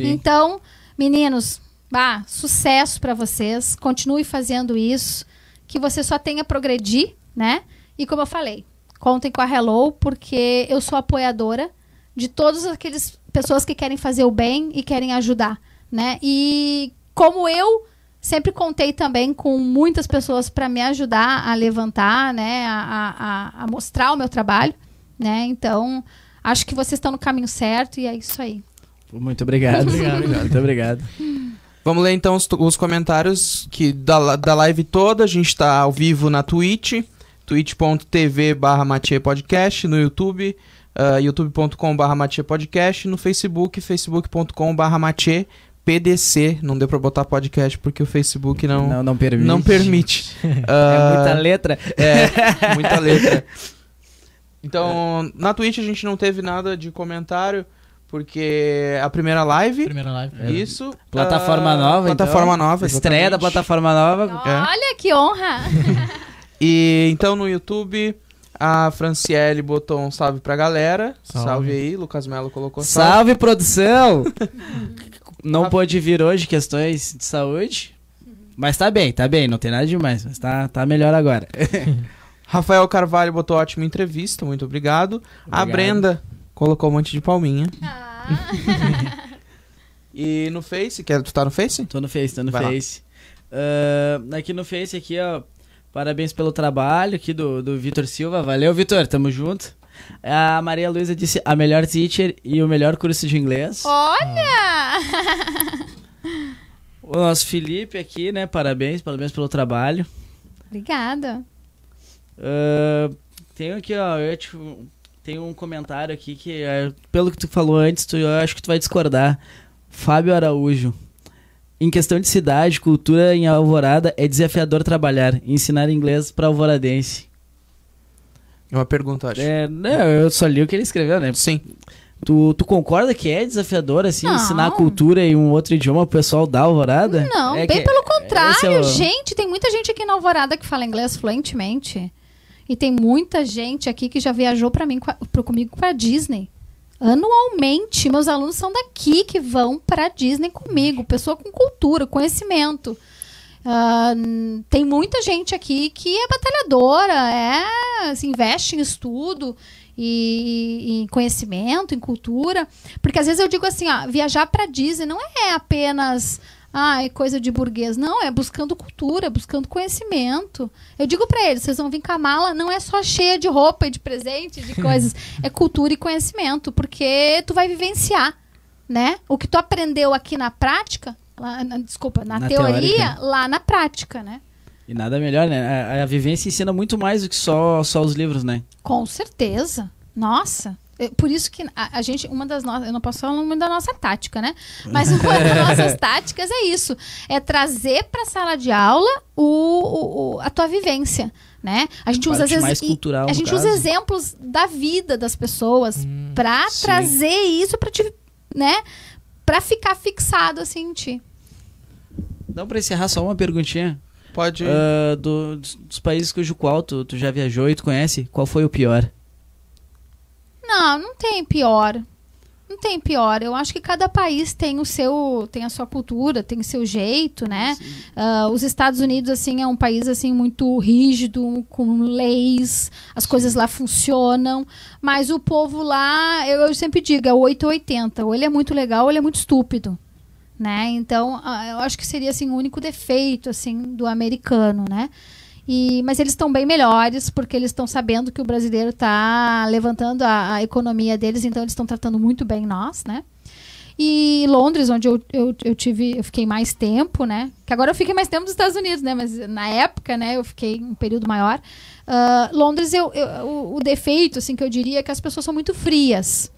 Então, meninos, bah, sucesso para vocês. Continue fazendo isso, que você só tenha progredir, né? E como eu falei, contem com a Hello, porque eu sou apoiadora de todas aquelas pessoas que querem fazer o bem e querem ajudar, né? E como eu sempre contei também com muitas pessoas para me ajudar a levantar, né? A, a- a- mostrar o meu trabalho, né? Então, acho que vocês estão no caminho certo e é isso aí. Muito obrigado. Obrigado. Muito obrigado. Vamos ler então os, os comentários que da, da live toda. A gente tá ao vivo na Twitch, twitch.tv barra Podcast, no YouTube, uh, youtube.com barra Podcast, no Facebook, facebook.com barra PDC. Não deu pra botar podcast porque o Facebook não, Não, não permite. não permite. É Ah, muita letra. É, muita letra. Então, na Twitch a gente não teve nada de comentário, porque a primeira live. Primeira live. É. Isso. Plataforma ah, nova, Plataforma então. nova. Estreia da exatamente. plataforma nova. É. Olha que honra! E então no YouTube, a Franciele botou um salve pra galera. Salve, Salve. aí, Lucas Melo colocou salve. Salve, produção! Não pôde vir hoje, questões de saúde. Mas tá bem, tá bem, não tem nada demais, mas tá, tá melhor agora. Rafael Carvalho botou ótima entrevista, muito obrigado. A Obrigado. Brenda colocou um monte de palminha. Ah, E no Face, quer tu tá no Face? Tô no Face, tô no Vai. Face. Ah, aqui no Face, aqui, ó. Parabéns pelo trabalho aqui do, do Vitor Silva. Valeu, Vitor, tamo junto. A Maria Luísa disse a melhor teacher e o melhor curso de inglês. olha! O nosso Felipe aqui, né? Parabéns, parabéns pelo trabalho. Obrigada. Ah, tenho aqui, ó, eu te, tem um comentário aqui que, é, pelo que tu falou antes, tu, eu acho que tu vai discordar. Fábio Araújo. Em questão de cidade, cultura em Alvorada, é desafiador trabalhar. Ensinar inglês para alvoradense. É uma pergunta, acho. É, não, eu só li o que ele escreveu, né? Sim. Tu, tu concorda que é desafiador, assim, Não. ensinar a cultura em um outro idioma pro pessoal da Alvorada? Não, É bem que- pelo contrário, esse é o- gente. Tem muita gente aqui na Alvorada que fala inglês fluentemente. E tem muita gente aqui que já viajou para mim, pro- comigo para Disney. Anualmente, meus alunos são daqui que vão para Disney comigo. Pessoa com cultura, conhecimento. N- tem muita gente aqui que é batalhadora, é, se investe em estudo e em conhecimento, em cultura. Porque às vezes eu digo assim, ó, viajar para Disney não é apenas ah, é coisa de burguês. Não, é buscando cultura, buscando conhecimento. Eu digo para eles, vocês vão vir com a mala, não é só cheia de roupa e de presente, de coisas. é cultura e conhecimento, porque tu vai vivenciar, né? O que tu aprendeu aqui na prática, lá, na- desculpa, na, Na teoria, teórica. lá na prática, né? E nada melhor, né? A, a vivência ensina muito mais do que só, só os livros, né? Com certeza. Nossa. É Por isso que a, a gente, uma das nossas, eu não posso falar muito da nossa tática, né? Mas uma das nossas táticas é isso: é trazer para a sala de aula o, o- o- a tua vivência, né? A gente usa às vezes cultural, a gente usa exemplos da vida das pessoas Hum, para trazer isso para te, né? pra ficar fixado assim em ti. Dá pra encerrar só uma perguntinha? Pode. Ah, do- dos, dos países cujo qual tu, tu já viajou e tu conhece, qual foi o pior? Não, não tem pior. Não tem pior. Eu acho que cada país tem o seu, tem a sua cultura, tem o seu jeito, né? Ah, os Estados Unidos assim é um país assim muito rígido, com leis, as coisas lá funcionam, mas o povo lá, eu, eu sempre digo, é 8 ou 80. Ou ele é muito legal, ou ele é muito estúpido. Né? Então, ah, eu acho que seria assim o único defeito assim do americano, né? E, mas eles estão bem melhores porque eles estão sabendo que o brasileiro está levantando a, a economia deles, então eles estão tratando muito bem nós, né? E Londres, onde eu, eu, eu tive, eu fiquei mais tempo, né? Que agora eu fiquei mais tempo nos Estados Unidos, né? Mas na época, né, eu fiquei um período maior. Ah, Londres, eu, eu- o, o defeito, assim, que eu diria é que as pessoas são muito frias.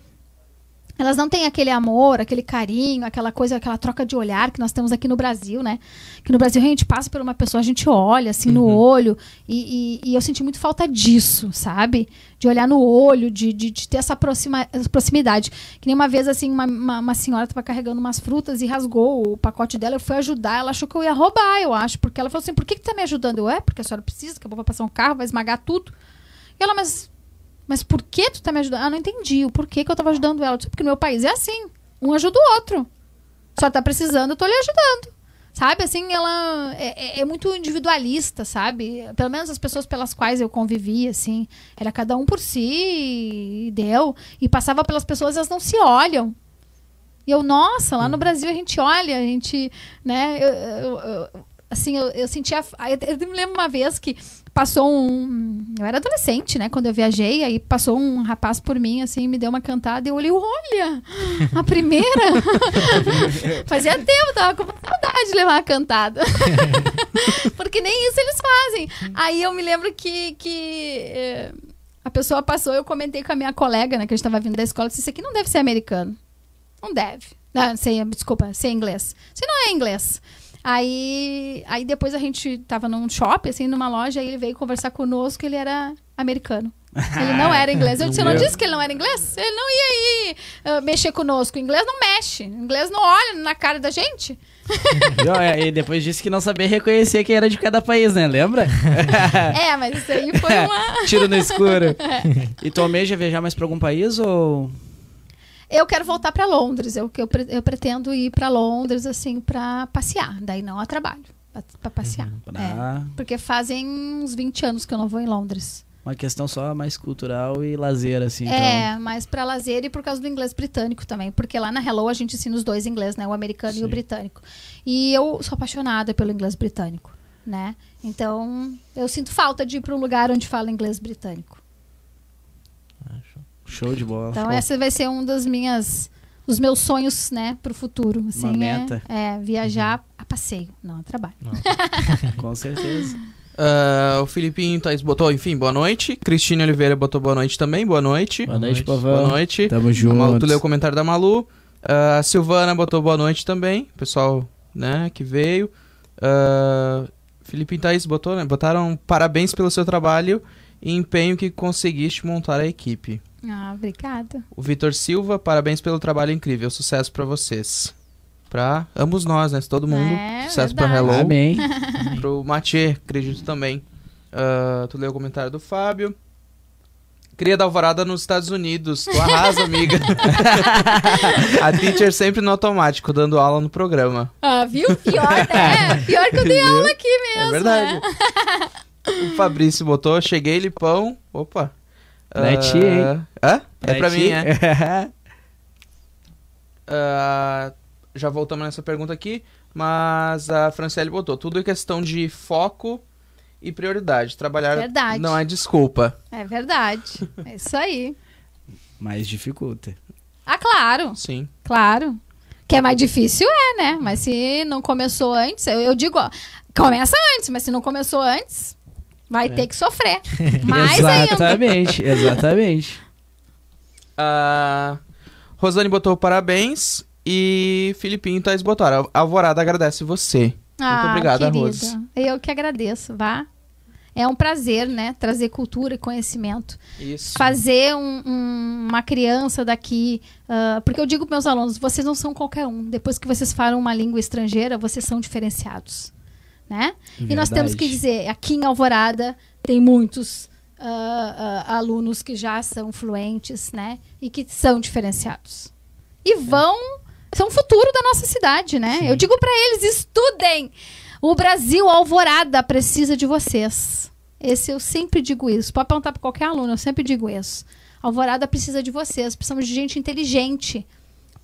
Elas não têm aquele amor, aquele carinho, aquela coisa, aquela troca de olhar que nós temos aqui no Brasil, né? Que no Brasil a gente passa por uma pessoa, a gente olha assim no olho. E, e- e eu senti muito falta disso, sabe? De olhar no olho, de, de, de ter essa, proxima, proximidade. Que nem uma vez, assim, uma, uma, uma senhora estava carregando umas frutas e rasgou o pacote dela. Eu fui ajudar, ela achou que eu ia roubar, eu acho. Porque ela falou assim: por que, que tá me ajudando? Eu, é, porque a senhora precisa, que eu vou passar um carro, vai esmagar tudo. E ela, mas mas por que tu tá me ajudando? Ah, não entendi. O porquê que eu tava ajudando ela? Porque no meu país é assim. Um ajuda o outro. Só tá precisando, eu tô lhe ajudando. Sabe, assim, ela é, é- é muito individualista, sabe? Pelo menos as pessoas pelas quais eu convivi, assim, era cada um por si e deu. E passava pelas pessoas, elas não se olham. E eu, nossa, lá no Brasil a gente olha, a gente, né? eu- eu- eu- assim, eu. Eu, eu me lembro uma vez que passou um. Eu era adolescente, né? Quando eu viajei, aí passou um rapaz por mim, assim, me deu uma cantada e eu olhei, olha! A primeira! Fazia tempo, tava com saudade de levar uma cantada. Porque nem isso eles fazem. Aí eu me lembro que. que eh, a pessoa passou, eu comentei com a minha colega, né, que a gente tava vindo da escola, disse, isso aqui não deve ser americano. Não deve. Não, sei, desculpa, ser inglês. Isso não é inglês. Aí, aí depois a gente tava num shopping, assim, numa loja, aí ele veio conversar conosco, ele era americano. Ele não era inglês. Eu disse, eu não disse que ele não era inglês? Ele não ia aí ah, mexer conosco. O inglês não mexe. O inglês não olha na cara da gente. É, e depois disse que não sabia reconhecer quem era de cada país, né? Lembra? É, mas isso aí foi uma... Tiro no escuro. E tu almeja viajar mais pra algum país ou. Eu quero voltar para Londres. Eu, eu, eu pretendo ir para Londres, assim, para passear. Daí não a trabalho. Para passear. É. Pra Porque fazem uns 20 anos que eu não vou em Londres. uma questão só mais cultural e lazer, assim. Então. É, mas para lazer e por causa do inglês britânico também. Porque lá na Hello a gente ensina os dois inglês, né? O americano e o Sim. britânico. E eu sou apaixonada pelo inglês britânico, né? Então, eu sinto falta de ir para um lugar onde fala inglês britânico. Show de bola. Então, Pô, essa vai ser um dos minhas os meus sonhos, né, pro futuro, assim, Uma é- meta. É, viajar a passeio, não a trabalho. Com certeza. Ah, o Filipinho Thaís botou, enfim, boa noite. Cristina Oliveira botou boa noite também, boa noite. Boa noite, povão. Boa noite. Tamo A Malu, junto. tu leu o comentário da Malu. A Silvana botou boa noite também. Pessoal, né, que veio. Uh, Felipe e Thaís botou, né? Botaram parabéns pelo seu trabalho e empenho que conseguiste montar a equipe. Ah, obrigada. O Vitor Silva, parabéns pelo trabalho incrível. Sucesso pra vocês. Pra ambos nós, né? Todo mundo. É, Sucesso pra verdade. Hello. Amém. Pro Mathieu, acredito também. Ah, tu leu o comentário do Fábio. Cria da Alvorada nos Estados Unidos. Tu arrasa, amiga. a teacher sempre no automático, dando aula no programa. Ah, viu? Pior, né? Pior que eu dei aula aqui mesmo, é verdade. né? O Fabrício botou, cheguei, Lipão. Opa. Pra ti, hein? Hã? É pra mim, é. Ah, já voltamos nessa pergunta aqui, mas a Franciele botou, tudo é questão de foco e prioridade. Trabalhar Verdade. não é desculpa. É verdade. É isso aí. Mas dificulta. Ah, claro. Sim. Claro. Que é mais difícil, é, né? Mas se não começou antes, eu, eu digo, ó, começa antes, mas se não começou antes, vai ter que sofrer. Mais ainda. exatamente, exatamente. A Rosane botou parabéns e Filipinho e Thaís botaram. A Alvorada agradece você. Ah, obrigada, querida. Rose. Eu que agradeço, vá. É um prazer, né? Trazer cultura e conhecimento. Isso. Fazer um- um- uma criança daqui. ah, porque eu digo para meus alunos: vocês não são qualquer um. Depois que vocês falam uma língua estrangeira, vocês são diferenciados. Né? E nós temos que Verdade. dizer: aqui em Alvorada tem muitos ah, ah, alunos que já são fluentes, né? E que são diferenciados. E vão. São o futuro da nossa cidade, né? Eu digo para eles: estudem! O Brasil, Alvorada, precisa de vocês. Esse eu sempre digo isso. Pode perguntar para qualquer aluno, eu sempre digo isso. Alvorada precisa de vocês. Precisamos de gente inteligente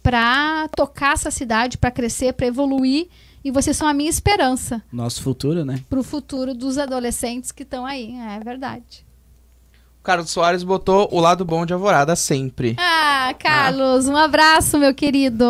para tocar essa cidade, para crescer, para evoluir. E vocês são a minha esperança Nosso futuro, né? para o futuro dos adolescentes que estão aí. É verdade. O Carlos Soares botou o lado bom de Alvorada sempre. Ah, Carlos, um abraço, meu querido.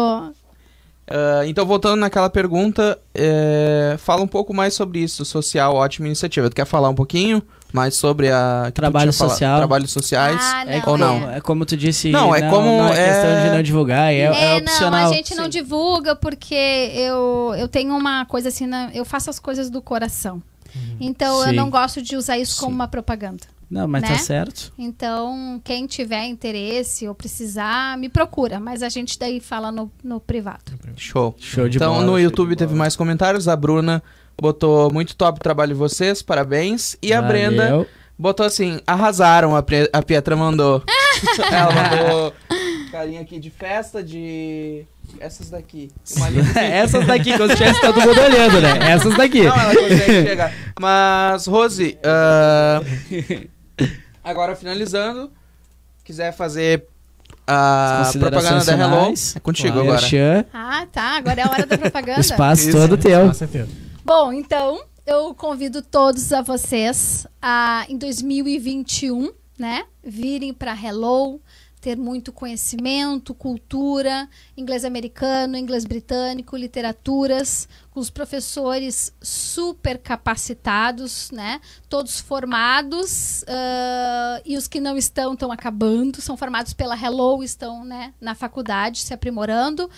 Ah, então, voltando naquela pergunta, é, fala um pouco mais sobre isso, social, ótima iniciativa. Tu quer falar um pouquinho mais sobre a... Trabalho social. Trabalhos sociais. Ah, É não, ou não? como, é como tu disse, Não, é como- não é é- questão de não divulgar, é, é opcional. não, a gente não Sim. divulga porque eu, eu tenho uma coisa assim, na- eu faço as coisas do coração. Então eu Sim. não gosto de usar isso como Sim. uma propaganda. Não, mas né? tá certo. Então, quem tiver interesse ou precisar, me procura. Mas a gente daí fala no, no privado. Show. Show de então, bola. no YouTube teve bola. mais comentários. A Bruna botou muito top o trabalho de vocês, parabéns. E a Brenda Valeu. botou assim: arrasaram, a, Pre- a Pietra mandou. Ela mandou carinha aqui de festa, de. Essas daqui. Essas daqui, quando tivesse todo mundo olhando, né? Essas daqui. Não, ela consegue chegar. Mas, Rose, ah, agora finalizando, quiser fazer a propaganda da Hello, é contigo Claro. agora. Ah, tá. Agora é a hora da propaganda. espaço Isso. todo teu. Nossa, é teu. Bom, então, eu convido todos a vocês a, em 2021, né, virem para Hello, ter muito conhecimento, cultura, inglês americano, inglês britânico, literaturas, com os professores super capacitados, né, todos formados ah, e os que não estão estão acabando, são formados pela Hello, estão, né, na faculdade se aprimorando.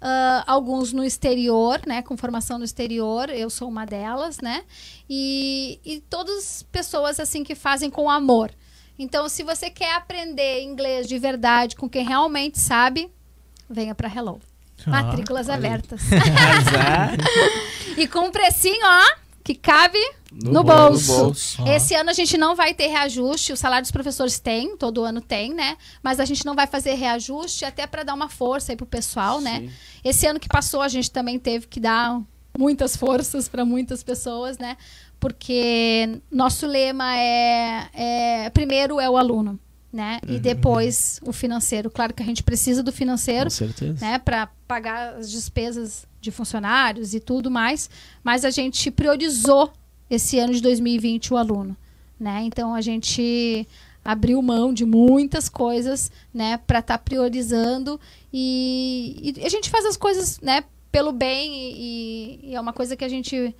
Ah, alguns no exterior, né, com formação no exterior, eu sou uma delas, né, e, e todas pessoas assim que fazem com amor. Então, se você quer aprender inglês de verdade com quem realmente sabe, venha para Hello. Matrículas abertas. Azar. e com um precinho, ó, que cabe No no, bolso. bolso. Esse ano a gente não vai ter reajuste, o salário dos professores tem, todo ano tem, né? Mas a gente não vai fazer reajuste até para dar uma força aí pro pessoal, né? Sim. Esse ano que passou a gente também teve que dar muitas forças para muitas pessoas, né? Porque nosso lema é, é primeiro é o aluno, né? E depois o financeiro. Claro que a gente precisa do financeiro, Com certeza. né, para pagar as despesas de funcionários e tudo mais, mas a gente priorizou esse ano de 2020 o aluno, né? Então a gente abriu mão de muitas coisas, né, para estar priorizando e, e a gente faz as coisas, né, pelo bem e, e é uma coisa que a gente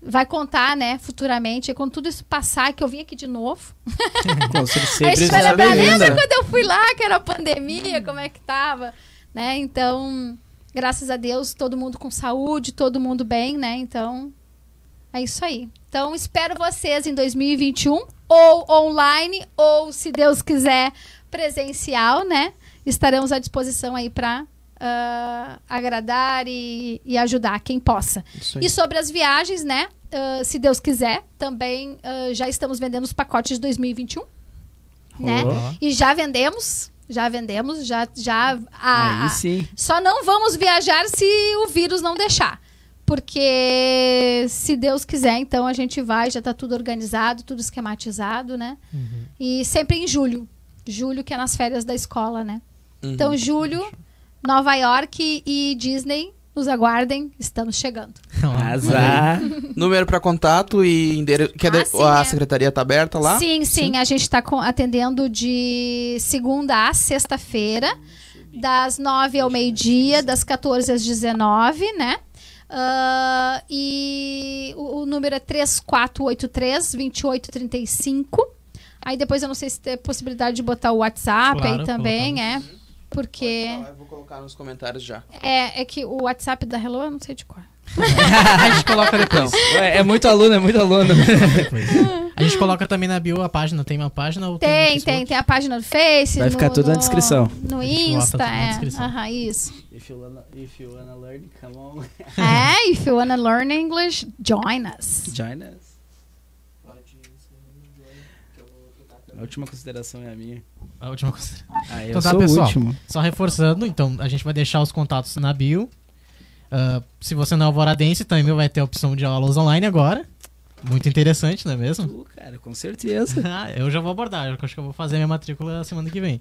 vai contar, né, futuramente, e quando tudo isso passar, que eu vim aqui de novo, Com certeza. a gente vai lembrar, lembra quando eu fui lá, que era a pandemia, como é que tava, né? Então, graças a Deus, todo mundo com saúde, todo mundo bem, né? Então, é isso aí. Então, espero vocês em 2021, ou online, ou, se Deus quiser, presencial, né? Estaremos à disposição aí para agradar e, e ajudar quem possa. E sobre as viagens, né? ah, se Deus quiser, também ah, já estamos vendendo os pacotes de 2021, né? Ó. E já vendemos, já vendemos, já já a- Aí a- sim. só não vamos viajar se o vírus não deixar. Porque se Deus quiser, então a gente vai, já tá tudo organizado, tudo esquematizado, né? Uhum. E sempre em julho. Julho, que é nas férias da escola, né? Uhum. Então, julho, Nova York e Disney, nos aguardem, estamos chegando. Azar. Número pra contato e endereço. Ah, sim, a é. secretaria tá aberta lá? Sim, sim, a gente está atendendo de segunda a sexta-feira, das 9 ao meio-dia, das 14 às 19, né? Ah, e o, o número é 3483-2835. Aí depois eu não sei se tem possibilidade de botar o WhatsApp Claro, aí também, é. Porque Eu vou colocar nos comentários já. é, é que o WhatsApp da Hello eu não sei de cor. A gente coloca depois. Ué, é muito aluno, é muito aluno. A gente coloca também na bio a página. Tem uma página ou tem, Tem, tem, tem a página do Face. Vai no- ficar tudo na no- descrição. No Insta, na é. Aham, isso. If you wanna, if you wanna learn, come on. é, if you wanna learn English, join us. Join us. A última consideração é a minha. A última coisa. Ah, eu Então tá, sou pessoal. último. Só reforçando, então a gente vai deixar os contatos na bio. Ah, se você não é alvoradense, também vai ter a opção de aulas online agora. Muito interessante, não é mesmo? Tu, cara, com certeza. Ah, eu já vou abordar, eu acho que eu vou fazer minha matrícula semana que vem.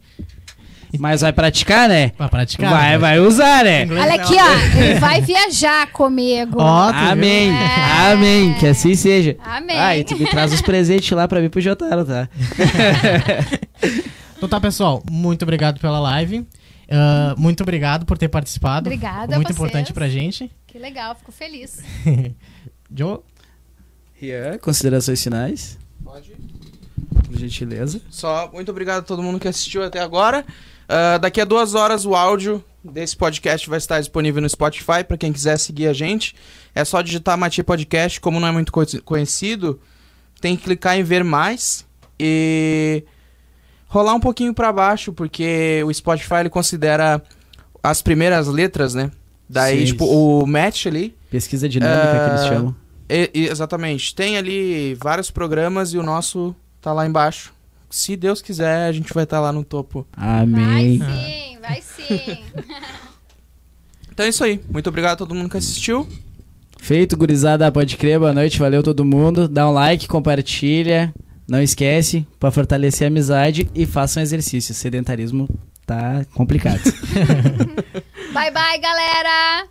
Mas vai praticar, né? Pra praticar. vai, né? vai usar, né? Inglês Olha aqui, ó. Ele vai viajar comigo. Ó, tu viu? Amém. É. Amém. Que assim seja. Amém. Ah, e tu me traz os presentes lá pra mim pro Jotaro, tá? Então tá, pessoal, muito obrigado pela live. Ah, muito obrigado por ter participado. Obrigada Muito a vocês. importante pra gente. Que legal, fico feliz. Joe? Rian, considerações finais, Pode. por gentileza. Só muito obrigado a todo mundo que assistiu até agora. Ah, daqui a duas horas o áudio desse podcast vai estar disponível no Spotify para quem quiser seguir a gente. É só digitar Mati Podcast, como não é muito co- conhecido, tem que clicar em ver mais e rolar um pouquinho para baixo, porque o Spotify ele considera as primeiras letras, né? Daí, Sim. tipo, o match ali Pesquisa dinâmica que eles Ah, chamam. e- exatamente. Tem ali vários programas e o nosso tá lá embaixo. Se Deus quiser, a gente vai estar lá no topo. Amém. Vai sim, vai sim. Então é isso aí. Muito obrigado a todo mundo que assistiu. Feito, gurizada, pode crer, boa noite, valeu todo mundo. Dá um like, compartilha. Não esquece, pra fortalecer a amizade e faça um exercício. Sedentarismo tá complicado. bye, bye, galera.